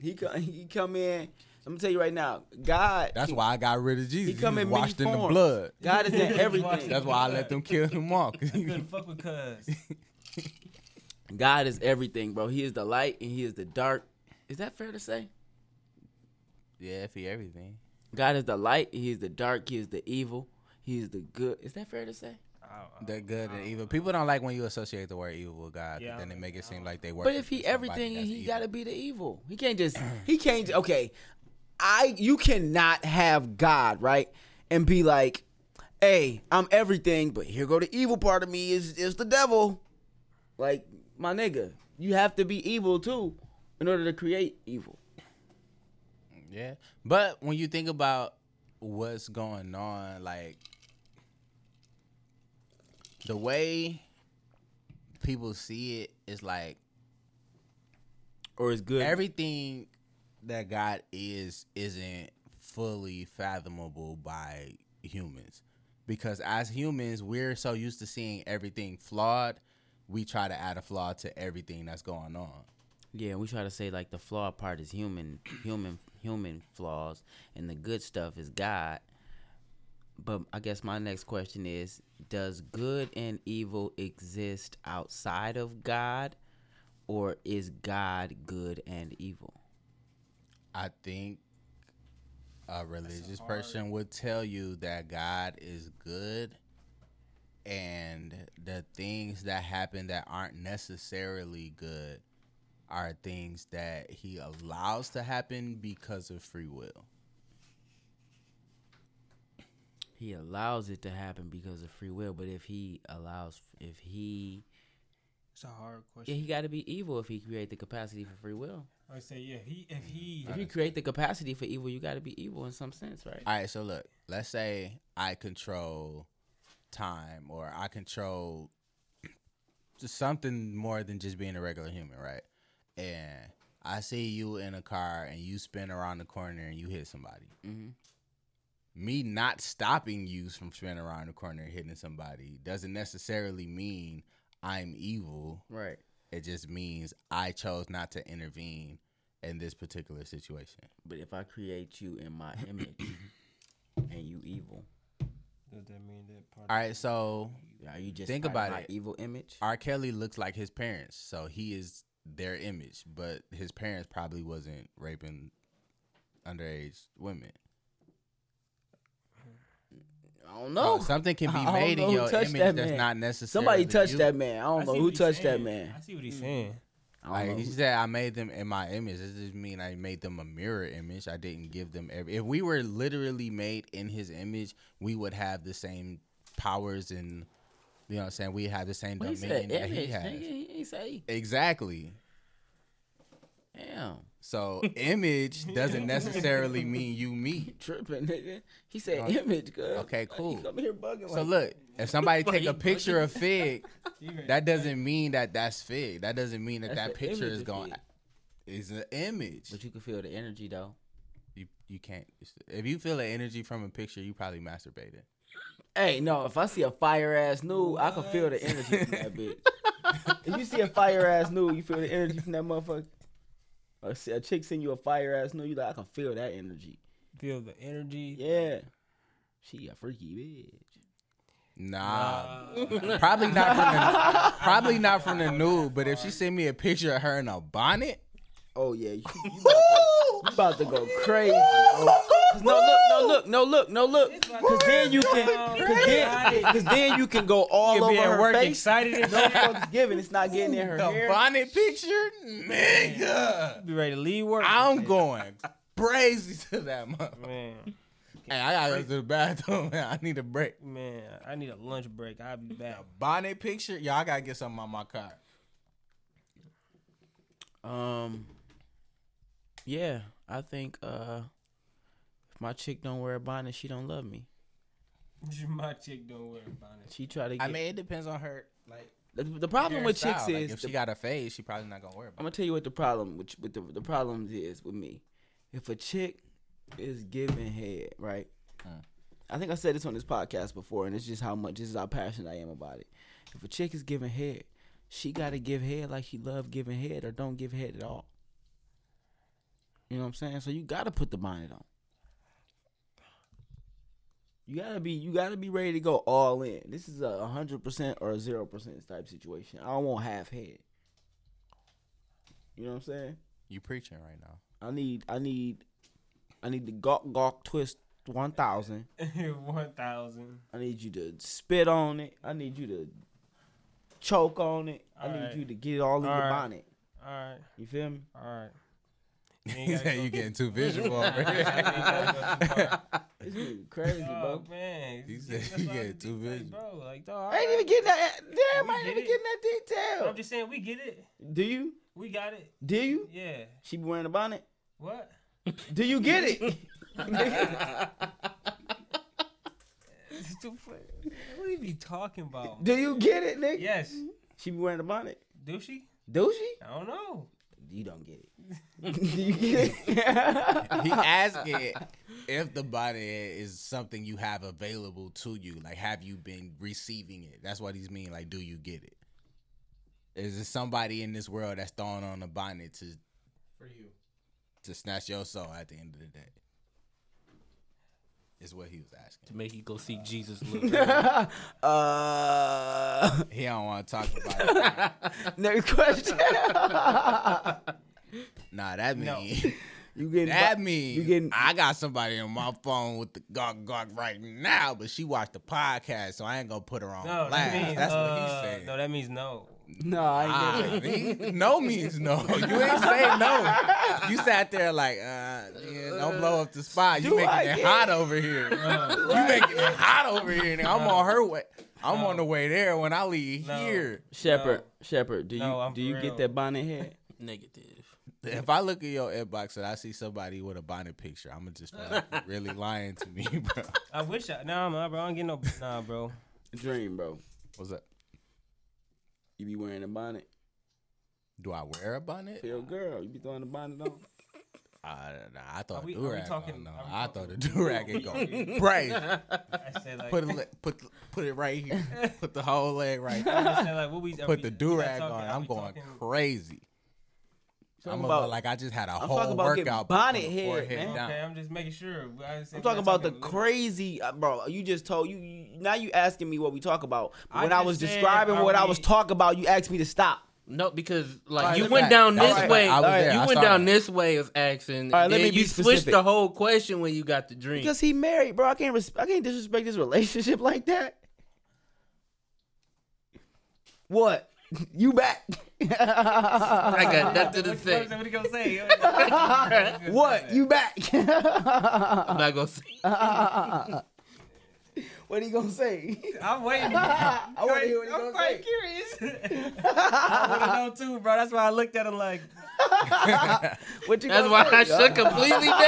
Speaker 3: He come, he come in. I'm gonna tell you right now, God.
Speaker 2: That's
Speaker 3: he-
Speaker 2: why I got rid of Jesus.
Speaker 3: He come
Speaker 2: was
Speaker 3: in many
Speaker 2: washed in the blood.
Speaker 3: God is in everything.
Speaker 2: That's why I let them kill him off.
Speaker 4: Couldn't fuck with cuz.
Speaker 3: God is everything, bro. He is the light and he is the dark. Is that fair to say?
Speaker 2: yeah, for everything.
Speaker 3: God is the light. He is the dark. He is the evil. He is the good. Is that fair to say?
Speaker 2: The good and evil. People don't like when you associate the word evil with God.
Speaker 4: Yeah,
Speaker 2: then they make it seem like they work.
Speaker 3: But if he everything, he got to be the evil. He can't just. He can't. Okay, I. You cannot have God right and be like, "Hey, I'm everything," but here go the evil part of me is is the devil. Like my nigga, you have to be evil too in order to create evil.
Speaker 2: Yeah, but when you think about what's going on, like the way people see it is like
Speaker 3: Or is good.
Speaker 2: everything that God is isn't fully fathomable by humans because as humans we're so used to seeing everything flawed we try to add a flaw to everything that's going on.
Speaker 3: Yeah, we try to say like the flawed part is human, human, human flaws, and the good stuff is God. But I guess my next question is: Does good and evil exist outside of God, or is God good and evil?
Speaker 2: I think a religious person would tell you that God is good and the things that happen that aren't necessarily good are things that he allows to happen because of free will.
Speaker 3: He allows it to happen because of free will. But if he allows, if he,
Speaker 4: It's a hard question.
Speaker 3: yeah, he got to be evil if he create the capacity for free will.
Speaker 4: I say yeah. He if he
Speaker 3: If you create the capacity for evil, you got to be evil in some sense, right?
Speaker 2: All right, so look, let's say I control time or I control just something more than just being a regular human, right? And I see you in a car and you spin around the corner and you hit somebody.
Speaker 3: hmm
Speaker 2: Me not stopping you from spinning around the corner and hitting somebody doesn't necessarily mean I'm evil.
Speaker 3: Right.
Speaker 2: It just means I chose not to intervene in this particular situation.
Speaker 3: But if I create you in my image and you evil,
Speaker 4: does that mean that part?
Speaker 2: All right, so
Speaker 3: are you just
Speaker 2: Think about it.
Speaker 3: evil image?
Speaker 2: R. Kelly looks like his parents, so he is their image, but his parents probably wasn't raping underage women.
Speaker 3: I don't know.
Speaker 2: So something can be
Speaker 3: I
Speaker 2: made in your
Speaker 3: touched
Speaker 2: image
Speaker 3: that
Speaker 2: that's
Speaker 3: man.
Speaker 2: not necessarily
Speaker 3: Somebody touched
Speaker 2: you.
Speaker 3: that man. I don't
Speaker 4: I
Speaker 3: know who
Speaker 4: what he's
Speaker 3: touched that man.
Speaker 4: I see what he's hmm. saying.
Speaker 3: I
Speaker 2: Like he said, I made them in my image. It just mean I made them a mirror image. I didn't give them every. If we were literally made in his image, we would have the same powers and you know what I'm saying. We have the same
Speaker 3: he
Speaker 2: dominion
Speaker 3: said
Speaker 2: that
Speaker 3: image,
Speaker 2: he has.
Speaker 3: nigga. He ain't say.
Speaker 2: Exactly.
Speaker 3: Damn.
Speaker 2: So image doesn't necessarily mean you me.
Speaker 3: Tripping, nigga. He said
Speaker 2: Oh,
Speaker 3: image, good.
Speaker 2: okay, cool.
Speaker 3: He come here bugging
Speaker 2: So
Speaker 3: like,
Speaker 2: look, if somebody take a
Speaker 5: Like,
Speaker 2: picture of Fig, that doesn't mean that that's Fig. That doesn't mean that
Speaker 3: That's
Speaker 2: that picture is going. Is an image.
Speaker 3: But you can feel the energy though.
Speaker 2: You you can't. If you feel the energy from a picture, you probably masturbated.
Speaker 3: Hey, no, if I see a fire ass nude, I can feel the energy from that bitch. if you see a fire ass nude, you feel the energy from that motherfucker. Or see a chick send you a fire ass nude, you like I can feel that energy.
Speaker 4: feel the energy.
Speaker 3: Yeah. She a freaky bitch.
Speaker 2: Nah, probably not from the probably not from the nude. But if she send me a picture of her in a bonnet,
Speaker 3: Oh yeah, you, you, about, to, you about to go crazy. bro. 'Cause No look, no look, no look, no look. Cause then you can, cause then, cause then you can go all
Speaker 4: You
Speaker 3: over
Speaker 4: be at
Speaker 3: her
Speaker 4: work
Speaker 3: face.
Speaker 4: excited and
Speaker 3: No
Speaker 4: shit.
Speaker 3: fucks given. It's not getting in her
Speaker 2: the
Speaker 3: hair.
Speaker 2: bonnet picture, nigga,
Speaker 4: Be ready to leave work.
Speaker 2: I'm going crazy to that mother.
Speaker 4: Man,
Speaker 2: Hey, I gotta go to the bathroom. Man. I need a break.
Speaker 4: man, I need a lunch break. I'll be back.
Speaker 2: Bonnet picture, y'all I gotta get something on my car.
Speaker 3: Um, yeah, I think uh, if my chick don't wear a bonnet, she don't love me.
Speaker 4: My chick don't wear a bonnet.
Speaker 3: She try to. Get,
Speaker 2: I mean, it depends on her. Like
Speaker 3: the, the problem with chicks
Speaker 2: hairstyle. Like,
Speaker 3: is
Speaker 2: if
Speaker 3: the-
Speaker 2: she got a face, she probably not gonna wear it.
Speaker 3: I'm gonna tell you what the problem with, with the the problem is with me. If a chick is giving head, right?
Speaker 2: Hmm.
Speaker 3: I think I said this on this podcast before, and it's just how much this is how passionate I am about it. If a chick is giving head, she gotta give head like she love giving head, or don't give head at all. You know what I'm saying? So you gotta put the bonnet on. You gotta be you gotta be ready to go all in. This is a hundred percent or a zero percent type situation. I don't want half head. You know what I'm saying?
Speaker 2: You preaching right now.
Speaker 3: I need I need I need the gawk gawk twist one thousand.
Speaker 4: One thousand.
Speaker 3: I need you to spit on it. I need you to choke on it. I need
Speaker 4: Alright.
Speaker 3: you to get it all in your
Speaker 4: Alright.
Speaker 3: bonnet.
Speaker 4: All right,
Speaker 3: You feel me?
Speaker 4: all right.
Speaker 2: He said you getting too visual over here.
Speaker 3: This nigga crazy, bro.
Speaker 4: Oh man,
Speaker 2: He said you
Speaker 4: I
Speaker 2: get too visual.
Speaker 4: bro. Like, dog,
Speaker 3: I ain't even getting that. Uh, damn,
Speaker 4: We
Speaker 3: I ain't even
Speaker 4: it.
Speaker 3: getting that detail.
Speaker 4: I'm just saying, we get it.
Speaker 3: Do you?
Speaker 4: We got it.
Speaker 3: Do you?
Speaker 4: Yeah.
Speaker 3: She be wearing a bonnet?
Speaker 4: What?
Speaker 3: Do you get it?
Speaker 4: It's too funny. What are you be talking about?
Speaker 3: Do you get it, nigga?
Speaker 4: Yes.
Speaker 3: She be wearing a bonnet.
Speaker 4: Do she?
Speaker 3: Do she?
Speaker 4: I don't know.
Speaker 3: You don't get it. Do you get it?
Speaker 2: he asking if the body is something you have available to you. Like, have you been receiving it? That's what he's mean. Like, do you get it? Is there somebody in this world that's throwing on a bonnet to
Speaker 6: For you.
Speaker 2: to snatch your soul at the end of the day? Is what he was asking.
Speaker 5: to make you go see Jesus. Look,
Speaker 3: Uh,
Speaker 2: He don't want to talk about it.
Speaker 3: next question.
Speaker 2: Nah, that mean
Speaker 3: you getting
Speaker 2: that mean
Speaker 3: you getting
Speaker 2: I got somebody on my phone with the gawk gawk right now, but she watched the podcast, so I ain't gonna put her on
Speaker 4: No,
Speaker 2: blast.
Speaker 4: that means
Speaker 2: That's what he's
Speaker 4: uh,
Speaker 2: saying.
Speaker 4: No, that means no.
Speaker 3: no, I ain't
Speaker 2: Ah,
Speaker 3: getting
Speaker 2: see? no means no. You ain't saying no. You sat there like, uh, yeah, don't blow up the spot. You
Speaker 3: Do
Speaker 2: making
Speaker 3: I
Speaker 2: it
Speaker 3: get-
Speaker 2: hot over here. you making it hot over here. nigga. I'm on her way. I'm on the way there when I leave
Speaker 4: No.
Speaker 2: here.
Speaker 3: Shepherd, Shepherd, do you
Speaker 4: I'm
Speaker 3: do you
Speaker 4: real.
Speaker 3: get that bonnet head?
Speaker 5: negative.
Speaker 2: If I look at your inbox and I see somebody with a bonnet picture, I'm gonna just feel like you're really lying to me, bro.
Speaker 4: I wish I. Nah, man, bro. I don't get no. Nah, bro.
Speaker 3: Dream, bro.
Speaker 2: What's up?
Speaker 3: You be wearing a bonnet
Speaker 2: Do I wear a bonnet?
Speaker 3: for your girl. You be throwing the bonnet on.
Speaker 2: Uh, nah, I thought
Speaker 4: Are we-
Speaker 2: a do rag.
Speaker 4: talking-
Speaker 2: No, I
Speaker 4: talking-
Speaker 2: thought a do rag is gonna break.
Speaker 4: I said like.
Speaker 2: Put it, put put it right here. Put the whole leg right
Speaker 4: I
Speaker 2: there.
Speaker 4: just said, like, what we,
Speaker 2: Put
Speaker 4: we-
Speaker 2: the
Speaker 4: we
Speaker 2: do rag on. I'm going
Speaker 4: talking-
Speaker 2: crazy.
Speaker 3: Talking
Speaker 2: I'm
Speaker 3: about-
Speaker 2: about like I just had a
Speaker 3: I'm
Speaker 2: whole
Speaker 3: talking about
Speaker 2: workout.
Speaker 3: bonnet
Speaker 2: from
Speaker 3: head, man.
Speaker 2: down.
Speaker 4: Okay, I'm just making sure. I just
Speaker 3: I'm
Speaker 4: we're
Speaker 3: talking about the
Speaker 4: talking-
Speaker 3: crazy, uh, bro. You just told you, you now you asking me what we talk about.
Speaker 4: I
Speaker 3: When I,
Speaker 4: just
Speaker 3: was describing
Speaker 4: are
Speaker 3: what I was talking about, you asked me to stop.
Speaker 5: No, because like
Speaker 2: Alright,
Speaker 5: you went
Speaker 2: me-
Speaker 5: down this
Speaker 2: alright,
Speaker 5: way.
Speaker 2: I was there.
Speaker 5: You
Speaker 2: I
Speaker 5: went down this way of asking.
Speaker 3: Alright, let
Speaker 5: then
Speaker 3: me be
Speaker 5: you switched
Speaker 3: specific.
Speaker 5: the whole question when you got the drink.
Speaker 3: Because he married, bro. I can't res- I can't disrespect this relationship like that. What? You back?
Speaker 5: I got nothing to
Speaker 4: What
Speaker 5: say.
Speaker 4: what he gonna say?
Speaker 3: what? You back?
Speaker 5: I'm not gonna say.
Speaker 3: what he gonna say?
Speaker 4: I'm waiting.
Speaker 3: I want to hear what he
Speaker 4: I'm
Speaker 3: gonna
Speaker 4: quite
Speaker 3: say.
Speaker 4: curious. I want to know too, bro. That's why I looked at him like.
Speaker 3: What you
Speaker 5: That's
Speaker 3: gonna
Speaker 5: why I shut completely down.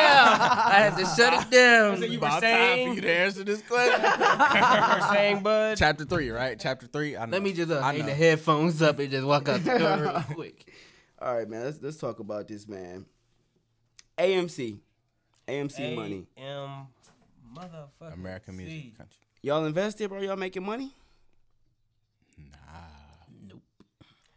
Speaker 5: I had to shut it down.
Speaker 4: So you were
Speaker 2: About time for you to answer this question.
Speaker 4: you were saying, bud.
Speaker 2: Chapter three, right? Chapter three. I know.
Speaker 5: Let me just uh,
Speaker 2: I
Speaker 5: hang the headphones up and just walk out the door real quick.
Speaker 3: All right, man. Let's let's talk about this, man. AMC, AMC money.
Speaker 4: A.M. Motherfucker.
Speaker 2: American music country.
Speaker 3: Y'all invested, bro? Y'all making money? Nah.
Speaker 5: Nope.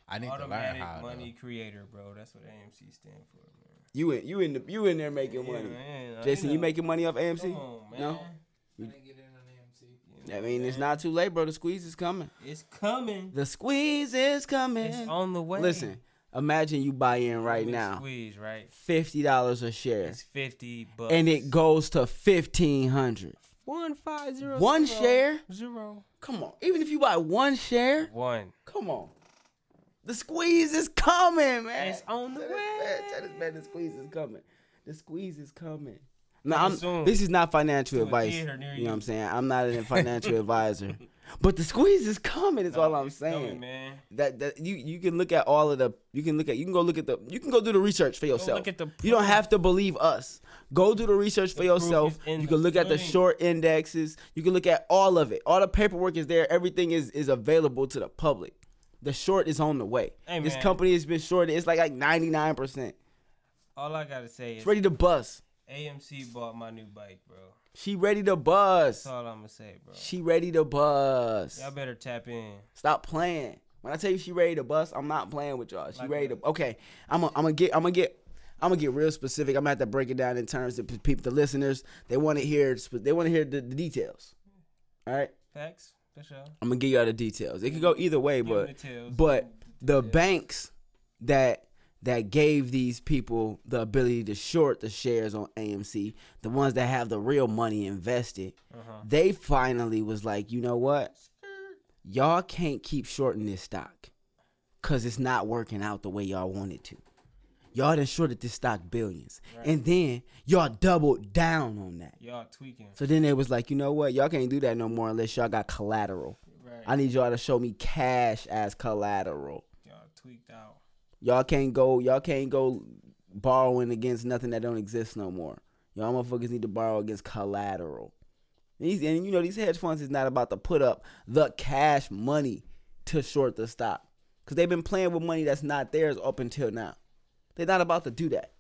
Speaker 2: I need to learn
Speaker 4: Automatic
Speaker 2: how.
Speaker 4: money
Speaker 2: though.
Speaker 4: creator, bro. That's what AMC stand for, man.
Speaker 3: You in you in the, you in there making
Speaker 4: Yeah,
Speaker 3: money?
Speaker 4: man. I
Speaker 3: Jason, you making money off AMC?
Speaker 4: Come on, man.
Speaker 3: No?
Speaker 6: I didn't get in on AMC.
Speaker 3: I mean, it's not too late, bro. The squeeze is coming.
Speaker 4: It's coming.
Speaker 3: The squeeze is coming.
Speaker 4: It's on the way.
Speaker 3: Listen, imagine you buy in right
Speaker 4: Big
Speaker 3: now,
Speaker 4: Squeeze, right?
Speaker 3: fifty dollars a share,
Speaker 4: It's fifty bucks.
Speaker 3: and it goes to fifteen hundred.
Speaker 4: One five zero.
Speaker 3: One
Speaker 4: zero,
Speaker 3: share?
Speaker 4: Zero.
Speaker 3: Come on, even if you buy one share,
Speaker 4: One.
Speaker 3: come on. The squeeze is coming, man.
Speaker 4: It's on the way.
Speaker 3: man- tell this man the squeeze is coming. The squeeze is coming. No, I'm, this is not financial advice. You know what. I'm saying? I'm not a financial advisor. But the squeeze is coming. Is oh, all I'm
Speaker 4: It's coming,
Speaker 3: saying.
Speaker 4: man.
Speaker 3: that that you you can look at all of the you can look at you can go look at the you can go do the research for yourself.
Speaker 4: look at the
Speaker 3: you don't have to believe us. Go do the research for
Speaker 4: The
Speaker 3: yourself. You can look at the short indexes. You can look at all of it. All the paperwork is there. Everything is is available to the public. The short is on the way.
Speaker 4: Hey,
Speaker 3: this
Speaker 4: man.
Speaker 3: company has been shorted. It's like like 99%.
Speaker 4: All I gotta say is
Speaker 3: It's ready to bust.
Speaker 4: AMC bought my new bike, bro.
Speaker 3: She ready to bust.
Speaker 4: That's all I'm gonna say, bro.
Speaker 3: She ready to bust.
Speaker 4: Y'all better tap in.
Speaker 3: Stop playing. When I tell you she ready to bust, I'm not playing with y'all. She
Speaker 4: Like
Speaker 3: ready
Speaker 4: what?
Speaker 3: to. Okay, I'm gonna I'm gonna get I'm gonna get I'm gonna get real specific. I'm gonna have to break it down in terms of people, the listeners. They want to hear they want to hear the, the details. All right,
Speaker 4: Facts, for sure.
Speaker 3: I'm gonna give y'all the details. It could go either way,
Speaker 4: Give 'em
Speaker 3: but
Speaker 4: the
Speaker 3: but the banks that that gave these people the ability to short the shares on AMC, the ones that have the real money invested,
Speaker 4: Uh-huh.
Speaker 3: they finally was like, you know what? Y'all can't keep shorting this stock because it's not working out the way y'all want it to. Y'all done shorted this stock billions. And then y'all doubled down on that.
Speaker 4: Y'all tweaking.
Speaker 3: So then they was like, you know what? Y'all can't do that no more unless y'all got collateral.
Speaker 4: Right.
Speaker 3: I need y'all to show me cash as collateral.
Speaker 4: Y'all tweaked out.
Speaker 3: Y'all can't go. Y'all can't go borrowing against nothing that don't exist no more. Y'all motherfuckers need to borrow against collateral. These and you know these hedge funds is not about to put up the cash money to short the stock because they've been playing with money that's not theirs up until now. They're not about to do that.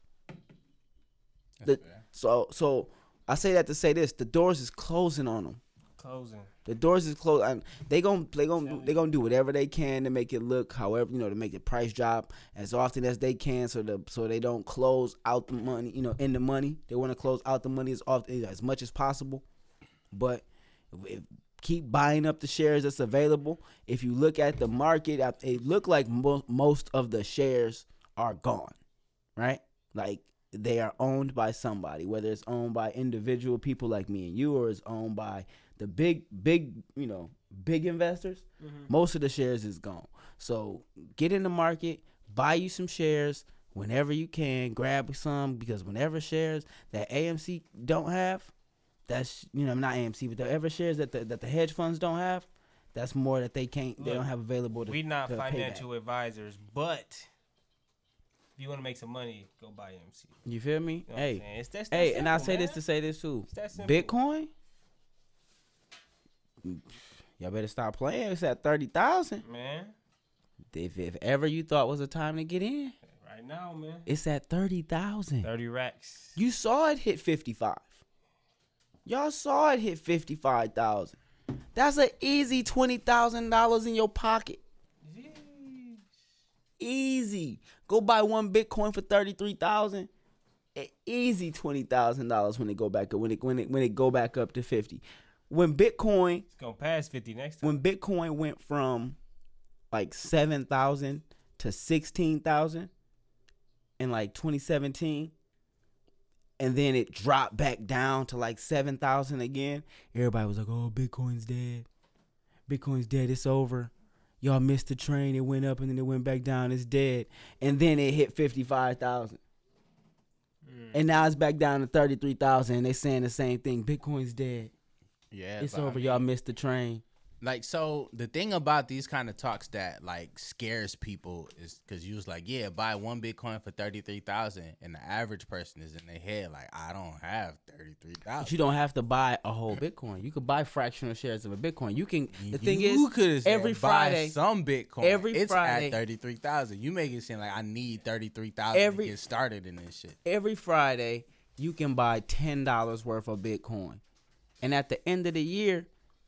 Speaker 3: The- so so I say that to say this: the doors is closing on them.
Speaker 4: Closing.
Speaker 3: The doors is closed. And they gon' they gon' they gonna do whatever they can to make it look however you know to make the price drop as often as they can so the so they don't close out the money you know in the money. They want to close out the money as often as much as possible. But if, keep buying up the shares that's available. If you look at the market, it look like mo- most of the shares are gone, right? Like they are owned by somebody, whether it's owned by individual people like me and you, or it's owned by the big, big, you know, big investors. Mm-hmm. Most of the shares is gone. So get in the market, buy you some shares whenever you can, grab some because whenever shares that AMC don't have, that's you know not AMC, but the ever shares that the, that the hedge funds don't have, that's more that they can't they don't have available. To,
Speaker 4: We not
Speaker 3: to
Speaker 4: financial advisors, but if you want to make some money, go buy MC.
Speaker 3: You feel me?
Speaker 4: You know
Speaker 3: hey.
Speaker 4: It's
Speaker 3: hey, and I say this to say this too.
Speaker 4: It's that simple.
Speaker 3: Bitcoin, y'all better stop playing. It's at thirty thousand.
Speaker 4: Man,
Speaker 3: If if ever you thought was a time to get in,
Speaker 4: right now, man.
Speaker 3: it's at thirty thousand.
Speaker 4: 30 racks.
Speaker 3: You saw it hit fifty five. Y'all saw it hit fifty five thousand. That's an easy twenty thousand dollars in your pocket. Easy. Go buy one Bitcoin for thirty three thousand. Easy twenty thousand dollars when it go back up when it when it when it go back up to fifty. When Bitcoin
Speaker 4: It's to pass 50 next time.
Speaker 3: when Bitcoin went from like seven thousand to sixteen thousand in like twenty seventeen, and then it dropped back down to like seven thousand again. Everybody was like, "Oh, Bitcoin's dead. Bitcoin's dead. It's over. Y'all missed the train. It went up and then it went back down. It's dead." And then it hit fifty five thousand. Mm. And now it's back down to thirty three thousand. And they saying the same thing. Bitcoin's dead.
Speaker 2: Yeah,
Speaker 3: It's
Speaker 2: but I
Speaker 3: over.
Speaker 2: mean,
Speaker 3: Y'all missed the train.
Speaker 2: Like so, the thing about these kind of talks that like scares people is because you was like, yeah, buy one Bitcoin for thirty three thousand, and the average person is in their head like, I don't have thirty three
Speaker 3: But you don't have to buy a whole Bitcoin. You could buy fractional shares of a Bitcoin. You can. The thing is,
Speaker 2: you
Speaker 3: is,
Speaker 2: could
Speaker 3: every Friday,
Speaker 2: some Bitcoin.
Speaker 3: every
Speaker 2: it's
Speaker 3: Friday-
Speaker 2: at thirty three thousand. You make it seem like I need thirty three thousand to get started in this shit.
Speaker 3: every Friday you can buy ten dollars worth of Bitcoin, and at the end of the year,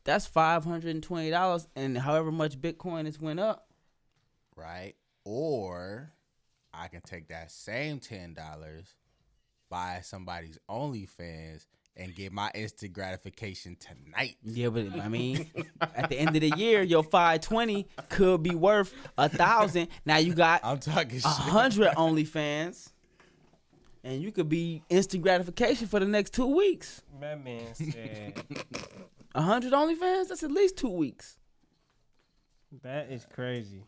Speaker 3: that's five hundred and twenty dollars. And however much Bitcoin has went up,
Speaker 2: right? Or I can take that same ten dollars, buy somebody's OnlyFans, and get my instant gratification tonight.
Speaker 3: yeah. But I mean, at the end of the year, your five twenty could be worth a thousand. Now you got
Speaker 2: I'm talking
Speaker 3: a hundred OnlyFans, and you could be instant gratification for the next two weeks.
Speaker 4: That man said,
Speaker 3: A hundred OnlyFans? That's at least two weeks.
Speaker 4: that is crazy.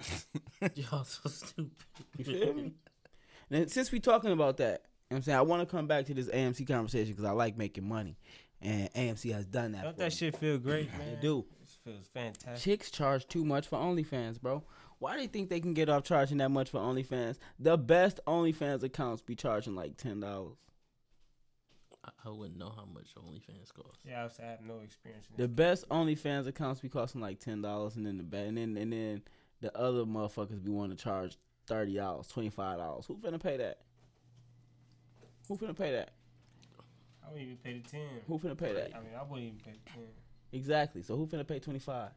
Speaker 5: Y'all so stupid.
Speaker 3: You feel me? And since we talking about that, you know I'm saying I want to come back to this AMC conversation because I like making money, and AMC has done that.
Speaker 4: Don't
Speaker 3: for
Speaker 4: that
Speaker 3: me.
Speaker 4: shit feel great, man?
Speaker 3: They do.
Speaker 4: It feels fantastic.
Speaker 3: Chicks charge too much for OnlyFans, bro. Why do you think they can get off charging that much for OnlyFans? The best OnlyFans accounts be charging like ten dollars.
Speaker 5: I, I wouldn't know how much OnlyFans cost.
Speaker 4: Yeah, I was- I have no experience in
Speaker 3: The
Speaker 4: it.
Speaker 3: best OnlyFans accounts be costing like ten dollars, and then the ba- and then and then the other motherfuckers be wanting to charge thirty dollars, twenty five dollars. Who finna pay that? Who finna pay that?
Speaker 4: I wouldn't even pay the 10.
Speaker 3: Who finna pay that?
Speaker 4: I mean, I wouldn't even pay the 10.
Speaker 3: Exactly. So who finna pay twenty five?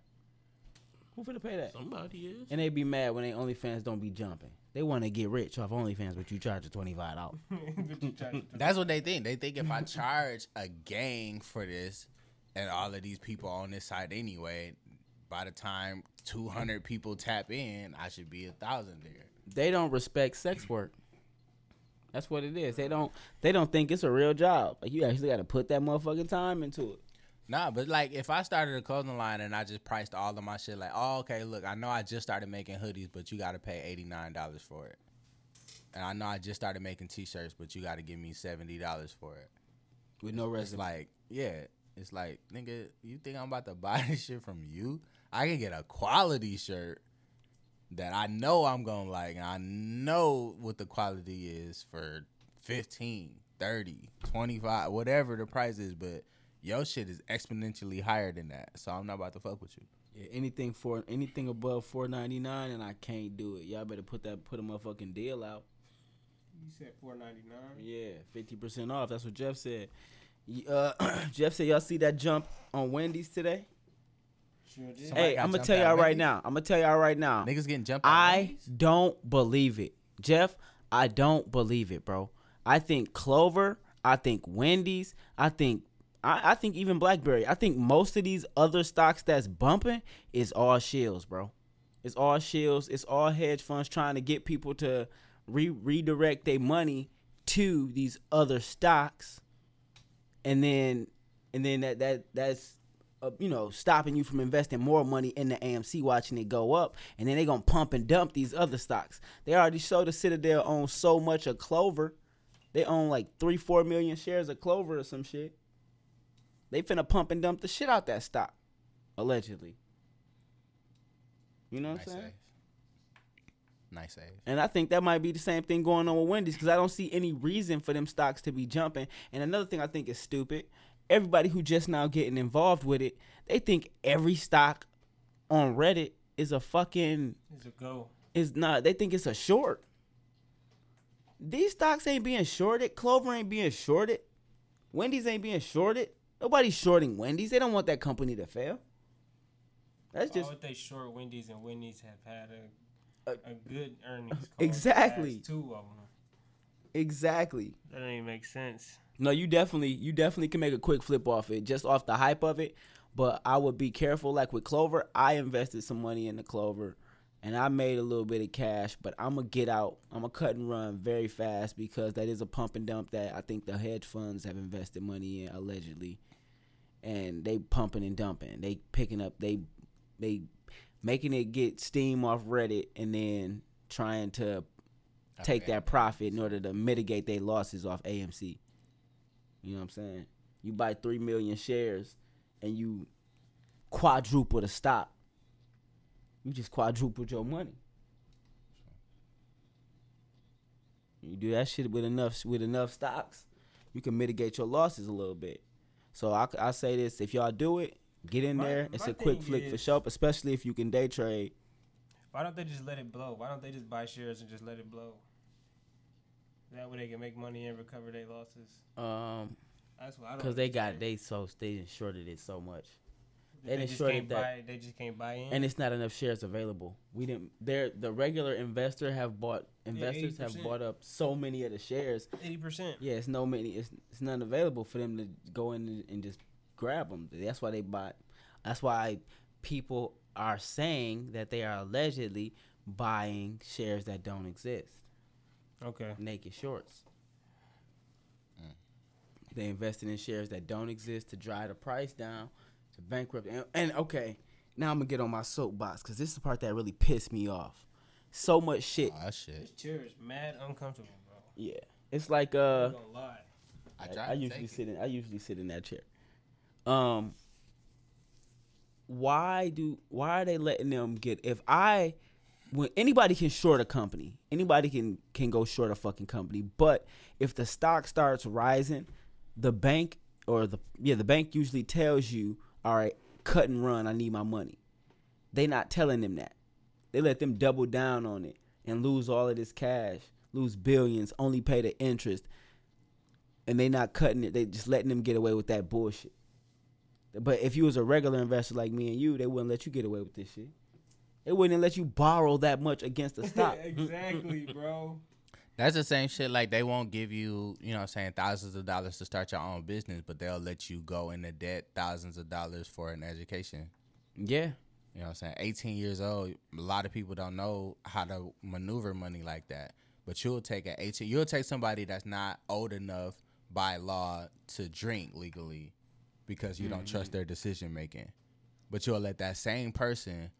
Speaker 3: Who finna pay that?
Speaker 5: Somebody is.
Speaker 3: And they be mad when they OnlyFans don't be jumping. They want to get rich off OnlyFans, but you charge a twenty five dollars.
Speaker 4: But you charge it to-
Speaker 2: That's what they think. They think if I charge a gang for this, and all of these people on this side anyway, by the time 200 people tap in, I should be a thousand there.
Speaker 3: They don't respect sex work. That's what it is. They don't. They don't think it's a real job. Like you actually got to put that motherfucking time into it.
Speaker 2: Nah, but like if I started a clothing line and I just priced all of my shit, like, oh, okay, look, I know I just started making hoodies, but you got to pay eighty nine dollars for it. And I know I just started making t shirts, but you got to give me seventy dollars for it.
Speaker 3: With no
Speaker 2: It's like, yeah, it's like, nigga, you think I'm about to buy this shit from you? I can get a quality shirt that I know I'm gonna like, and I know what the quality is for 15, 30, 25, whatever the price is, but your shit is exponentially higher than that. So I'm not about to fuck with you.
Speaker 3: Yeah, anything for anything above four ninety nine, and I can't do it. Y'all better put that put a motherfucking deal out.
Speaker 4: You said 499
Speaker 3: Yeah, fifty percent off. That's what Jeff said. Uh, Jeff said y'all see that jump on Wendy's today.
Speaker 4: Sure did.
Speaker 3: Hey, I'm gonna tell y'all right
Speaker 2: Wendy's?
Speaker 3: now. I'm gonna tell y'all right now.
Speaker 2: Niggas getting jumped. at
Speaker 3: I
Speaker 2: Wendy's?
Speaker 3: don't believe it, Jeff. I don't believe it, bro. I think Clover. I think Wendy's. I think. I, I think even BlackBerry. I think most of these other stocks that's bumping is all shills, bro. It's all shills. It's all hedge funds trying to get people to re- redirect their money to these other stocks, and then and then that that that's uh, you know stopping you from investing more money in the AMC, watching it go up, and then they gonna pump and dump these other stocks. They already showed the Citadel owns so much of Clover. They own like three, four million shares of Clover or some shit. They finna pump and dump the shit out that stock, allegedly. You know what
Speaker 2: Nice
Speaker 3: I'm saying?
Speaker 2: save. Nice save.
Speaker 3: And I think that might be the same thing going on with Wendy's because I don't see any reason for them stocks to be jumping. And another thing I think is stupid. Everybody who just now getting involved with it, they think every stock on Reddit is a fucking
Speaker 4: It's a go.
Speaker 3: is not. They think it's a short. These stocks ain't being shorted. Clover ain't being shorted. Wendy's ain't being shorted. Nobody's shorting Wendy's. They don't want that company to fail. That's just.
Speaker 4: Why would they short Wendy's and Wendy's have had a
Speaker 3: Uh,
Speaker 4: a good earnings? call
Speaker 3: exactly.
Speaker 4: Two of them.
Speaker 3: exactly.
Speaker 4: That don't even make sense.
Speaker 3: No, you definitely you definitely can make a quick flip off it just off the hype of it. But I would be careful. Like with Clover, I invested some money in the Clover, and I made a little bit of cash. But I'm gonna get out. I'm gonna cut and run very fast because that is a pump and dump that I think the hedge funds have invested money in allegedly, and they pumping and dumping. They picking up. They they making it get steam off Reddit and then trying to take
Speaker 2: Okay.
Speaker 3: that profit in order to mitigate their losses off AMC. You know what I'm saying? You buy three million shares and you quadruple the stock. You just quadrupled your money. You do that shit with enough with enough stocks, you can mitigate your losses a little bit. So I, I say this: if y'all do it, get in
Speaker 4: My-
Speaker 3: there. It's a quick flick for
Speaker 4: is-
Speaker 3: sure, especially if you can day trade.
Speaker 4: Why don't they just let it blow? Why don't they just buy shares and just let it blow? That way they can make money and recover their losses.
Speaker 3: Um,
Speaker 4: That's what
Speaker 3: because they got they so they shorted it so much.
Speaker 4: They,
Speaker 3: they
Speaker 4: just can't
Speaker 3: that.
Speaker 4: buy. They just can't buy in.
Speaker 3: and it's not enough shares available. We didn't. There, the regular investor have bought. Investors have bought up so many of the shares.
Speaker 4: eighty percent.
Speaker 3: Yeah, it's no many. It's it's none available for them to go in and, and just grab them. That's why they bought. That's why people are saying that they are allegedly buying shares that don't exist.
Speaker 4: Okay.
Speaker 3: Naked shorts. Mm. They invested in shares that don't exist to drive the price down, to bankrupt. And, and okay, now I'm gonna get on my soapbox because this is the part that really pissed me off. So much shit.
Speaker 2: Oh, shit.
Speaker 4: This chair is mad uncomfortable, bro.
Speaker 3: Yeah, it's like uh.
Speaker 4: I'm lie.
Speaker 2: I,
Speaker 3: I, I usually
Speaker 2: take
Speaker 3: sit in. I usually sit in that chair. Um, why do why are they letting them get? If I, when anybody can short a company, anybody can can go short a fucking company. But if the stock starts rising, the bank or the yeah the bank usually tells you, all right, cut and run. I need my money. They not telling them that. They let them double down on it and lose all of this cash, lose billions, only pay the interest and they not cutting it. They just letting them get away with that bullshit. But if you was a regular investor like me and you, they wouldn't let you get away with this shit. They wouldn't let you borrow that much against the stock.
Speaker 4: exactly, bro.
Speaker 2: That's the same shit. Like they won't give you, you know, what I'm saying thousands of dollars to start your own business, but they'll let you go into debt thousands of dollars for an education.
Speaker 3: yeah.
Speaker 2: You know what I'm saying? 18 years old, a lot of people don't know how to maneuver money like that. But you'll take an 18, you'll take somebody that's not old enough by law to drink legally because you don't trust mm. their decision making. But you'll let that same person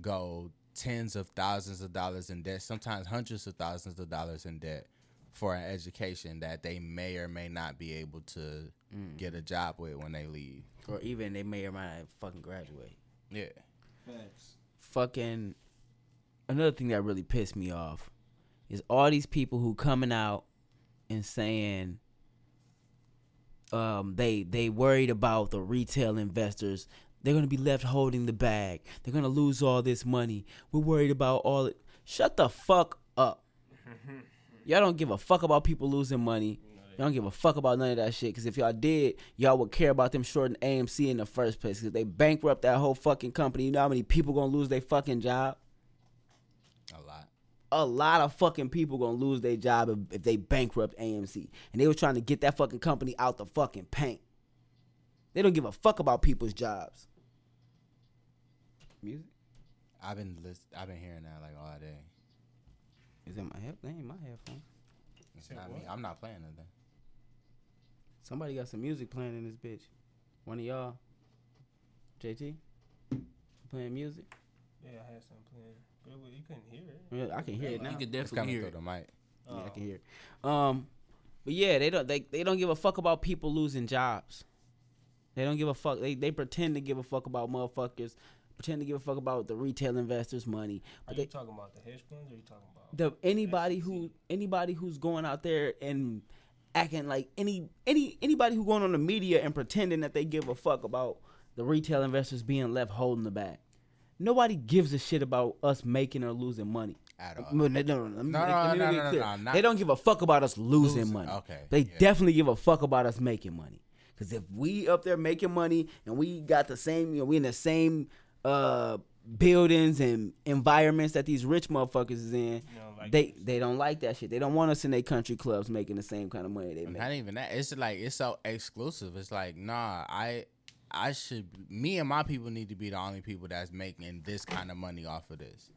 Speaker 2: go tens of thousands of dollars in debt, sometimes hundreds of thousands of dollars in debt for an education that they may or may not be able to mm. get a job with when they leave.
Speaker 3: Or even they may or might not fucking graduate.
Speaker 2: Yeah.
Speaker 4: Facts.
Speaker 3: Fucking another thing that really pissed me off is all these people who coming out and saying um they they worried about the retail investors. They're gonna be left holding the bag. They're gonna lose all this money. We're worried about all it. Shut the fuck up. Y'all don't give a fuck about people losing money. They don't give a fuck about none of that shit. Cause if y'all did, y'all would care about them shorting AMC in the first place. Cause they bankrupt that whole fucking company. You know how many people gonna lose their fucking job?
Speaker 2: A lot.
Speaker 3: A lot of fucking people gonna lose their job if, if they bankrupt AMC. And they was trying to get that fucking company out the fucking paint. They don't give a fuck about people's jobs. Music?
Speaker 2: I've been list- I've been hearing that like all day.
Speaker 3: Is that my head? That ain't my headphone.
Speaker 2: It's not me. I'm not playing nothing.
Speaker 3: Somebody got some music playing in this bitch. One of y'all. JT? Playing music?
Speaker 4: Yeah, I had something playing, but it you couldn't hear it.
Speaker 3: Yeah, I can hear it now.
Speaker 5: You could
Speaker 2: It's
Speaker 5: definitely
Speaker 2: coming
Speaker 5: hear
Speaker 2: through
Speaker 5: it.
Speaker 2: the mic.
Speaker 3: Yeah, I can hear. it. Um, but yeah, they don't they, they don't give a fuck about people losing jobs. They don't give a fuck. They they pretend to give a fuck about motherfuckers. Pretend to give a fuck about the retail investors' money.
Speaker 4: Are
Speaker 3: But
Speaker 4: you
Speaker 3: they
Speaker 4: talking about the hedge funds, or are you talking about?
Speaker 3: the anybody who anybody who's going out there and acting like any any anybody who going on the media and pretending that they give a fuck about the retail investors being left holding the bag. Nobody gives a shit about us making or losing money.
Speaker 2: At all.
Speaker 3: No, no, no, no,
Speaker 2: No, no, no, no, no,
Speaker 3: clear.
Speaker 2: no, not-
Speaker 3: They don't give a fuck about us losing,
Speaker 2: Losing,
Speaker 3: money.
Speaker 2: okay,
Speaker 3: They
Speaker 2: yeah.
Speaker 3: definitely give a fuck about us making money. Cause if we up there making money and we got the same, you know, we in the same uh buildings and environments that these rich motherfuckers is in,
Speaker 4: like
Speaker 3: they they don't like that shit. They don't want us in their country clubs making the same kind of money they make.
Speaker 2: Not even that. It's like it's so exclusive. It's like nah. I I should. Me and my people need to be the only people that's making this kind of money off of this.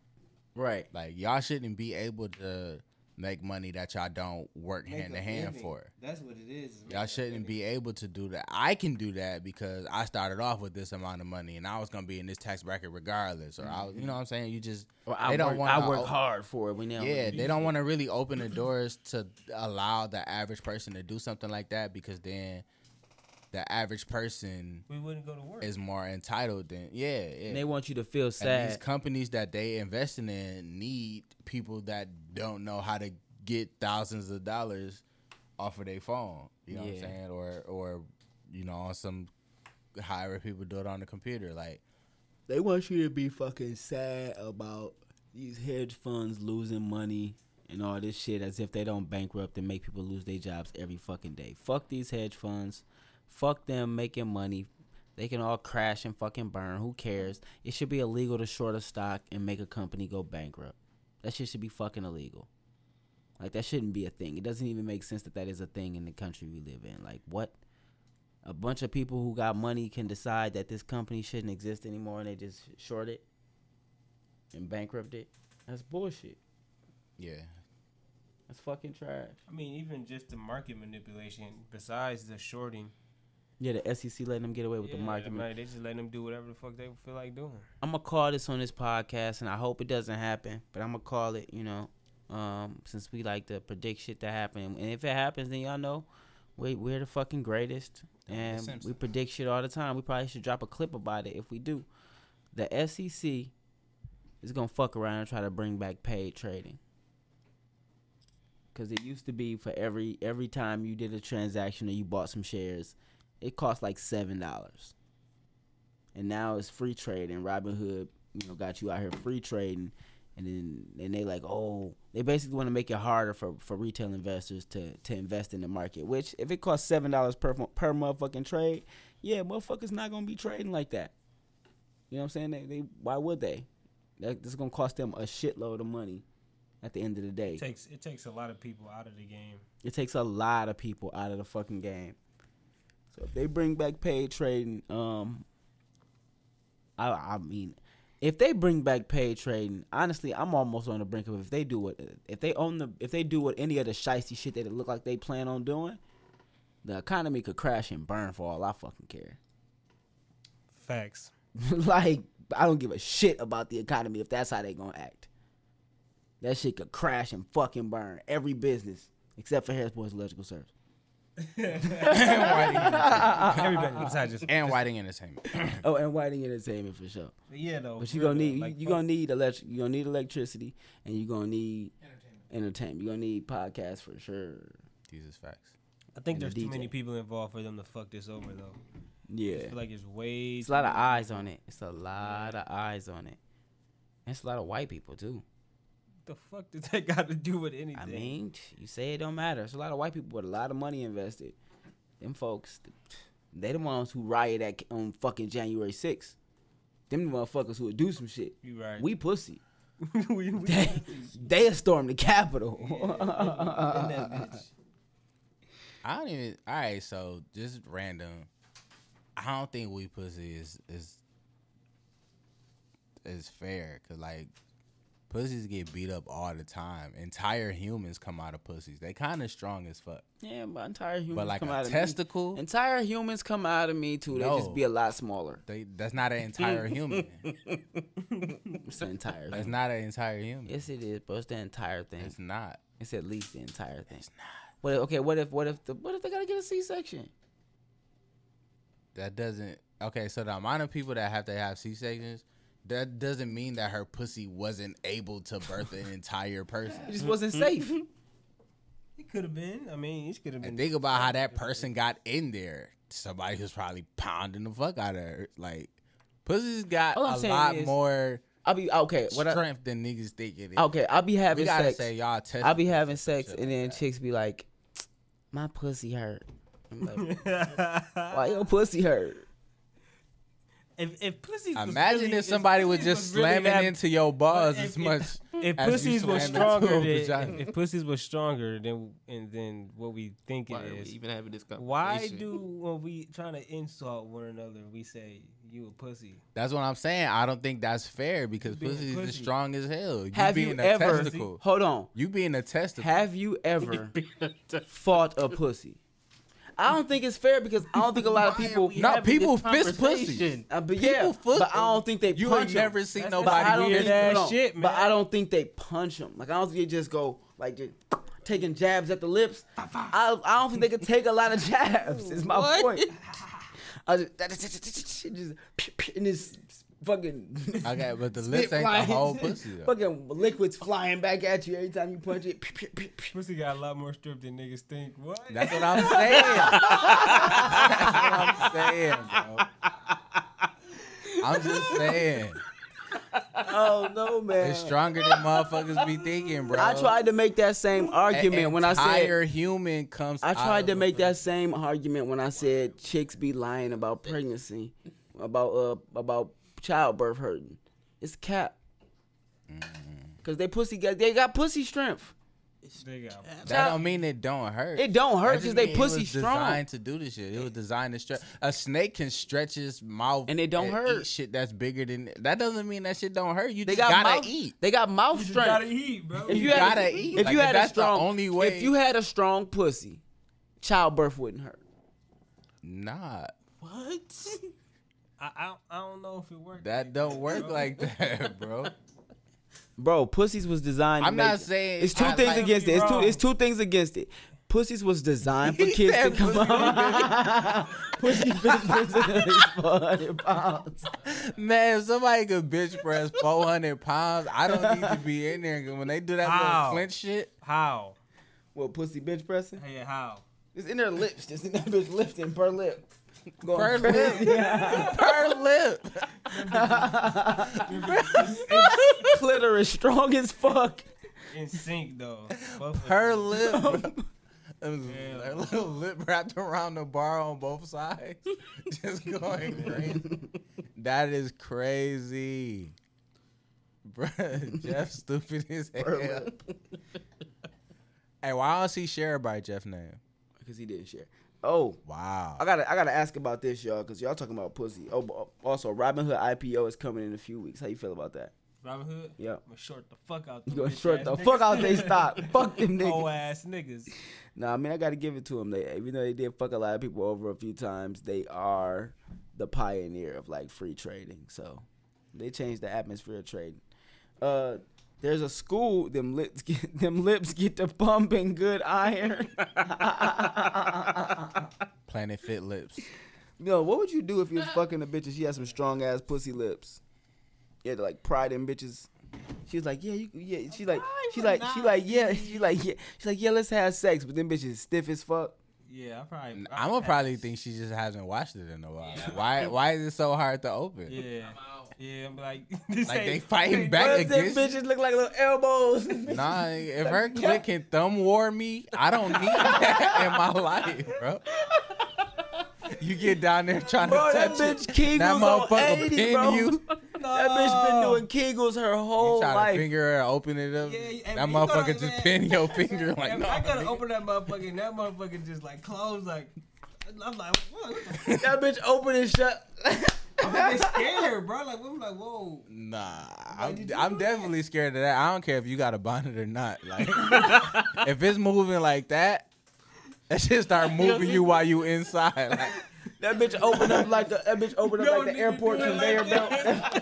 Speaker 3: Right.
Speaker 2: Like y'all shouldn't be able to make money that y'all don't work hand to hand for.
Speaker 4: That's what it is.
Speaker 2: Y'all shouldn't be able to do that. I can do that because I started off with this amount of money and I was gonna be in this tax bracket regardless. Or I was, you mm-hmm. know what I'm saying? You just
Speaker 3: Or I
Speaker 2: they don't
Speaker 3: work,
Speaker 2: want
Speaker 3: I work hard for it. We know.
Speaker 2: yeah, they don't want to really open the doors to allow the average person to do something like that because then the average person
Speaker 4: We wouldn't go to work.
Speaker 2: is more entitled than yeah. yeah.
Speaker 3: And they want you to feel
Speaker 2: And
Speaker 3: sad.
Speaker 2: these companies that they investing in need people that don't know how to get thousands of dollars off of their phone. You know what I'm saying? Or or you know on some however people do it on the computer. Like
Speaker 3: They want you to be fucking sad about these hedge funds losing money and all this shit as if they don't bankrupt and make people lose their jobs every fucking day. Fuck these hedge funds. Fuck them making money. They can all crash and fucking burn. Who cares? It should be illegal to short a stock and make a company go bankrupt. That shit should be fucking illegal. Like that shouldn't be a thing. It doesn't even make sense that that is a thing in the country we live in. Like what? A bunch of people who got money can decide that this company shouldn't exist anymore and they just short it and bankrupt it. That's bullshit.
Speaker 2: yeah,
Speaker 3: That's fucking trash.
Speaker 4: I mean, even just the market manipulation, besides the shorting.
Speaker 3: Yeah, the SEC letting them get away with the
Speaker 4: yeah,
Speaker 3: market.
Speaker 4: man, they just letting them do whatever the fuck they feel like doing.
Speaker 3: I'm gonna call this on this podcast, and I hope it doesn't happen. But I'm gonna call it, you know, um, since we like to predict shit to happen. And if it happens, then y'all know we we're the fucking greatest, and we predict shit all the time. We probably should drop a clip about it if we do. The SEC is gonna fuck around and try to bring back paid trading. Cause it used to be for every every time you did a transaction or you bought some shares, it cost like seven dollars and now it's free trade and Robinhood, you know, got you out here free trading and then and they like, oh, they basically want to make it harder for, for retail investors to, to invest in the market. Which if it costs seven dollars per per motherfucking trade, yeah, motherfuckers not gonna be trading like that. You know what I'm saying? They, they why would they? That, this is gonna cost them a shitload of money at the end of the day.
Speaker 4: It takes it takes a lot of people out of the game.
Speaker 3: It takes a lot of people out of the fucking game. So if they bring back paid trading, um, I I mean, if they bring back paid trading, honestly, I'm almost on the brink of if they do what if they own the if they do what any of the shisty shit that it look like they plan on doing, the economy could crash and burn for all I fucking care.
Speaker 4: Facts.
Speaker 3: like I don't give a shit about the economy if that's how they gonna act. That shit could crash and fucking burn every business except for Harris Boys Electrical Service.
Speaker 4: Everybody besides just
Speaker 2: and Whiting Entertainment.
Speaker 3: Oh, and Whiting Entertainment for sure.
Speaker 4: yeah though.
Speaker 3: But you gonna need
Speaker 4: like,
Speaker 3: you
Speaker 4: fuck-
Speaker 3: gonna need electric you gonna need electricity and you are gonna need entertainment. You are gonna need podcasts for sure.
Speaker 2: These is facts.
Speaker 4: I think
Speaker 3: and the
Speaker 4: there's too many people involved for them to fuck this over though. I
Speaker 3: Yeah,
Speaker 4: feel like it's way.
Speaker 3: it's a lot of eyes on it. It's a lot of eyes on it. And it's a lot of white people too.
Speaker 4: The fuck does that got to do with anything?
Speaker 3: I mean, you say it don't matter. It's a lot of white people with a lot of money invested. Them folks, they the ones who riot at on fucking January 6th. Them the motherfuckers who would do some shit.
Speaker 4: you right.
Speaker 3: We pussy.
Speaker 4: we, we
Speaker 3: They, they storm the Capitol.
Speaker 4: in that bitch.
Speaker 2: I don't even. All right, so just random. I don't think we pussy is is is fair because like pussies get beat up all the time. Entire humans come out of pussies. They kind of strong as fuck.
Speaker 3: yeah, but entire humans
Speaker 2: But like
Speaker 3: come
Speaker 2: a
Speaker 3: out of
Speaker 2: testicle,
Speaker 3: me. Entire humans come out of me too. They
Speaker 2: No.
Speaker 3: just be a lot smaller.
Speaker 2: they that's not an entire human.
Speaker 3: It's the entire.
Speaker 2: That's
Speaker 3: thing.
Speaker 2: not an entire human.
Speaker 3: Yes, it is, but it's the entire thing.
Speaker 2: It's not.
Speaker 3: It's at least the entire thing. It's not. What? If, okay. What if? What if? The, what if they gotta get a C section?
Speaker 2: That doesn't. Okay, so the amount of people that have to have C sections, that doesn't mean that her pussy wasn't able to birth an entire person.
Speaker 3: It just wasn't safe.
Speaker 4: It could have been. I mean, it could have been.
Speaker 2: And think about how that person got in there. Somebody who's probably pounding the fuck out of her. Like, pussy's got
Speaker 3: All I'm
Speaker 2: a
Speaker 3: saying
Speaker 2: lot
Speaker 3: is-
Speaker 2: more
Speaker 3: I'll be okay. What? I,
Speaker 2: strength than niggas think it is.
Speaker 3: okay. I'll be
Speaker 2: we
Speaker 3: having
Speaker 2: gotta
Speaker 3: sex.
Speaker 2: say y'all test.
Speaker 3: I'll be having sex, and then
Speaker 2: that.
Speaker 3: chicks be like, "My pussy hurt." I'm like, "Why your pussy hurt?"
Speaker 4: If if pussies. was
Speaker 2: Imagine
Speaker 4: really,
Speaker 2: if somebody was
Speaker 4: pussies
Speaker 2: just
Speaker 4: really
Speaker 2: slamming
Speaker 4: that-
Speaker 2: into your balls
Speaker 4: if-
Speaker 2: as much.
Speaker 4: If
Speaker 2: as
Speaker 4: pussies was
Speaker 2: slam
Speaker 4: stronger, than, if, if pussies was stronger than and then what we think
Speaker 5: Why
Speaker 4: it
Speaker 5: are we
Speaker 4: is,
Speaker 5: even having this conversation?
Speaker 4: why do when we trying to insult one another, we say you a pussy?
Speaker 2: That's what I'm saying. I don't think that's fair because
Speaker 4: Being
Speaker 2: pussy is strong as hell. You
Speaker 3: Have
Speaker 2: being
Speaker 3: you
Speaker 2: a
Speaker 3: ever?
Speaker 2: testicle.
Speaker 3: Hold on.
Speaker 2: You being a testicle.
Speaker 3: Have you ever fought a pussy? I don't think it's fair because I don't think a lot of people.
Speaker 2: No, people fist pussy.
Speaker 3: Uh, but yeah,
Speaker 2: foot-
Speaker 3: but I don't think they
Speaker 2: You
Speaker 3: punch
Speaker 2: ain't never seen
Speaker 4: That's-
Speaker 2: nobody
Speaker 3: don't
Speaker 4: weird
Speaker 3: think,
Speaker 4: ass
Speaker 3: hold on.
Speaker 4: shit,
Speaker 3: But. I don't think they punch them. Like I don't think they just go like just taking jabs at the lips. I, I don't think they could take a lot of jabs. Is my point. I just, just and this fucking
Speaker 2: Okay, but the
Speaker 3: spit
Speaker 2: lips ain't the whole pussy though.
Speaker 3: fucking liquids flying back at you every time you punch it.
Speaker 4: Pussy got a lot more strip than niggas think. What?
Speaker 2: That's what I'm saying. That's what I'm saying, bro. I'm just saying.
Speaker 3: Oh no, man!
Speaker 2: It's stronger than motherfuckers be thinking, bro.
Speaker 3: I tried to make that same argument when I said
Speaker 2: entire human comes.
Speaker 3: I
Speaker 2: out
Speaker 3: tried to make that same argument when I said chicks be lying about pregnancy, about uh about childbirth hurting. It's cap.
Speaker 2: Mm-hmm.
Speaker 3: Cause they pussy got they got pussy strength.
Speaker 4: They got
Speaker 2: That don't mean it don't hurt.
Speaker 3: It don't hurt
Speaker 2: That
Speaker 3: because they
Speaker 2: mean
Speaker 3: pussy
Speaker 2: it was
Speaker 3: strong.
Speaker 2: designed to do this shit. It was designed to stretch. A snake can stretch its mouth
Speaker 3: And it don't
Speaker 2: eat
Speaker 3: hurt.
Speaker 2: shit that's bigger than. That doesn't mean that shit don't hurt. You
Speaker 3: They
Speaker 2: just
Speaker 3: got
Speaker 2: gotta
Speaker 3: mouth,
Speaker 2: eat.
Speaker 3: They got mouth
Speaker 4: You just
Speaker 3: strength.
Speaker 4: gotta eat, bro.
Speaker 3: if you,
Speaker 2: You
Speaker 3: had
Speaker 2: gotta
Speaker 3: a,
Speaker 2: eat.
Speaker 3: if
Speaker 2: Like,
Speaker 3: you
Speaker 2: if
Speaker 3: had a
Speaker 2: that's the
Speaker 3: strong,
Speaker 2: only way-
Speaker 3: if you had a strong pussy, childbirth wouldn't hurt.
Speaker 2: Nah,
Speaker 5: What?
Speaker 4: I, I, I don't know if it worked.
Speaker 2: that don't work
Speaker 4: bro.
Speaker 2: like that, bro.
Speaker 3: Bro, pussies was designed.
Speaker 2: I'm
Speaker 3: make-
Speaker 2: not saying
Speaker 3: It's two
Speaker 2: I
Speaker 3: things
Speaker 2: like-
Speaker 3: against it. It's two. It's two things against it. Pussies was designed for kids to come
Speaker 2: pussy
Speaker 3: out. Pussy bitch is 400 pounds.
Speaker 2: Man, if somebody could bitch press 400 pounds, I don't need to be in there. 'cause when they do that
Speaker 4: How?
Speaker 2: little clinch shit,
Speaker 4: How?
Speaker 3: What pussy bitch pressing?
Speaker 4: Hey, how?
Speaker 3: It's in their lips. Just in that bitch lifting per lip. Going
Speaker 2: Per
Speaker 3: crazy.
Speaker 2: lip. per lip.
Speaker 3: Clitoris strong as fuck.
Speaker 4: In sync though. Both
Speaker 2: Per lip. bro. It was a little lip wrapped around the bar on both sides. Just going crazy. That is crazy. Bruh, Jeff stupid as hell.
Speaker 3: lip.
Speaker 2: Hey, why don't he share by Jeff name?
Speaker 3: Because he didn't share. Oh,
Speaker 2: Wow.
Speaker 3: I gotta I gotta ask about this, y'all, because y'all talking about pussy. Oh, also Robinhood IPO is coming in a few weeks. How you feel about that?
Speaker 4: Robinhood.
Speaker 3: Yep.
Speaker 4: I'm gonna short the fuck out.
Speaker 3: You gonna short the
Speaker 4: niggas.
Speaker 3: fuck out they stop. Fuck them
Speaker 4: Whole
Speaker 3: niggas.
Speaker 4: ass niggas.
Speaker 3: Nah, I mean I gotta give it to them. They even though they did fuck a lot of people over a few times, they are the pioneer of like free trading. So they changed the atmosphere of trading. Uh, there's a school. Them lips get them lips get the pumping good iron.
Speaker 2: Planet Fit Lips.
Speaker 3: Yo, what would you do if you was fucking a bitch and she had some strong ass pussy lips? You had to like pry them bitches. She was like, yeah, you, yeah. She's like, she's like, she like, yeah. She's like, yeah. She's like, yeah. Let's have sex, but them bitches stiff as fuck.
Speaker 4: Yeah, I probably.
Speaker 2: I'm gonna probably think she just hasn't watched it in a while. Why? Why is it so hard to open?
Speaker 4: Yeah. Yeah, I'm like, this
Speaker 2: Like
Speaker 4: ain't-
Speaker 2: they fighting
Speaker 4: ain't-
Speaker 2: back
Speaker 3: What if them
Speaker 2: against
Speaker 3: bitches look like little elbows?
Speaker 2: Nah, if her click can thumb war me, I don't need that in my life, bro. You get down there trying
Speaker 3: Bro,
Speaker 2: to
Speaker 3: that
Speaker 2: touch
Speaker 3: bitch
Speaker 2: it,
Speaker 3: Kegels
Speaker 2: that
Speaker 3: on
Speaker 2: motherfucker
Speaker 3: 80,
Speaker 2: pin
Speaker 3: bro.
Speaker 2: you.
Speaker 3: That bitch been doing Kegels her
Speaker 2: You
Speaker 3: whole
Speaker 2: try to
Speaker 3: life.
Speaker 2: finger her, open it up.
Speaker 4: Yeah, yeah,
Speaker 2: that motherfucker
Speaker 4: gotta-
Speaker 2: just
Speaker 4: man.
Speaker 2: pin your finger like
Speaker 4: If
Speaker 2: no.
Speaker 4: I gotta
Speaker 2: nigga.
Speaker 4: open that motherfucker, and that motherfucker just like close, like I'm like, what? what the f-
Speaker 3: That bitch open and shut.
Speaker 4: I'm like, scared, bro. Like, I'm like, whoa.
Speaker 2: Nah,
Speaker 4: Why did
Speaker 2: I'm, I'm
Speaker 4: do
Speaker 2: definitely scared of that. I don't care if you got a bonnet or not. Like, if it's moving like that, that shit start moving you while you inside. Like,
Speaker 3: That bitch opened up like a, that bitch open up
Speaker 4: No,
Speaker 3: like the airport conveyor
Speaker 4: like
Speaker 3: belt.
Speaker 2: no, bro.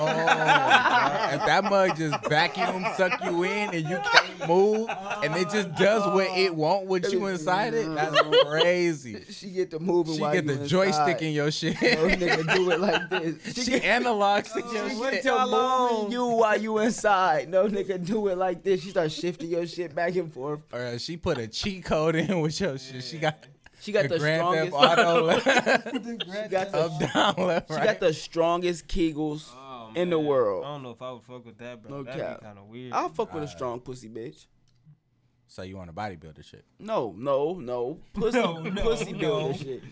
Speaker 2: Oh, if that mug just vacuum suck you in and you can't move, and it just does what it want with you inside it, that's mm-hmm. crazy.
Speaker 3: she get the moving
Speaker 2: She
Speaker 3: while
Speaker 2: get the
Speaker 3: inside.
Speaker 2: joystick in your shit.
Speaker 3: No nigga do it like this. She
Speaker 2: She
Speaker 3: get
Speaker 2: analog stick your
Speaker 3: she
Speaker 2: shit.
Speaker 3: get to moving you while you inside. No nigga do it like this. She start shifting your shit back and forth.
Speaker 2: Or she put a cheat code in with your shit. She got
Speaker 3: She got
Speaker 2: the
Speaker 3: the,
Speaker 2: Grand
Speaker 3: strongest.
Speaker 2: Theft Auto
Speaker 3: she got the,
Speaker 2: up, down, left,
Speaker 3: she got the strongest Kegels
Speaker 4: Oh,
Speaker 3: in the world.
Speaker 4: I don't know if I would fuck with that, bro.
Speaker 3: No
Speaker 4: That'd
Speaker 3: cap.
Speaker 4: be kind of weird.
Speaker 3: I'll fuck with a strong pussy bitch.
Speaker 2: So you want a bodybuilder shit?
Speaker 3: No, no, no. Pussy,
Speaker 4: No, no,
Speaker 3: pussy builder
Speaker 4: no.
Speaker 3: shit.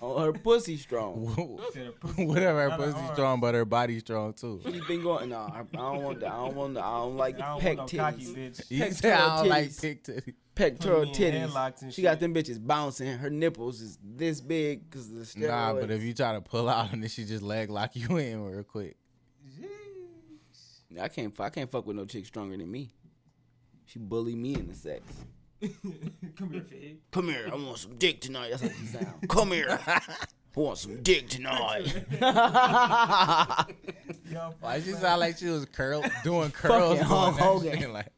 Speaker 3: Oh, her pussy strong.
Speaker 4: Said a pussy-
Speaker 2: Whatever, her pussy strong, but her body strong too.
Speaker 3: She been going. No, I I don't want that. I don't want. I don't like
Speaker 4: I don't
Speaker 3: pec
Speaker 4: want no cocky
Speaker 3: titties.
Speaker 4: bitch.
Speaker 2: You
Speaker 3: Pectoral
Speaker 2: say I don't like
Speaker 3: titties.
Speaker 2: Pick titty.
Speaker 3: Pectoral
Speaker 4: Put me in
Speaker 3: titties.
Speaker 4: and
Speaker 3: She got them bitches bouncing. Her nipples is this big because the steroids.
Speaker 2: Nah, but if you try to pull out and then she just leg lock you in real quick.
Speaker 3: I can't. I can't fuck with no chick stronger than me. She bully me in the sex.
Speaker 4: Come here, fig.
Speaker 3: Come here. I want some dick tonight. That's how she sound. Come here. I want some dick tonight.
Speaker 4: Yo,
Speaker 2: Why she sound like she was curl doing curls?
Speaker 3: Fucking Hulk
Speaker 2: that
Speaker 3: Hogan.
Speaker 2: shit, like,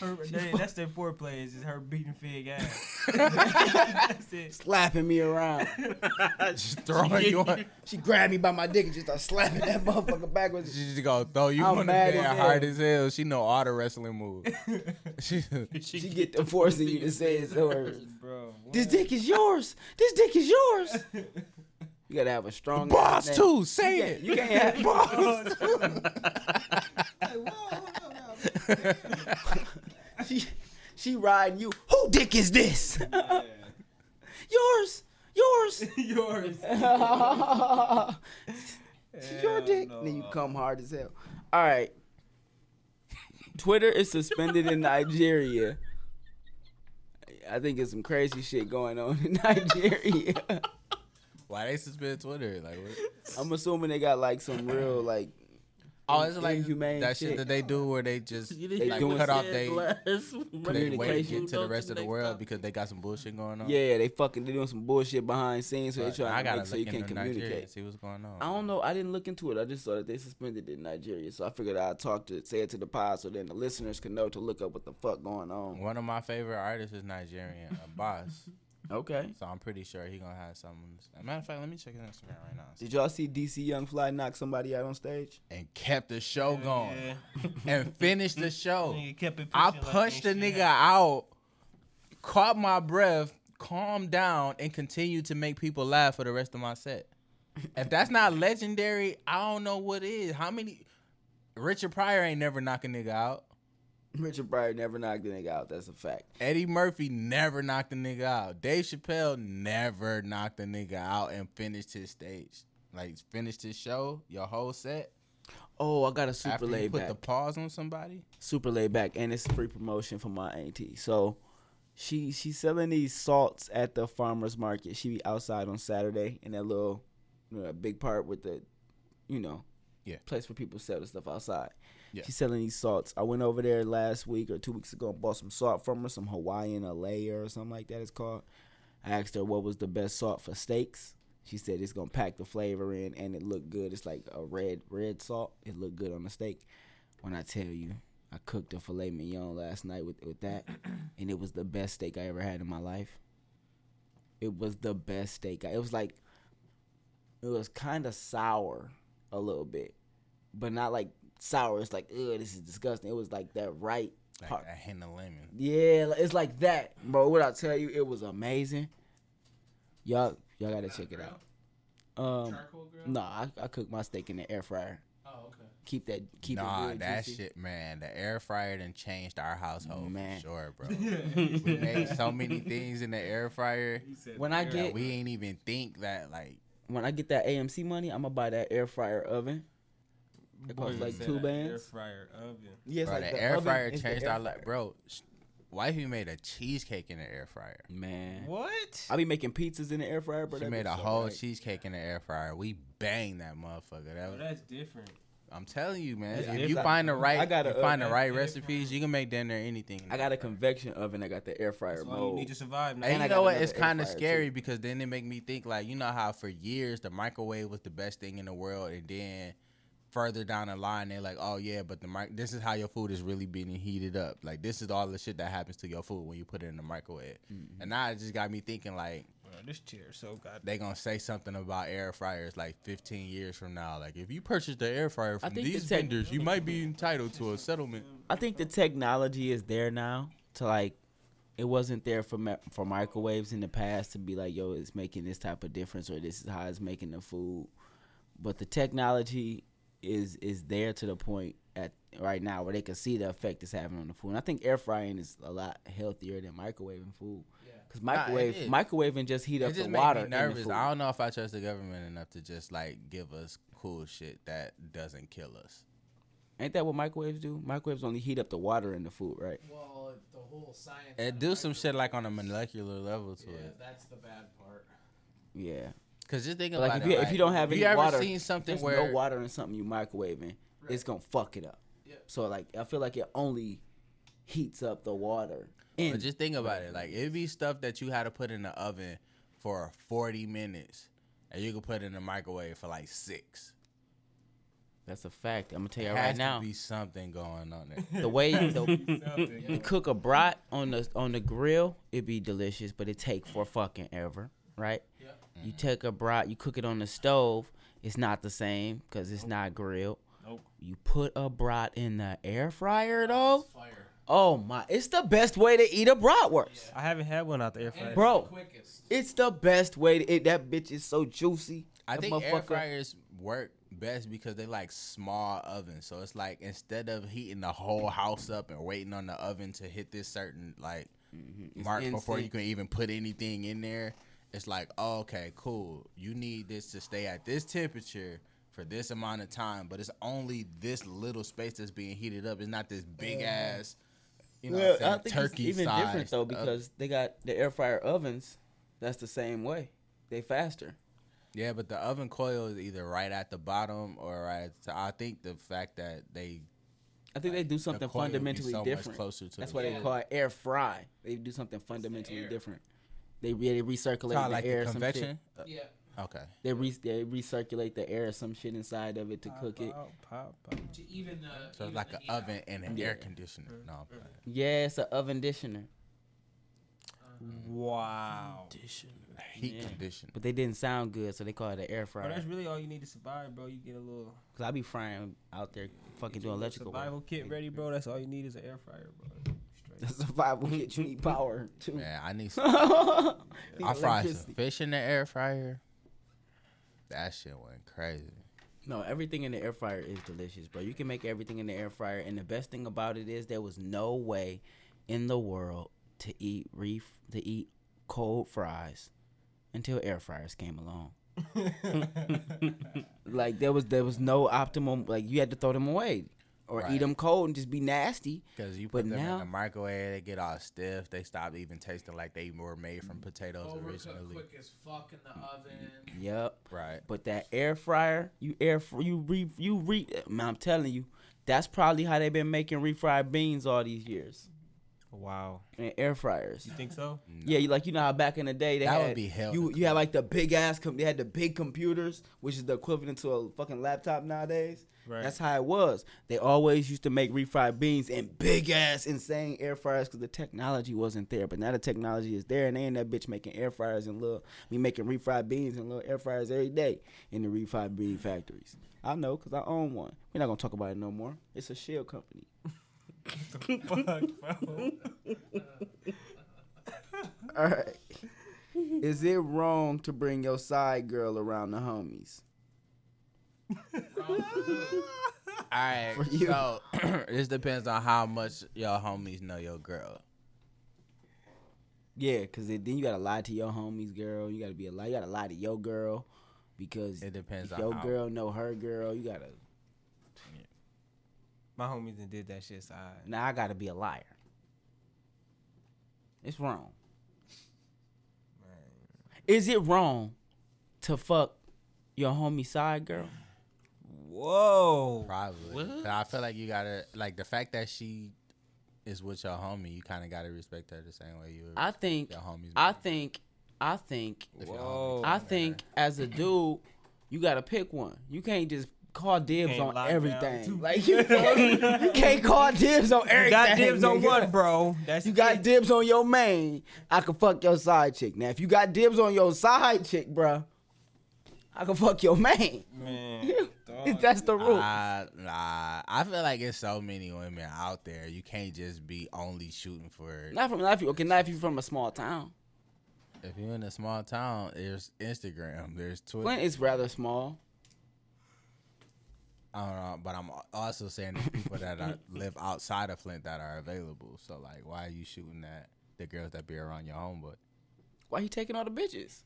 Speaker 4: her, they, that's their foreplay. Is her beating fig ass. that's it.
Speaker 3: Slapping me around.
Speaker 2: just throwing you on.
Speaker 3: She grabbed me by my dick and just started slapping that motherfucker backwards.
Speaker 2: She just gonna throw you
Speaker 3: I'm
Speaker 2: on the
Speaker 3: mad
Speaker 2: bed
Speaker 3: as
Speaker 2: hard as hell. She know all the wrestling moves. she,
Speaker 3: She get to forcing you to say it's hers.
Speaker 4: Bro.
Speaker 3: This dick is yours. This dick is yours. You gotta have a strong
Speaker 2: boss
Speaker 3: name.
Speaker 2: too. Say
Speaker 3: You
Speaker 2: it.
Speaker 3: can't, you can't have boss.
Speaker 4: Hey, whoa, hold on,
Speaker 3: she, she riding you. Who dick is this? yours. Yours.
Speaker 4: now. Yours.
Speaker 3: Your dick.
Speaker 4: no.
Speaker 3: Then you come hard as hell. All right. Twitter is suspended in Nigeria. I think it's some crazy shit going on in Nigeria.
Speaker 2: Why they suspend Twitter? Like, what?
Speaker 3: I'm assuming they got like some real like
Speaker 2: Oh, it's like
Speaker 3: inhumane
Speaker 2: that shit
Speaker 3: shit.
Speaker 2: that they do where they just
Speaker 5: You
Speaker 3: They
Speaker 5: didn't
Speaker 2: like,
Speaker 3: doing
Speaker 2: cut off
Speaker 5: said
Speaker 2: they
Speaker 5: last
Speaker 2: they
Speaker 5: running
Speaker 2: wait to
Speaker 3: communication.
Speaker 2: get to the rest of the world
Speaker 5: topic.
Speaker 2: because they got some bullshit going on.
Speaker 3: yeah, they fucking they doing some bullshit behind scenes, so they
Speaker 2: But
Speaker 3: trying
Speaker 2: I
Speaker 3: to make so you can't
Speaker 2: into Nigeria
Speaker 3: communicate.
Speaker 2: see what's going on.
Speaker 3: I don't know. I didn't look into it. I just saw that they suspended it in Nigeria, so I figured I'd talk to say it to the pod so then the listeners can know to look up what the fuck going on.
Speaker 2: One of my favorite artists is Nigerian, a boss.
Speaker 3: Okay.
Speaker 2: So I'm pretty sure he gonna have something. As a matter of fact, let me check his Instagram right now.
Speaker 3: Did y'all see DC Young Fly knock somebody out on stage?
Speaker 2: And kept the show going
Speaker 4: Yeah.
Speaker 2: and finished the show.
Speaker 4: Nigga kept it
Speaker 2: I
Speaker 4: pushing like
Speaker 2: punched the nigga
Speaker 4: happened.
Speaker 2: out, caught my breath, calmed down, and continued to make people laugh for the rest of my set. If that's not legendary, I don't know what is. How many? Richard Pryor ain't never knock a nigga out.
Speaker 3: Richard Pryor never knocked the nigga out. That's a fact.
Speaker 2: Eddie Murphy never knocked a nigga out. Dave Chappelle never knocked a nigga out and finished his stage. Like finished his show, your whole set.
Speaker 3: Oh, I got a super
Speaker 2: after
Speaker 3: laid
Speaker 2: put
Speaker 3: back.
Speaker 2: the pause on somebody.
Speaker 3: super laid back, and it's free promotion for my auntie. So she she's selling these salts at the farmers market. She be outside on Saturday in that little, you know, that big part with the, you know,
Speaker 2: Yeah.
Speaker 3: place where people sell the stuff outside.
Speaker 2: Yeah.
Speaker 3: She's selling these salts. I went over there last week or two weeks ago and bought some salt from her, some Hawaiian Alaea or something like that. It's called. I asked her what was the best salt for steaks. She said it's gonna pack the flavor in and it looked good. It's like a red red salt. It looked good on the steak. When I tell you, I cooked a filet mignon last night with with that, and it was the best steak I ever had in my life. It was the best steak. It was like, it was kind of sour a little bit, but not like sour. It's like, ugh, this is disgusting. It was like that right
Speaker 2: Like
Speaker 3: part.
Speaker 2: a hint of lemon.
Speaker 3: Yeah, it's like that, bro. What I tell you, it was amazing. Y'all, y'all gotta check it out. Um, no, I, I cook my steak in the air fryer.
Speaker 6: Oh, okay.
Speaker 3: Keep that keep
Speaker 2: nah,
Speaker 3: it real
Speaker 2: that
Speaker 3: juicy.
Speaker 2: shit, man. The air fryer done changed our household
Speaker 3: Man.
Speaker 2: for sure, bro. we made so many things in the air fryer.
Speaker 3: When I get
Speaker 2: we ain't even think that like
Speaker 3: when I get that AMC money, I'm gonna buy that air fryer oven. It costs like two bands.
Speaker 4: Air fryer oven.
Speaker 3: Yeah, it's
Speaker 2: bro,
Speaker 3: like
Speaker 2: the,
Speaker 3: the
Speaker 2: air
Speaker 3: oven
Speaker 2: fryer changed
Speaker 3: air
Speaker 2: our life, bro. sh- Wifey made a cheesecake in the air fryer.
Speaker 3: Man,
Speaker 4: What?
Speaker 3: I be making pizzas in the air fryer, bro.
Speaker 2: She
Speaker 3: that
Speaker 2: made a
Speaker 3: so
Speaker 2: whole
Speaker 3: right.
Speaker 2: cheesecake in the air fryer. We banged that motherfucker. That
Speaker 4: Oh, that's different.
Speaker 2: I'm telling you, man.
Speaker 3: That's
Speaker 2: if you
Speaker 3: different.
Speaker 2: find the right,
Speaker 3: I got
Speaker 2: you
Speaker 3: a
Speaker 2: find the
Speaker 3: uh,
Speaker 2: right recipes, you can make damn near anything.
Speaker 3: I got a convection oven. I got the air fryer
Speaker 4: That's all you need to survive now.
Speaker 2: And
Speaker 3: And
Speaker 2: you know what? It's kind of scary
Speaker 3: too.
Speaker 2: because then it make me think like you know how for years the microwave was the best thing in the world, and then further down the line they're like, oh yeah, but the mic- this is how your food is really being heated up. Like this is all the shit that happens to your food when you put it in the microwave.
Speaker 3: Mm-hmm.
Speaker 2: And now it just got me thinking like
Speaker 4: Bro, this chair so goddamn.
Speaker 2: they gonna say something about air fryers like 15 years from now. Like if you purchase the air fryer from
Speaker 3: think the
Speaker 2: these
Speaker 3: tech-
Speaker 2: vendors, you might be entitled to a settlement.
Speaker 3: I think the technology is there now to like. It wasn't there for ma- for microwaves in the past to be like, yo, it's making this type of difference or this is how it's making the food. But the technology is is there to the point at right now where they can see the effect it's having on the food. And I think air frying is a lot healthier than microwaving food. Because
Speaker 2: Nah,
Speaker 3: microwave
Speaker 2: is.
Speaker 3: microwaving just heat
Speaker 2: It
Speaker 3: up
Speaker 2: just
Speaker 3: the
Speaker 2: make
Speaker 3: water
Speaker 2: me
Speaker 3: in the
Speaker 2: nervous. I don't know if I trust the government enough to just like give us cool shit that doesn't kill us.
Speaker 3: Ain't that what microwaves do? Microwaves only heat up the water in the food, right?
Speaker 6: Well, the whole science.
Speaker 2: It do some shit like on a molecular level to it.
Speaker 6: that's the bad part.
Speaker 3: Yeah.
Speaker 2: Cause just think about
Speaker 3: like if
Speaker 2: it.
Speaker 3: you
Speaker 2: like,
Speaker 3: if you don't have
Speaker 2: you
Speaker 3: any
Speaker 2: ever
Speaker 3: water,
Speaker 2: seen something
Speaker 3: there's
Speaker 2: where
Speaker 3: no water in something you microwaving, it's gonna fuck it up.
Speaker 6: Yep.
Speaker 3: So like I feel like it only heats up the water.
Speaker 2: But
Speaker 3: In
Speaker 2: just think about it. Like it'd be stuff that you had to put in the oven for 40 minutes, and you could put it in the microwave for like six.
Speaker 3: that's a fact. I'm gonna tell you
Speaker 2: There
Speaker 3: right
Speaker 2: has
Speaker 3: now.
Speaker 2: to be something going on there.
Speaker 3: The way you, the, you cook a brat on the on the grill, it'd be delicious, but it take for fucking ever, right? You take a brat, you cook it on the stove, it's not the same because it's not grilled.
Speaker 4: Nope.
Speaker 3: You put a brat in the air fryer though.
Speaker 6: Fire.
Speaker 3: Oh my! It's the best way to eat a bratwurst.
Speaker 4: I haven't had one out the air fryer.
Speaker 3: Bro.
Speaker 6: quickest.
Speaker 3: It's the best way to eat. That bitch is so juicy.
Speaker 2: I
Speaker 3: That
Speaker 2: think air fryers work best because they like small ovens. So it's like instead of heating the whole house up and waiting on the oven to hit this certain like
Speaker 3: Mm-hmm. It's
Speaker 2: mark before you can even put anything in there, it's like oh, okay, cool. You need this to stay at this temperature for this amount of time, but it's only this little space that's being heated up. It's not this big ass, you know,
Speaker 3: Well,
Speaker 2: what I'm
Speaker 3: I think
Speaker 2: turkey
Speaker 3: it's even different
Speaker 2: sized
Speaker 3: though
Speaker 2: oven.
Speaker 3: because they got the air fryer ovens. That's the same way. They faster.
Speaker 2: Yeah, but the oven coil is either right at the bottom or right. At the, I think the fact that they
Speaker 3: I think they do something
Speaker 2: coil would be
Speaker 3: fundamentally
Speaker 2: so
Speaker 3: different.
Speaker 2: closer to
Speaker 3: That's
Speaker 2: the
Speaker 3: why they call it air fry. They do something fundamentally different. They really recirculate
Speaker 2: Kinda
Speaker 3: the
Speaker 2: like
Speaker 3: air.
Speaker 2: the
Speaker 3: some
Speaker 2: convection.
Speaker 3: shit.
Speaker 6: Yeah.
Speaker 2: Okay.
Speaker 3: They re- they recirculate the air, some shit inside of it to cook it.
Speaker 4: Pop, pop, pop.
Speaker 6: To even the.
Speaker 2: So
Speaker 6: even
Speaker 2: it's like an
Speaker 6: heat out.
Speaker 2: oven and an
Speaker 3: Yeah.
Speaker 2: air conditioner. Mm-hmm. No, I'm.
Speaker 3: Yeah, it's an oven conditioner. Uh-huh.
Speaker 4: Wow. Conditioner.
Speaker 2: heat
Speaker 3: Yeah.
Speaker 2: conditioner.
Speaker 3: But they didn't sound good, so they call it an air
Speaker 4: Bro,
Speaker 3: fryer.
Speaker 4: that's really all you need to survive, bro. You get a little
Speaker 3: Cause I be frying out there, fucking doing
Speaker 4: little
Speaker 3: electrical
Speaker 4: survival
Speaker 3: work.
Speaker 4: kit ready, bro. That's all you need is an air fryer, bro.
Speaker 3: The
Speaker 4: Straight.
Speaker 3: survival kit, you need power too.
Speaker 2: Man, I need. Some, I fried some fish in the air fryer. That shit went crazy.
Speaker 3: No, everything in the air fryer is delicious, bro. You can make everything in the air fryer, and the best thing about it is there was no way in the world to eat reef to eat cold fries until air fryers came along. like there was there was no optimum. Like you had to throw them away or
Speaker 2: Right.
Speaker 3: eat them cold and just be nasty.
Speaker 2: Because you
Speaker 3: But
Speaker 2: put them
Speaker 3: now-
Speaker 2: in the microwave, they get all stiff. They stop even tasting like they were made from potatoes
Speaker 6: Overcooked
Speaker 2: originally.
Speaker 6: quick as fuck in the oven.
Speaker 3: Yep.
Speaker 2: Right.
Speaker 3: But that air fryer, you air fr- you re you re. Man, I'm telling you, that's probably how they've been making refried beans all these years.
Speaker 4: Wow.
Speaker 3: And air fryers.
Speaker 4: You think so?
Speaker 3: Yeah, you like you know how back in the day they
Speaker 2: That would
Speaker 3: had
Speaker 2: be hell
Speaker 3: you you had like the big ass com- they had the big computers which is the equivalent to a fucking laptop nowadays.
Speaker 4: Right.
Speaker 3: That's how it was. They always used to make refried beans in big ass insane air fryers because the technology wasn't there. But now the technology is there, and they in that bitch making air fryers and little me making refried beans and little air fryers every day in the refried bean factories. I know because I own one. We're not gonna talk about it no more. It's a shell company. All right. Is it wrong to bring your side girl around the homies?
Speaker 2: All right, so this depends on how much your homies know your girl.
Speaker 3: Yeah, because then you gotta lie to your homies, girl. You gotta be a lie. You gotta lie to your girl because
Speaker 2: It depends
Speaker 3: if
Speaker 2: on
Speaker 3: your
Speaker 2: how-
Speaker 3: girl know her girl. You gotta.
Speaker 4: My homies done did that shit side.
Speaker 3: Now I gotta be a liar. It's wrong. Is it wrong to fuck your homie side girl?
Speaker 4: Whoa.
Speaker 2: Probably.
Speaker 5: What?
Speaker 2: 'Cause I feel like you gotta like the fact that she is with your homie. You kind of gotta respect her the same way you. would
Speaker 3: I think.
Speaker 2: your homies.
Speaker 3: I
Speaker 2: man.
Speaker 3: think. I think.
Speaker 4: Whoa.
Speaker 3: I think
Speaker 2: her.
Speaker 3: as a dude, you gotta pick one. You can't just call dibs
Speaker 4: Can't
Speaker 3: on
Speaker 4: lock down
Speaker 3: everything. Like you can't, you can't call dibs on everything.
Speaker 4: You got dibs on what, bro? That's
Speaker 3: You got
Speaker 4: it.
Speaker 3: dibs on your main. I can fuck your side chick. Now, if you got dibs on your side chick, bro, I can fuck your main.
Speaker 4: Man. dog.
Speaker 3: That's the rule.
Speaker 2: Uh, nah, I feel like it's so many women out there. You can't just be only shooting for.
Speaker 3: Not from not if you okay, not if you're from a small town.
Speaker 2: If you're in a small town, there's Instagram, there's Twitter.
Speaker 3: Flint is rather small.
Speaker 2: I don't know, but I'm also saying there's people that are, live outside of Flint that are available. So like, why are you shooting at the girls that be around your homeboy?
Speaker 3: Why you taking all the bitches?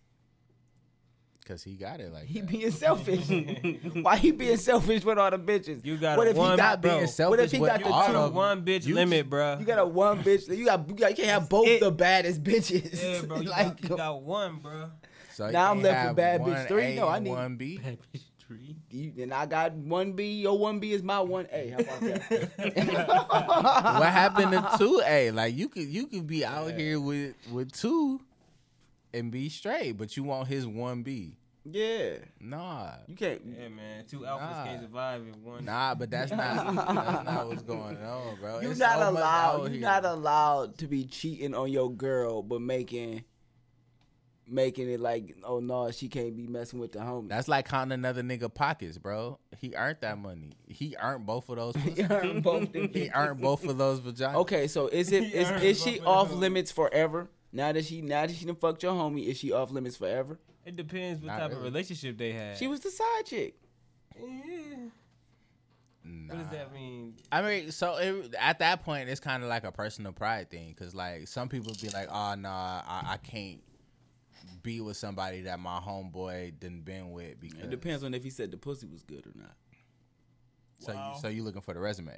Speaker 2: Cause he got it like
Speaker 3: He
Speaker 2: that.
Speaker 3: being selfish. Why he being selfish with all the bitches?
Speaker 4: You got
Speaker 3: what
Speaker 4: a
Speaker 3: if
Speaker 4: one-
Speaker 3: he got
Speaker 2: being
Speaker 3: bro,
Speaker 2: selfish
Speaker 3: What if he got the two?
Speaker 4: one bitch
Speaker 2: You
Speaker 4: limit, bro.
Speaker 3: You got a one bitch. You got you, got, you can't have both
Speaker 4: It-
Speaker 3: the baddest bitches.
Speaker 4: Yeah, bro. You,
Speaker 3: like
Speaker 4: got, you got one, bro.
Speaker 2: So
Speaker 3: Now I'm left with bad bitch three?
Speaker 2: A
Speaker 3: No, I need-
Speaker 2: one B.
Speaker 5: Bad bitch tree.
Speaker 3: you, and I got one B. Your one B is my one A. How about that?
Speaker 2: what happened to two A? Like you could you could be out here with with two and be straight, but you want his one B.
Speaker 3: yeah,
Speaker 2: Nah.
Speaker 3: you can't.
Speaker 4: Yeah, man. Two alphas
Speaker 2: Nah.
Speaker 4: can't survive in one.
Speaker 2: Nah, but that's not that's not what's going on, bro.
Speaker 3: You're
Speaker 2: It's
Speaker 3: not
Speaker 2: so
Speaker 3: allowed. You're
Speaker 2: here.
Speaker 3: not allowed to be cheating on your girl, but making making it like, oh no, she can't be messing with the homie.
Speaker 2: That's like counting another nigga pockets, bro. He earned that money. He earned both of those.
Speaker 3: He earned both
Speaker 2: he earned both of those vaginas.
Speaker 3: Okay, so is it is, is, she off limits forever? Now that she now that she done fucked your homie, is she off limits forever?
Speaker 4: It depends what
Speaker 2: Not
Speaker 4: type of relationship they had.
Speaker 3: She was the side chick.
Speaker 4: Yeah.
Speaker 2: Nah.
Speaker 4: What does that mean?
Speaker 2: I mean, so it, at that point, it's kind of like a personal pride thing, because like some people be like, ah, "Oh no, I, I can't be with somebody that my homeboy didn't been with." Because
Speaker 3: It depends on if he said the pussy was good or not.
Speaker 2: So
Speaker 4: Wow.
Speaker 2: you so you looking for the resume?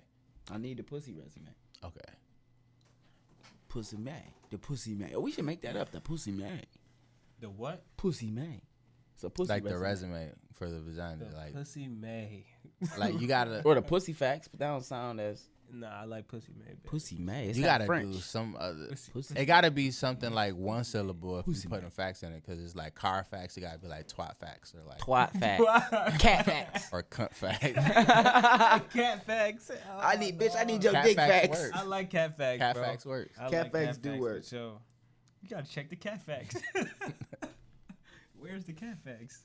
Speaker 3: I need the pussy resume.
Speaker 2: Okay.
Speaker 3: Pussy May. The pussy May. Oh, we should make that up. The pussy May.
Speaker 4: The what?
Speaker 3: Pussy May. So pussy
Speaker 2: like the
Speaker 3: resume.
Speaker 2: resume for the vagina,
Speaker 4: The
Speaker 2: like
Speaker 4: pussy May.
Speaker 2: like you gotta
Speaker 3: Or the pussy facts, but that don't sound as
Speaker 4: Nah, I like pussy May. baby.
Speaker 3: pussy May. It's
Speaker 2: you gotta
Speaker 3: French.
Speaker 2: do some other.
Speaker 3: Pussy.
Speaker 2: It gotta be something like one syllable if
Speaker 3: Pussy
Speaker 2: you putting facts in it, because it's like Carfax. You gotta be like twat facts or like
Speaker 3: Twat facts. Cat facts.
Speaker 2: or cunt facts.
Speaker 4: cat facts.
Speaker 3: I need bitch. I need your
Speaker 2: Cat
Speaker 3: dick
Speaker 2: facts
Speaker 3: facts.
Speaker 4: I like cat facts.
Speaker 2: Cat
Speaker 4: bro.
Speaker 2: facts works.
Speaker 4: I
Speaker 3: Cat
Speaker 4: like
Speaker 3: facts do
Speaker 4: for
Speaker 3: work.
Speaker 4: Sure. You gotta check the cat facts. Where's the cat facts?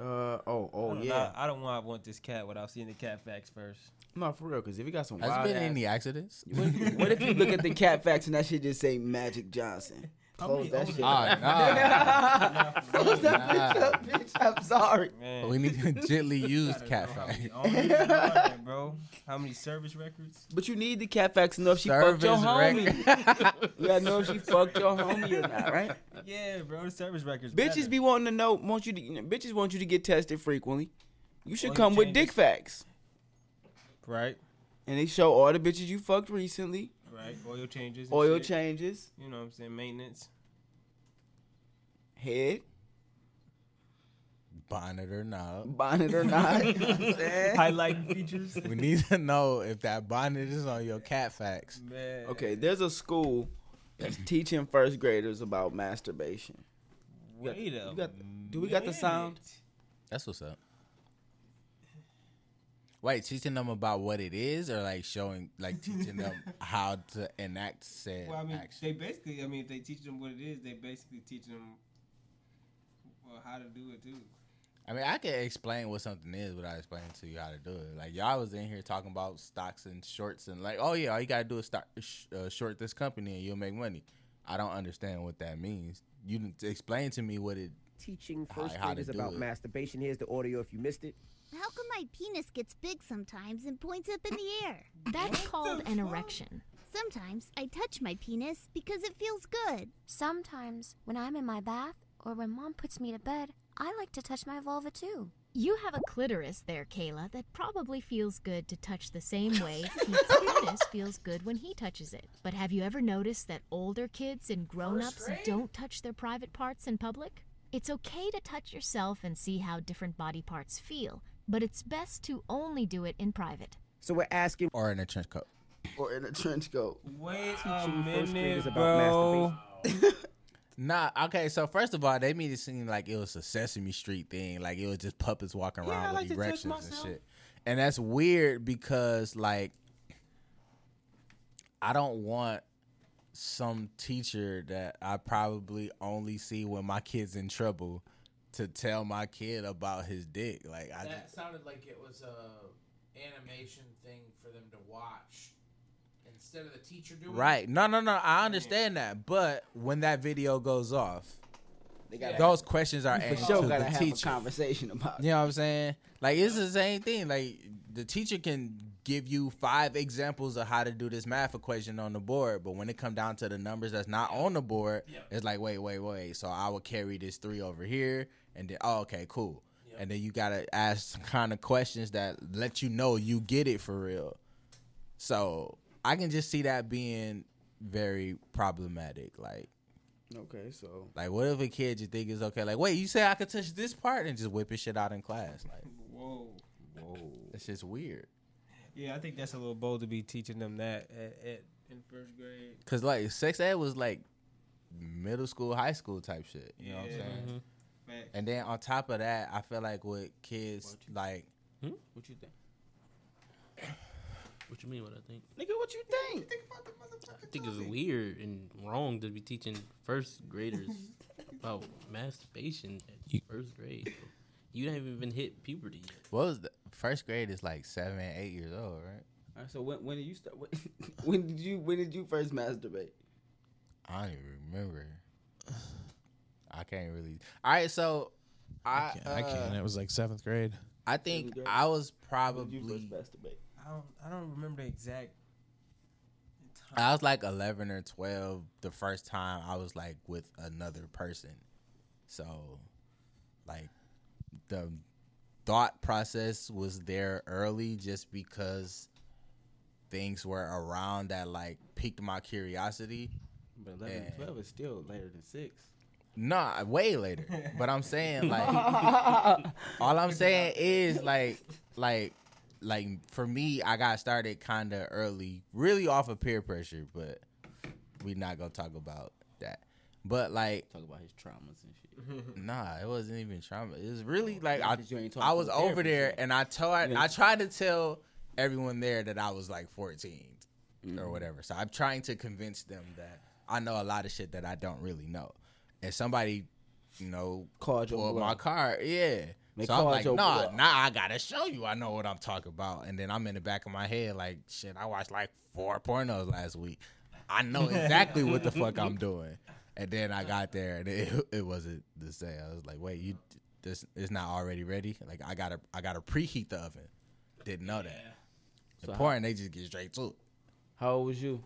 Speaker 3: Uh oh
Speaker 4: I
Speaker 3: oh
Speaker 4: don't
Speaker 3: yeah.
Speaker 4: know. I don't want to want this cat without seeing the cat facts first.
Speaker 3: No, for real. Because if you got some
Speaker 2: Has
Speaker 3: wild
Speaker 2: there been
Speaker 3: ass-
Speaker 2: any accidents?
Speaker 3: What if, what if you look at the cat facts and that shit just say Magic Johnson? Close
Speaker 4: many
Speaker 3: that shit.
Speaker 2: Oh
Speaker 3: up. Close that
Speaker 2: oh, ah,
Speaker 3: bitch up, bitch. I'm sorry.
Speaker 4: Man,
Speaker 2: we need to gently use
Speaker 4: gotta
Speaker 2: cat
Speaker 4: know how many
Speaker 2: facts.
Speaker 4: owners are there, bro. How many service records?
Speaker 3: But you need the cat facts to know if she fucked your
Speaker 2: Service
Speaker 3: homie.
Speaker 2: record.
Speaker 3: You gotta know if she fucked your homie or not, right?
Speaker 4: Yeah, bro. The service records.
Speaker 3: Bitches
Speaker 4: matter.
Speaker 3: be wanting to know, want you to, you know, bitches want you to get tested frequently. You should
Speaker 4: Oil
Speaker 3: come with
Speaker 4: changes.
Speaker 3: dick facts,
Speaker 4: right,
Speaker 3: and they show all the bitches you fucked recently,
Speaker 4: right. Oil changes.
Speaker 3: oil
Speaker 4: shit.
Speaker 3: changes,
Speaker 4: You know what I'm saying? Maintenance.
Speaker 3: head,
Speaker 2: Bonnet or not.
Speaker 3: bonnet or not. You know what I'm
Speaker 4: features.
Speaker 2: We need to know if that bonnet is on your cat facts.
Speaker 4: Man.
Speaker 3: Okay, there's a school that's teaching first graders about masturbation. got-
Speaker 4: Wait a
Speaker 3: you got- do we got the sound?
Speaker 2: That's what's up. Wait, teaching them about what it is, or like showing, like teaching them how to enact said
Speaker 4: Well, I mean,
Speaker 2: action.
Speaker 4: they basically, I mean, if they teach them what it is, they basically teach them well how to do it too.
Speaker 2: I mean, I can explain what something is without explaining to you how to do it. Like y'all was in here talking about stocks and shorts and like, oh yeah, all you gotta do is start sh- uh, short this company and you'll make money. I don't understand what that means. You didn't explain to me what it.
Speaker 8: teaching first
Speaker 2: how to
Speaker 8: graders
Speaker 2: do
Speaker 8: about
Speaker 2: it.
Speaker 8: masturbation. Here's the audio if you missed it. How come my penis gets big sometimes and points up in the air?
Speaker 9: That's called an erection.
Speaker 8: Sometimes I touch my penis because it feels good.
Speaker 10: Sometimes, when I'm in my bath or when mom puts me to bed, I like to touch my vulva too.
Speaker 9: You have a clitoris there, Kayla, that probably feels good to touch the same way Pete's penis feels good when he touches it. But have you ever noticed that older kids and grown ups don't touch their private parts in public? It's okay to touch yourself and see how different body parts feel, but it's best to only do it in private.
Speaker 3: So we're asking,
Speaker 2: Or in a trench coat.
Speaker 3: or in a trench coat.
Speaker 4: Wait
Speaker 3: Teaching
Speaker 4: a
Speaker 3: first graders
Speaker 4: minute,
Speaker 3: about
Speaker 4: bro.
Speaker 2: Nah, okay, so first of all, they made it seem like it was a Sesame Street thing, like it was just puppets walking around
Speaker 4: like
Speaker 2: with
Speaker 4: to touch
Speaker 2: erections and shit. And that's weird because like I don't want some teacher that I probably only see when my kid's in trouble to tell my kid about his dick. Like I
Speaker 6: That
Speaker 2: just,
Speaker 6: sounded like it was a animation thing for them to watch instead of the teacher doing it.
Speaker 2: right. No, no, no, I understand that. But when that video goes off,
Speaker 3: They got
Speaker 2: those questions are
Speaker 3: for
Speaker 2: aimed
Speaker 3: sure
Speaker 2: to
Speaker 3: gotta
Speaker 2: the
Speaker 3: have
Speaker 2: teacher.
Speaker 3: a conversation about.
Speaker 2: You know what I'm saying? Like it's the same thing. Like the teacher can give you five examples of how to do this math equation on the board, but when it come down to the numbers that's not on the board, it's like wait, wait, wait. So I will carry this three over here, and then oh, okay, cool. And then you gotta ask kind of questions that let you know you get it for real. So I can just see that being very problematic. Like,
Speaker 3: Okay, so
Speaker 2: like what if a kid just think it's okay? Like, wait, you say I could touch this part and just whip his shit out in class? Like,
Speaker 4: Whoa.
Speaker 2: Whoa, it's just weird.
Speaker 4: Yeah, I think that's a little bold to be teaching them that at, at in first grade.
Speaker 2: Cause like sex ed was like middle school, high school type shit. You know what I'm
Speaker 4: Yeah.
Speaker 2: saying? Mm-hmm.
Speaker 4: Facts.
Speaker 2: And then on top of that, I feel like with kids, like hmm?
Speaker 3: what you think,
Speaker 5: What you mean? What I think?
Speaker 3: nigga? What you think?
Speaker 5: I think it's weird and wrong to be teaching first graders about masturbation at
Speaker 6: You-
Speaker 5: first grade. You haven't even hit puberty yet.
Speaker 2: what was the first grade is like seven, eight years old, right?
Speaker 3: All right, so when when did you start? When, when did you when did you first masturbate?
Speaker 2: I don't even remember. I can't really. All right, so I
Speaker 6: I can't. I
Speaker 2: uh,
Speaker 6: can't. It was like seventh grade.
Speaker 2: I think
Speaker 3: grade?
Speaker 2: I was
Speaker 3: When you
Speaker 2: probably
Speaker 3: first masturbate?
Speaker 4: I don't. I don't remember the exact.
Speaker 2: I was like 11 or 12 the first time I was like with another person. So, like, the thought process was there early just because things were around that like piqued my curiosity.
Speaker 3: But 11
Speaker 2: Yeah.
Speaker 3: 12 is still later than six.
Speaker 2: Nah, way later. But I'm saying like all I'm saying is like like like for me I got started kind of early, really off of peer pressure, but we not going to talk about that. But like
Speaker 3: Talk about his traumas and shit.
Speaker 2: Nah, it wasn't even trauma. It was really like I,
Speaker 3: Because you ain't
Speaker 2: I was over there and I told
Speaker 3: Yeah.
Speaker 2: I tried to tell everyone there that I was like 14
Speaker 3: Mm-hmm.
Speaker 2: or whatever. So I'm trying to convince them that I know a lot of shit that I don't really know. And somebody, you know,
Speaker 3: Called your
Speaker 2: my car. Yeah.
Speaker 3: They
Speaker 2: so I'm like, nah,
Speaker 3: bluff.
Speaker 2: nah, I gotta show you I know what I'm talking about. And then I'm in the back of my head like, shit, I watched like four pornos last week. I know exactly what the fuck I'm doing. And then I got there and it, it wasn't the same. I was like, wait, you this is not already ready? Like I gotta I gotta preheat the oven. Didn't know that. The
Speaker 3: So how-
Speaker 2: porn they just get straight to it.
Speaker 3: How old was you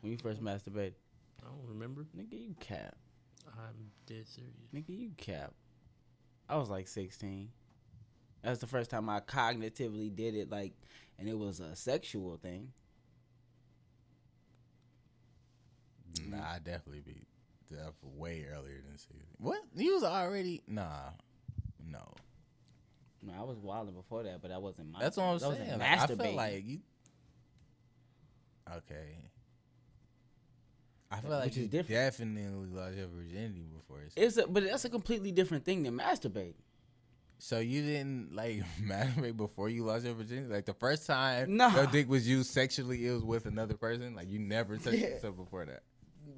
Speaker 3: when you first masturbated?
Speaker 5: I don't remember.
Speaker 3: Nigga, you cap.
Speaker 5: I'm dead serious.
Speaker 3: Nigga, you cap. I was like 16. That's the first time I cognitively did it, like, and it was a sexual thing.
Speaker 2: Nah, I definitely be def- way earlier than sixteen. What? You was already nah. No.
Speaker 3: No, I was wilding before that, but I wasn't.
Speaker 2: That's what I'm
Speaker 3: that wasn't
Speaker 2: saying. Like, I feel like you. Okay. I feel
Speaker 3: Which
Speaker 2: like
Speaker 3: is
Speaker 2: you
Speaker 3: different.
Speaker 2: definitely lost your virginity before. It's,
Speaker 3: it's a, but that's a completely different thing than masturbating.
Speaker 2: so you didn't like masturbate before you lost your virginity. Like the first time
Speaker 3: Nah.
Speaker 2: your dick was used sexually, it was with another person. Like you never touched
Speaker 3: Yeah.
Speaker 2: yourself before that.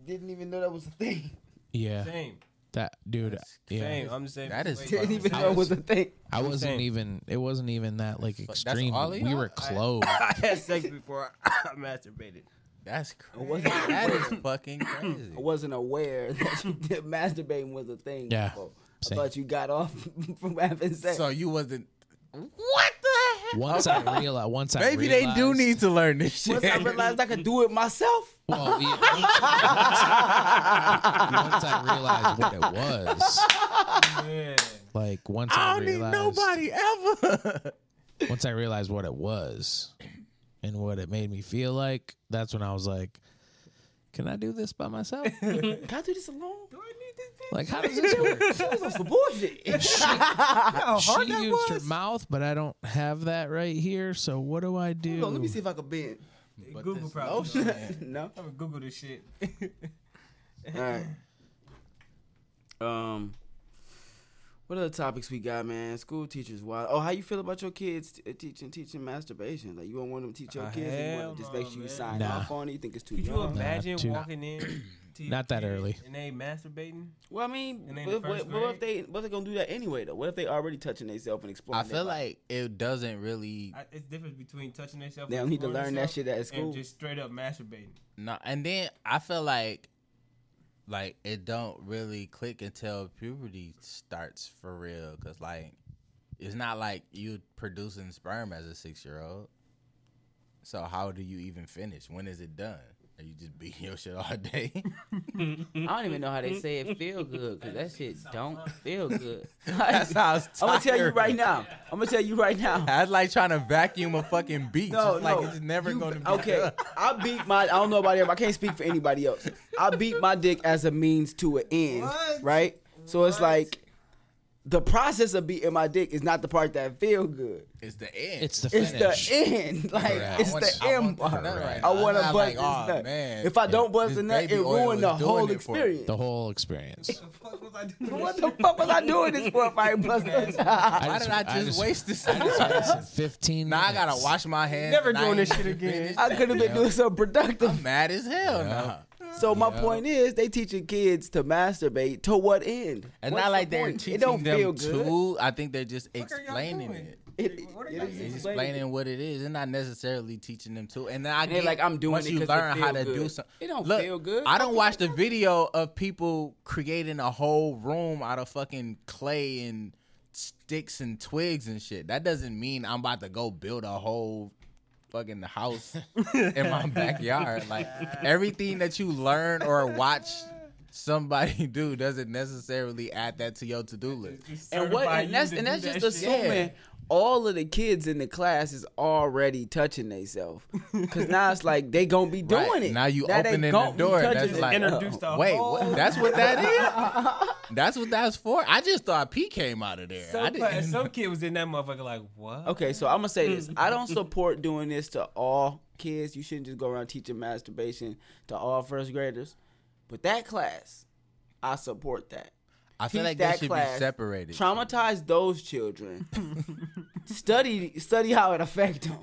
Speaker 3: Didn't even know that was a thing.
Speaker 6: Yeah,
Speaker 4: Same.
Speaker 6: that dude.
Speaker 2: That's
Speaker 6: Yeah,
Speaker 4: Same. I'm just saying.
Speaker 2: That is
Speaker 4: wait,
Speaker 3: Didn't
Speaker 2: fucking
Speaker 3: even
Speaker 6: I
Speaker 3: know it
Speaker 6: was-
Speaker 3: was a thing.
Speaker 6: I wasn't
Speaker 4: Same.
Speaker 6: even. It wasn't even that like extreme. we were close.
Speaker 4: I had sex before I masturbated.
Speaker 2: That's crazy. that is fucking crazy.
Speaker 3: I wasn't aware that, you, that masturbating was a thing.
Speaker 6: Yeah,
Speaker 3: before. I
Speaker 6: same.
Speaker 3: thought you got off from having sex.
Speaker 2: So you wasn't What the heck?
Speaker 6: Once I realized, once I
Speaker 2: Maybe they do
Speaker 6: realized-
Speaker 2: need to learn this shit.
Speaker 3: Once I realized I could do it myself.
Speaker 6: Well, yeah, once, once I realized what it was,
Speaker 4: Man.
Speaker 6: like once I,
Speaker 2: I don't need
Speaker 6: realized,
Speaker 2: nobody ever.
Speaker 6: once I realized what it was and what it made me feel like, that's when I was like, "Can I do this by myself?
Speaker 3: Can I do this alone? Do I need this?
Speaker 6: like, how does this work?"
Speaker 3: This is some bullshit.
Speaker 4: How hard
Speaker 6: she
Speaker 4: that
Speaker 6: used her mouth, but I don't have that right here. So what do I do?
Speaker 3: Hold on, let me see if I can bend.
Speaker 4: Google
Speaker 2: this
Speaker 4: probably. know.
Speaker 3: no.
Speaker 4: I'm gonna Google this shit.
Speaker 3: All right. Um. What other topics we got, man? School teachers. Why? Oh, how you feel about your kids t- uh, teaching teaching masturbation? Like you don't want them to teach your
Speaker 4: Uh,
Speaker 3: kids? You
Speaker 4: hell
Speaker 3: want to just make sure you
Speaker 4: man.
Speaker 3: sign
Speaker 6: Nah.
Speaker 3: off on it? You think it's too
Speaker 4: Could you imagine
Speaker 6: too-
Speaker 4: walking in? To
Speaker 6: Not that early.
Speaker 4: And they masturbating.
Speaker 3: Well, I mean,
Speaker 4: And they in
Speaker 3: what, what, what if they what if they gonna do that anyway though? What if they already touching themselves and exploring?
Speaker 2: I feel like it doesn't really
Speaker 4: I, it's different between touching themselves.
Speaker 3: They don't need to learn that shit at school.
Speaker 4: And just straight up masturbating.
Speaker 2: no. And then I feel like, like it don't really click until puberty starts for real. Cause like, it's not like you producing sperm as a six year old. So how do you even finish? When is it done? Are you just beating your shit all day?
Speaker 3: I don't even know how they say it feel good because that shit don't feel good.
Speaker 2: that sounds.
Speaker 3: I'm gonna tell you
Speaker 2: tiring.
Speaker 3: right now. I'm gonna tell you right now.
Speaker 2: That's like trying to vacuum a fucking beach.
Speaker 3: No,
Speaker 2: it's like it's never
Speaker 3: You-
Speaker 2: going to be
Speaker 3: okay.
Speaker 2: done.
Speaker 3: I beat my. I don't know about everybody. I can't speak for anybody else. I beat my dick as a means to an end,
Speaker 4: What?
Speaker 3: right? So it's
Speaker 4: What?
Speaker 3: like the process of beating my dick is not the part that feel good.
Speaker 2: It's the end.
Speaker 6: It's the finish.
Speaker 3: It's the end. Like
Speaker 2: Right.
Speaker 3: it's
Speaker 2: I want-
Speaker 3: the
Speaker 2: I
Speaker 3: end
Speaker 2: want the
Speaker 3: part.
Speaker 2: right
Speaker 3: I want to
Speaker 2: I'm
Speaker 3: bust
Speaker 2: like,
Speaker 3: this
Speaker 2: oh,
Speaker 3: nut.
Speaker 2: man.
Speaker 3: If I don't bust
Speaker 2: This
Speaker 3: the nut, it
Speaker 2: oil
Speaker 3: ruined the whole
Speaker 2: it for me.
Speaker 3: experience.
Speaker 6: the whole experience.
Speaker 4: The fuck was I doing?
Speaker 3: What the fuck was I doing this for if I ain't bust the
Speaker 2: Why did I just, waste this?
Speaker 6: I just wasted 15
Speaker 2: now I gotta wash my hands.
Speaker 4: Never
Speaker 2: and
Speaker 4: doing this shit again.
Speaker 3: I could have been doing something productive.
Speaker 2: I'm mad as hell now.
Speaker 3: So my
Speaker 6: Yeah.
Speaker 3: point is, they teaching kids to masturbate. To what end?
Speaker 2: And
Speaker 3: What's
Speaker 2: not
Speaker 3: the
Speaker 2: like they're
Speaker 3: point?
Speaker 2: teaching
Speaker 3: it don't
Speaker 2: them
Speaker 3: feel good.
Speaker 2: to. I think they're just
Speaker 4: What are y'all
Speaker 2: explaining
Speaker 4: doing?
Speaker 2: it.
Speaker 3: It,
Speaker 4: What are
Speaker 3: it
Speaker 4: y'all
Speaker 3: is
Speaker 4: doing?
Speaker 2: It's
Speaker 3: explaining.
Speaker 2: explaining what it is. They're not necessarily teaching them to. And then I
Speaker 3: And they're
Speaker 2: get
Speaker 3: like, I'm doing
Speaker 2: once
Speaker 3: it
Speaker 2: you
Speaker 3: 'cause it
Speaker 2: learn how
Speaker 3: feel
Speaker 2: to do
Speaker 3: good.
Speaker 2: something.
Speaker 3: It don't
Speaker 2: Look,
Speaker 3: feel good.
Speaker 2: I don't watch the video of people creating a whole room out of fucking clay and sticks and twigs and shit. That doesn't mean I'm about to go build a whole fucking the house in my backyard. Like everything that you learn or watch somebody do doesn't necessarily add that to your to-do list.
Speaker 3: And what? And that's and that's
Speaker 4: that
Speaker 3: just
Speaker 4: shit.
Speaker 3: assuming all of the kids in the class is already touching themselves. Cause now it's like they gonna be doing
Speaker 2: Right.
Speaker 3: it.
Speaker 2: Now you
Speaker 3: they
Speaker 2: opening the
Speaker 3: gon'
Speaker 2: door.
Speaker 3: touching
Speaker 2: That's
Speaker 3: it.
Speaker 2: like-
Speaker 4: Introduce the
Speaker 2: Wait, what, that's what that is? That's what that's for? I just thought P came out of there. I
Speaker 4: Some,
Speaker 2: didn't.
Speaker 4: some kid was in that motherfucker like, what?
Speaker 3: Okay, so I'm gonna say this. Hmm. I don't support doing this to all kids. You shouldn't just go around teaching masturbation to all first graders. But that class, I support that.
Speaker 2: I feel
Speaker 3: Teach
Speaker 2: like they
Speaker 3: that
Speaker 2: should
Speaker 3: class.
Speaker 2: be separated.
Speaker 3: Traumatize those children. study study how it affect them.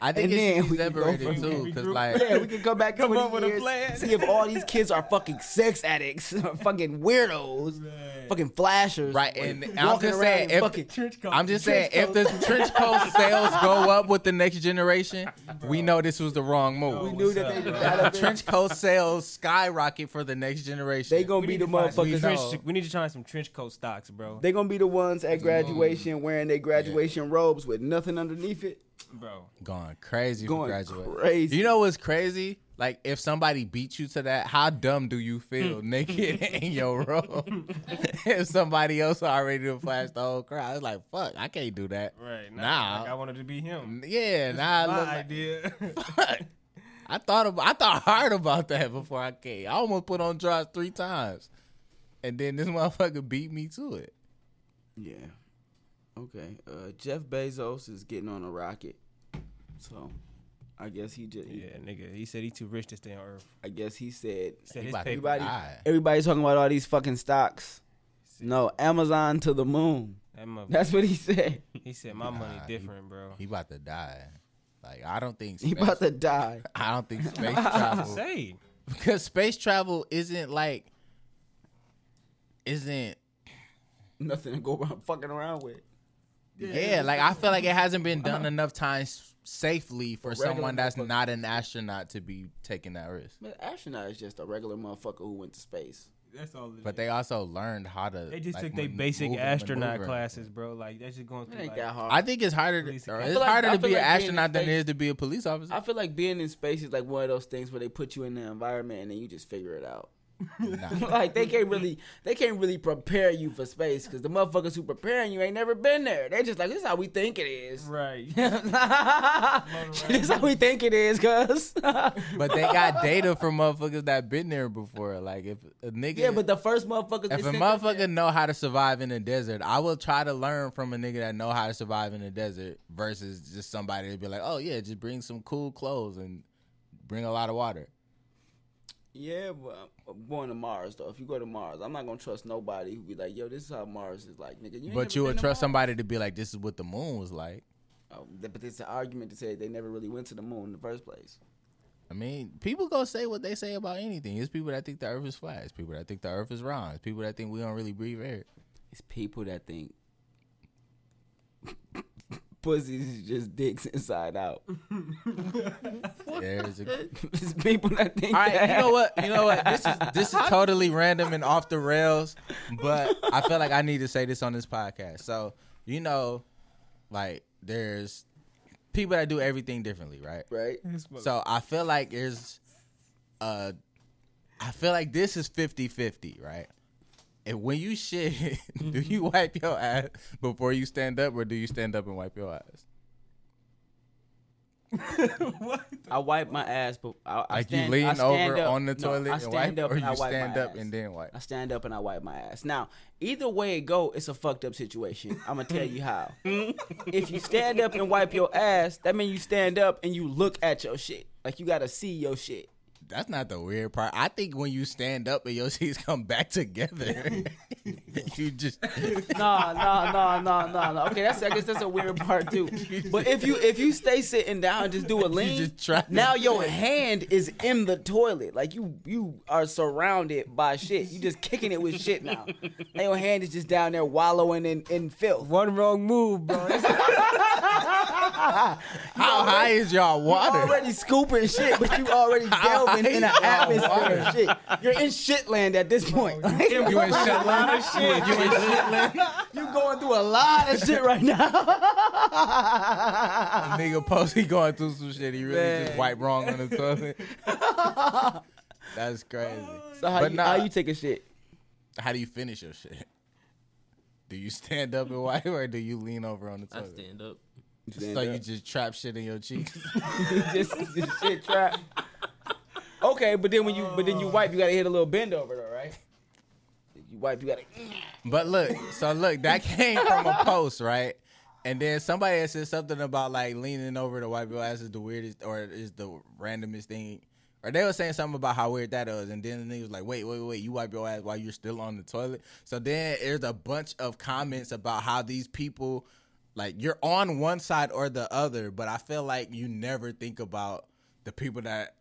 Speaker 2: I think
Speaker 3: and
Speaker 2: it
Speaker 3: then
Speaker 2: should be
Speaker 3: we can go
Speaker 2: separated
Speaker 3: from
Speaker 2: too, because like
Speaker 3: Yeah, we can come back
Speaker 4: Come
Speaker 3: 20
Speaker 4: up with a plan.
Speaker 3: see if all these kids are fucking sex addicts, fucking weirdos, fucking flashers.
Speaker 2: Right, and I'm just saying,
Speaker 3: in
Speaker 2: if-
Speaker 4: Trench coat.
Speaker 2: I'm just saying, if the trench coat sales go up with the next generation, we know this was the wrong move.
Speaker 3: we knew that they that'd have been-
Speaker 2: trench coat sales skyrocket for the next generation.
Speaker 3: they gonna
Speaker 4: We
Speaker 3: be
Speaker 4: need
Speaker 3: the
Speaker 4: to find some
Speaker 3: motherfuckers.
Speaker 4: trench- We need to try some trench coat stocks, bro.
Speaker 3: They gonna be the ones at graduation wearing their graduation robes with nothing underneath it.
Speaker 4: Bro,
Speaker 2: going crazy for
Speaker 3: Going
Speaker 2: graduation.
Speaker 3: crazy.
Speaker 2: You know what's crazy? Like if somebody beat you to that, how dumb do you feel hmm. naked in your room? if somebody else already done flashed the whole crowd, it's like fuck, I can't do that.
Speaker 4: right now,
Speaker 2: Nah.
Speaker 4: like I wanted to be him.
Speaker 2: Yeah, now I
Speaker 4: My
Speaker 2: look like,
Speaker 4: idea.
Speaker 2: fuck. I thought about, I thought hard about that before I came. I almost put on drugs three times, and then this motherfucker beat me to it.
Speaker 3: Yeah. Okay. Uh, Jeff Bezos is getting on a rocket, so I guess he just.
Speaker 4: yeah, nigga. He said he too rich to stay on Earth.
Speaker 3: I guess he said
Speaker 4: Said
Speaker 2: He
Speaker 4: his
Speaker 2: about to
Speaker 4: paper.
Speaker 3: everybody.
Speaker 2: die.
Speaker 3: Everybody's talking about all these fucking stocks. No, Amazon to the moon.
Speaker 4: That motherfucker-
Speaker 3: That's what he said.
Speaker 4: he said my money
Speaker 2: Nah, he-
Speaker 4: different, bro.
Speaker 2: He about to die. Like I don't think
Speaker 3: He
Speaker 2: space,
Speaker 3: about to die.
Speaker 2: I don't think space travel
Speaker 4: say?
Speaker 2: because space travel isn't like isn't
Speaker 3: Nothing to go around fucking around with.
Speaker 2: Yeah, like I feel like it hasn't been done enough times safely for someone that's not an astronaut to be taking that risk.
Speaker 3: But astronaut is just a regular motherfucker who went to space.
Speaker 4: That's all. It
Speaker 2: But
Speaker 4: is.
Speaker 2: they also learned how to.
Speaker 4: They just
Speaker 2: like,
Speaker 4: took their
Speaker 2: man-
Speaker 4: basic astronaut
Speaker 2: maneuver.
Speaker 4: classes, bro. Like that's just going
Speaker 3: It
Speaker 4: through.
Speaker 3: ain't
Speaker 4: Like,
Speaker 3: that hard.
Speaker 2: I think it's harder. To, or it's
Speaker 3: like-
Speaker 2: harder to be an
Speaker 3: like being in
Speaker 2: astronaut than it is to be a police officer.
Speaker 3: I feel like being in space is like one of those things where they put you in the environment and then you just figure it out.
Speaker 2: Nah.
Speaker 3: like they can't really, they can't really prepare you for space because the motherfuckers who preparing you ain't never been there. They just like this is how we think it is.
Speaker 4: right.
Speaker 3: this is how we think it is, cuz.
Speaker 2: But they got data from motherfuckers that been there before. Like if a nigga,
Speaker 3: yeah, but the first motherfuckers.
Speaker 2: if a
Speaker 3: sent
Speaker 2: motherfucker know how to survive in the desert, I will try to learn from a nigga that know how to survive in the desert versus just somebody to be like, oh yeah, just bring some cool clothes and bring a lot of water.
Speaker 3: Yeah, but I'm going to Mars though. If you go to Mars, I'm not gonna trust nobody who be like, "Yo, this is how Mars is like, nigga." You
Speaker 2: but you would trust
Speaker 3: Mars?
Speaker 2: somebody to be like, this is what the moon was like.
Speaker 3: Oh, but it's an argument to say they never really went to the moon in the first place.
Speaker 2: I mean, people go say what they say about anything. It's people that think the earth is flat. It's people that think the earth is round. It's people that think we don't really breathe air.
Speaker 3: It's people that think pussies is just dicks inside out.
Speaker 2: There's a
Speaker 3: it's people that think.
Speaker 2: All right,
Speaker 3: that.
Speaker 2: you know what? You know what? This is this is totally random and off the rails, but I feel like I need to say this on this podcast. So, you know, like there's people that do everything differently, right?
Speaker 3: Right.
Speaker 2: So, I feel like there's uh I feel like this is 50-50, right? And when you shit, do mm-hmm. you wipe your ass before you stand up or do you stand up and wipe your ass?
Speaker 3: I wipe my ass, but I, I
Speaker 2: Like you
Speaker 3: stand,
Speaker 2: lean
Speaker 3: I stand
Speaker 2: over
Speaker 3: up.
Speaker 2: on the
Speaker 3: No,
Speaker 2: toilet
Speaker 3: I
Speaker 2: and
Speaker 3: stand
Speaker 2: wipe,
Speaker 3: up
Speaker 2: or
Speaker 3: and I wipe
Speaker 2: stand
Speaker 3: my
Speaker 2: up
Speaker 3: ass.
Speaker 2: and then wipe.
Speaker 3: I stand up and I wipe my ass. Now, either way it go, it's a fucked up situation. I'm gonna tell you how. if you stand up and wipe your ass, that means you stand up and you look at your shit. Like you gotta see your shit.
Speaker 2: That's not the weird part. I think when you stand up and your seats come back together, you just
Speaker 3: No, no, no, no, no, no. Okay, that's I guess that's a weird part too. But if you if you stay sitting down and just do a lean,
Speaker 2: just try to-
Speaker 3: now your hand is in the toilet. Like you you are surrounded by shit. You just kicking it with shit now. And your hand is just down there wallowing in, in filth.
Speaker 4: One wrong move, bro.
Speaker 2: How high is y'all
Speaker 3: You
Speaker 2: water?
Speaker 3: already scooping shit, but you already delving in an
Speaker 2: high is y'all
Speaker 3: atmosphere of shit. You're in shitland at this point.
Speaker 2: You in Shetland? You in Shetland?
Speaker 3: you going through a lot of shit right now.
Speaker 2: Nigga Posey going through some shit. He really just wiped wrong on the toilet. That's crazy.
Speaker 3: Oh, so how
Speaker 2: But
Speaker 3: you,
Speaker 2: nah.
Speaker 3: how you take a shit?
Speaker 2: How do you finish your shit? Do you stand up and wipe or do you lean over on the toilet?
Speaker 5: I stand up.
Speaker 2: So you just trap shit in your cheeks?
Speaker 3: just, just shit trap. Okay, but then when you but then you wipe, you gotta hit a little bend over though, right? You wipe, you gotta.
Speaker 2: But look, so look, that came from a post, right? And then somebody had said something about like leaning over to wipe your ass is the weirdest or is the randomest thing. Or they were saying something about how weird that is. And then the nigga was like, wait, wait, wait, you wipe your ass while you're still on the toilet. So then there's a bunch of comments about how these people like you're on one side or the other, but I feel like you never think about the people that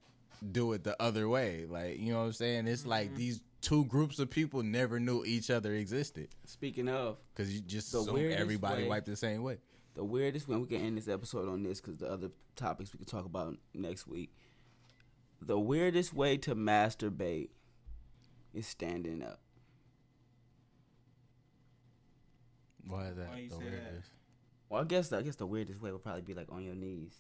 Speaker 2: do it the other way. Like, you know what I'm saying? It's like mm-hmm. these two groups of people never knew each other existed
Speaker 3: Speaking of
Speaker 2: because you just
Speaker 3: The
Speaker 2: assume everybody
Speaker 3: way-
Speaker 2: wiped the same way.
Speaker 3: the weirdest way we can end this episode on this because the other topics we can talk about next week. The weirdest way to masturbate is standing up.
Speaker 2: Why is that
Speaker 4: Why you
Speaker 2: the
Speaker 4: say that?
Speaker 3: Well, I guess I guess the weirdest way would probably be like on your knees.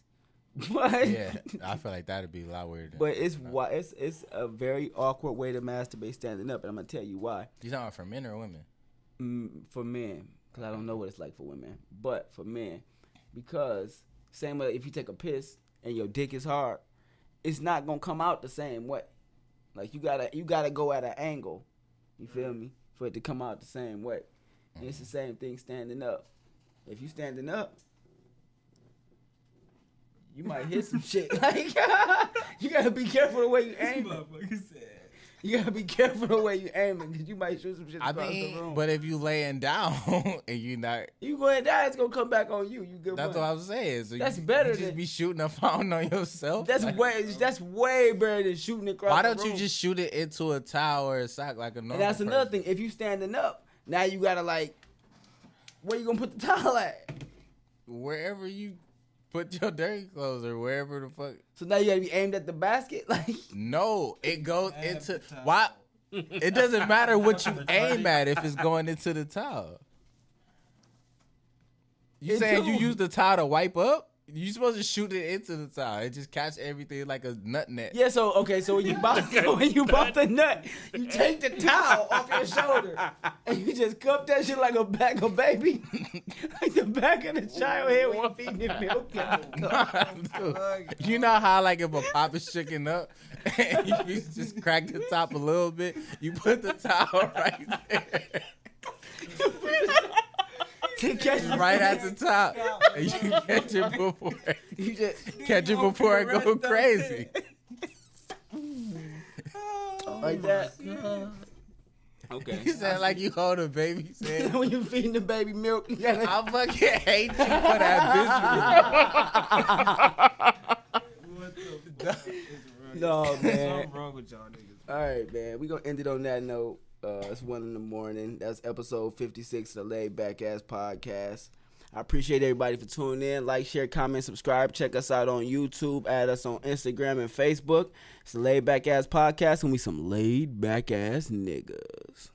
Speaker 3: But
Speaker 2: Yeah, I feel like that'd be a lot weirder.
Speaker 3: but it's why it's it's a very awkward way to masturbate standing up, and I'm gonna tell you why.
Speaker 2: you talking for men or women?
Speaker 3: mm, for men because I don't know what it's like for women, but for men because same way if you take a piss and your dick is hard, it's not gonna come out the same way. Like you gotta you gotta go at an angle. You feel me for it to come out the same way. And it's the same thing standing up. If you standing up. You might hit some shit. Like you gotta be careful the way you aim. You gotta be careful the way you aiming because you might shoot some shit
Speaker 2: I
Speaker 3: across the room.
Speaker 2: but if you laying down and you not,
Speaker 3: You going down, it's gonna come back on you. You good
Speaker 2: that's
Speaker 3: one.
Speaker 2: what I'm saying. So
Speaker 3: That's
Speaker 2: you,
Speaker 3: better
Speaker 2: You just
Speaker 3: than-
Speaker 2: be shooting a fountain on yourself.
Speaker 3: That's
Speaker 2: Like,
Speaker 3: way that's way better than shooting across.
Speaker 2: Why don't you
Speaker 3: room.
Speaker 2: just shoot it into a tower or a sock like a normal?
Speaker 3: And that's another
Speaker 2: person?
Speaker 3: thing. If you standing up, now you gotta like, where you gonna put the towel at?
Speaker 2: Wherever you put your dirty clothes or wherever the fuck.
Speaker 3: So now you gotta be aimed at the basket. Like
Speaker 2: No, it goes into why. It doesn't matter what you aim at if it's going into the towel. You
Speaker 3: It
Speaker 2: saying you use the towel to wipe up? You supposed to shoot it into the towel It just catch everything like a nut net.
Speaker 3: Yeah, so okay, so when you bought when you bought the nut, you take the towel off your shoulder and you just cup that shit like a back of baby, like the back of the child head when you feeding it milk.
Speaker 2: you know how like if a pop is shaking up and you just crack the top a little bit, you put the towel right there.
Speaker 3: To catch
Speaker 2: right at the top. And you catch it before
Speaker 3: you just
Speaker 2: catch it before it go crazy.
Speaker 3: Oh like that. Okay.
Speaker 2: You sound like you hold a baby. Saying,
Speaker 3: when you feeding the baby milk, you gotta
Speaker 2: I fucking hate you for that
Speaker 3: No man.
Speaker 4: Something wrong with y'all niggas.
Speaker 3: All right, man. We gonna end it on that note. Uh, it's one in the morning. That's episode fifty six of the Laid Back Ass Podcast. I appreciate everybody for tuning in. Like, share, comment, subscribe. Check us out on YouTube. Add us on Instagram and Facebook. It's the Laid Back Ass Podcast, and we some laid back ass niggas.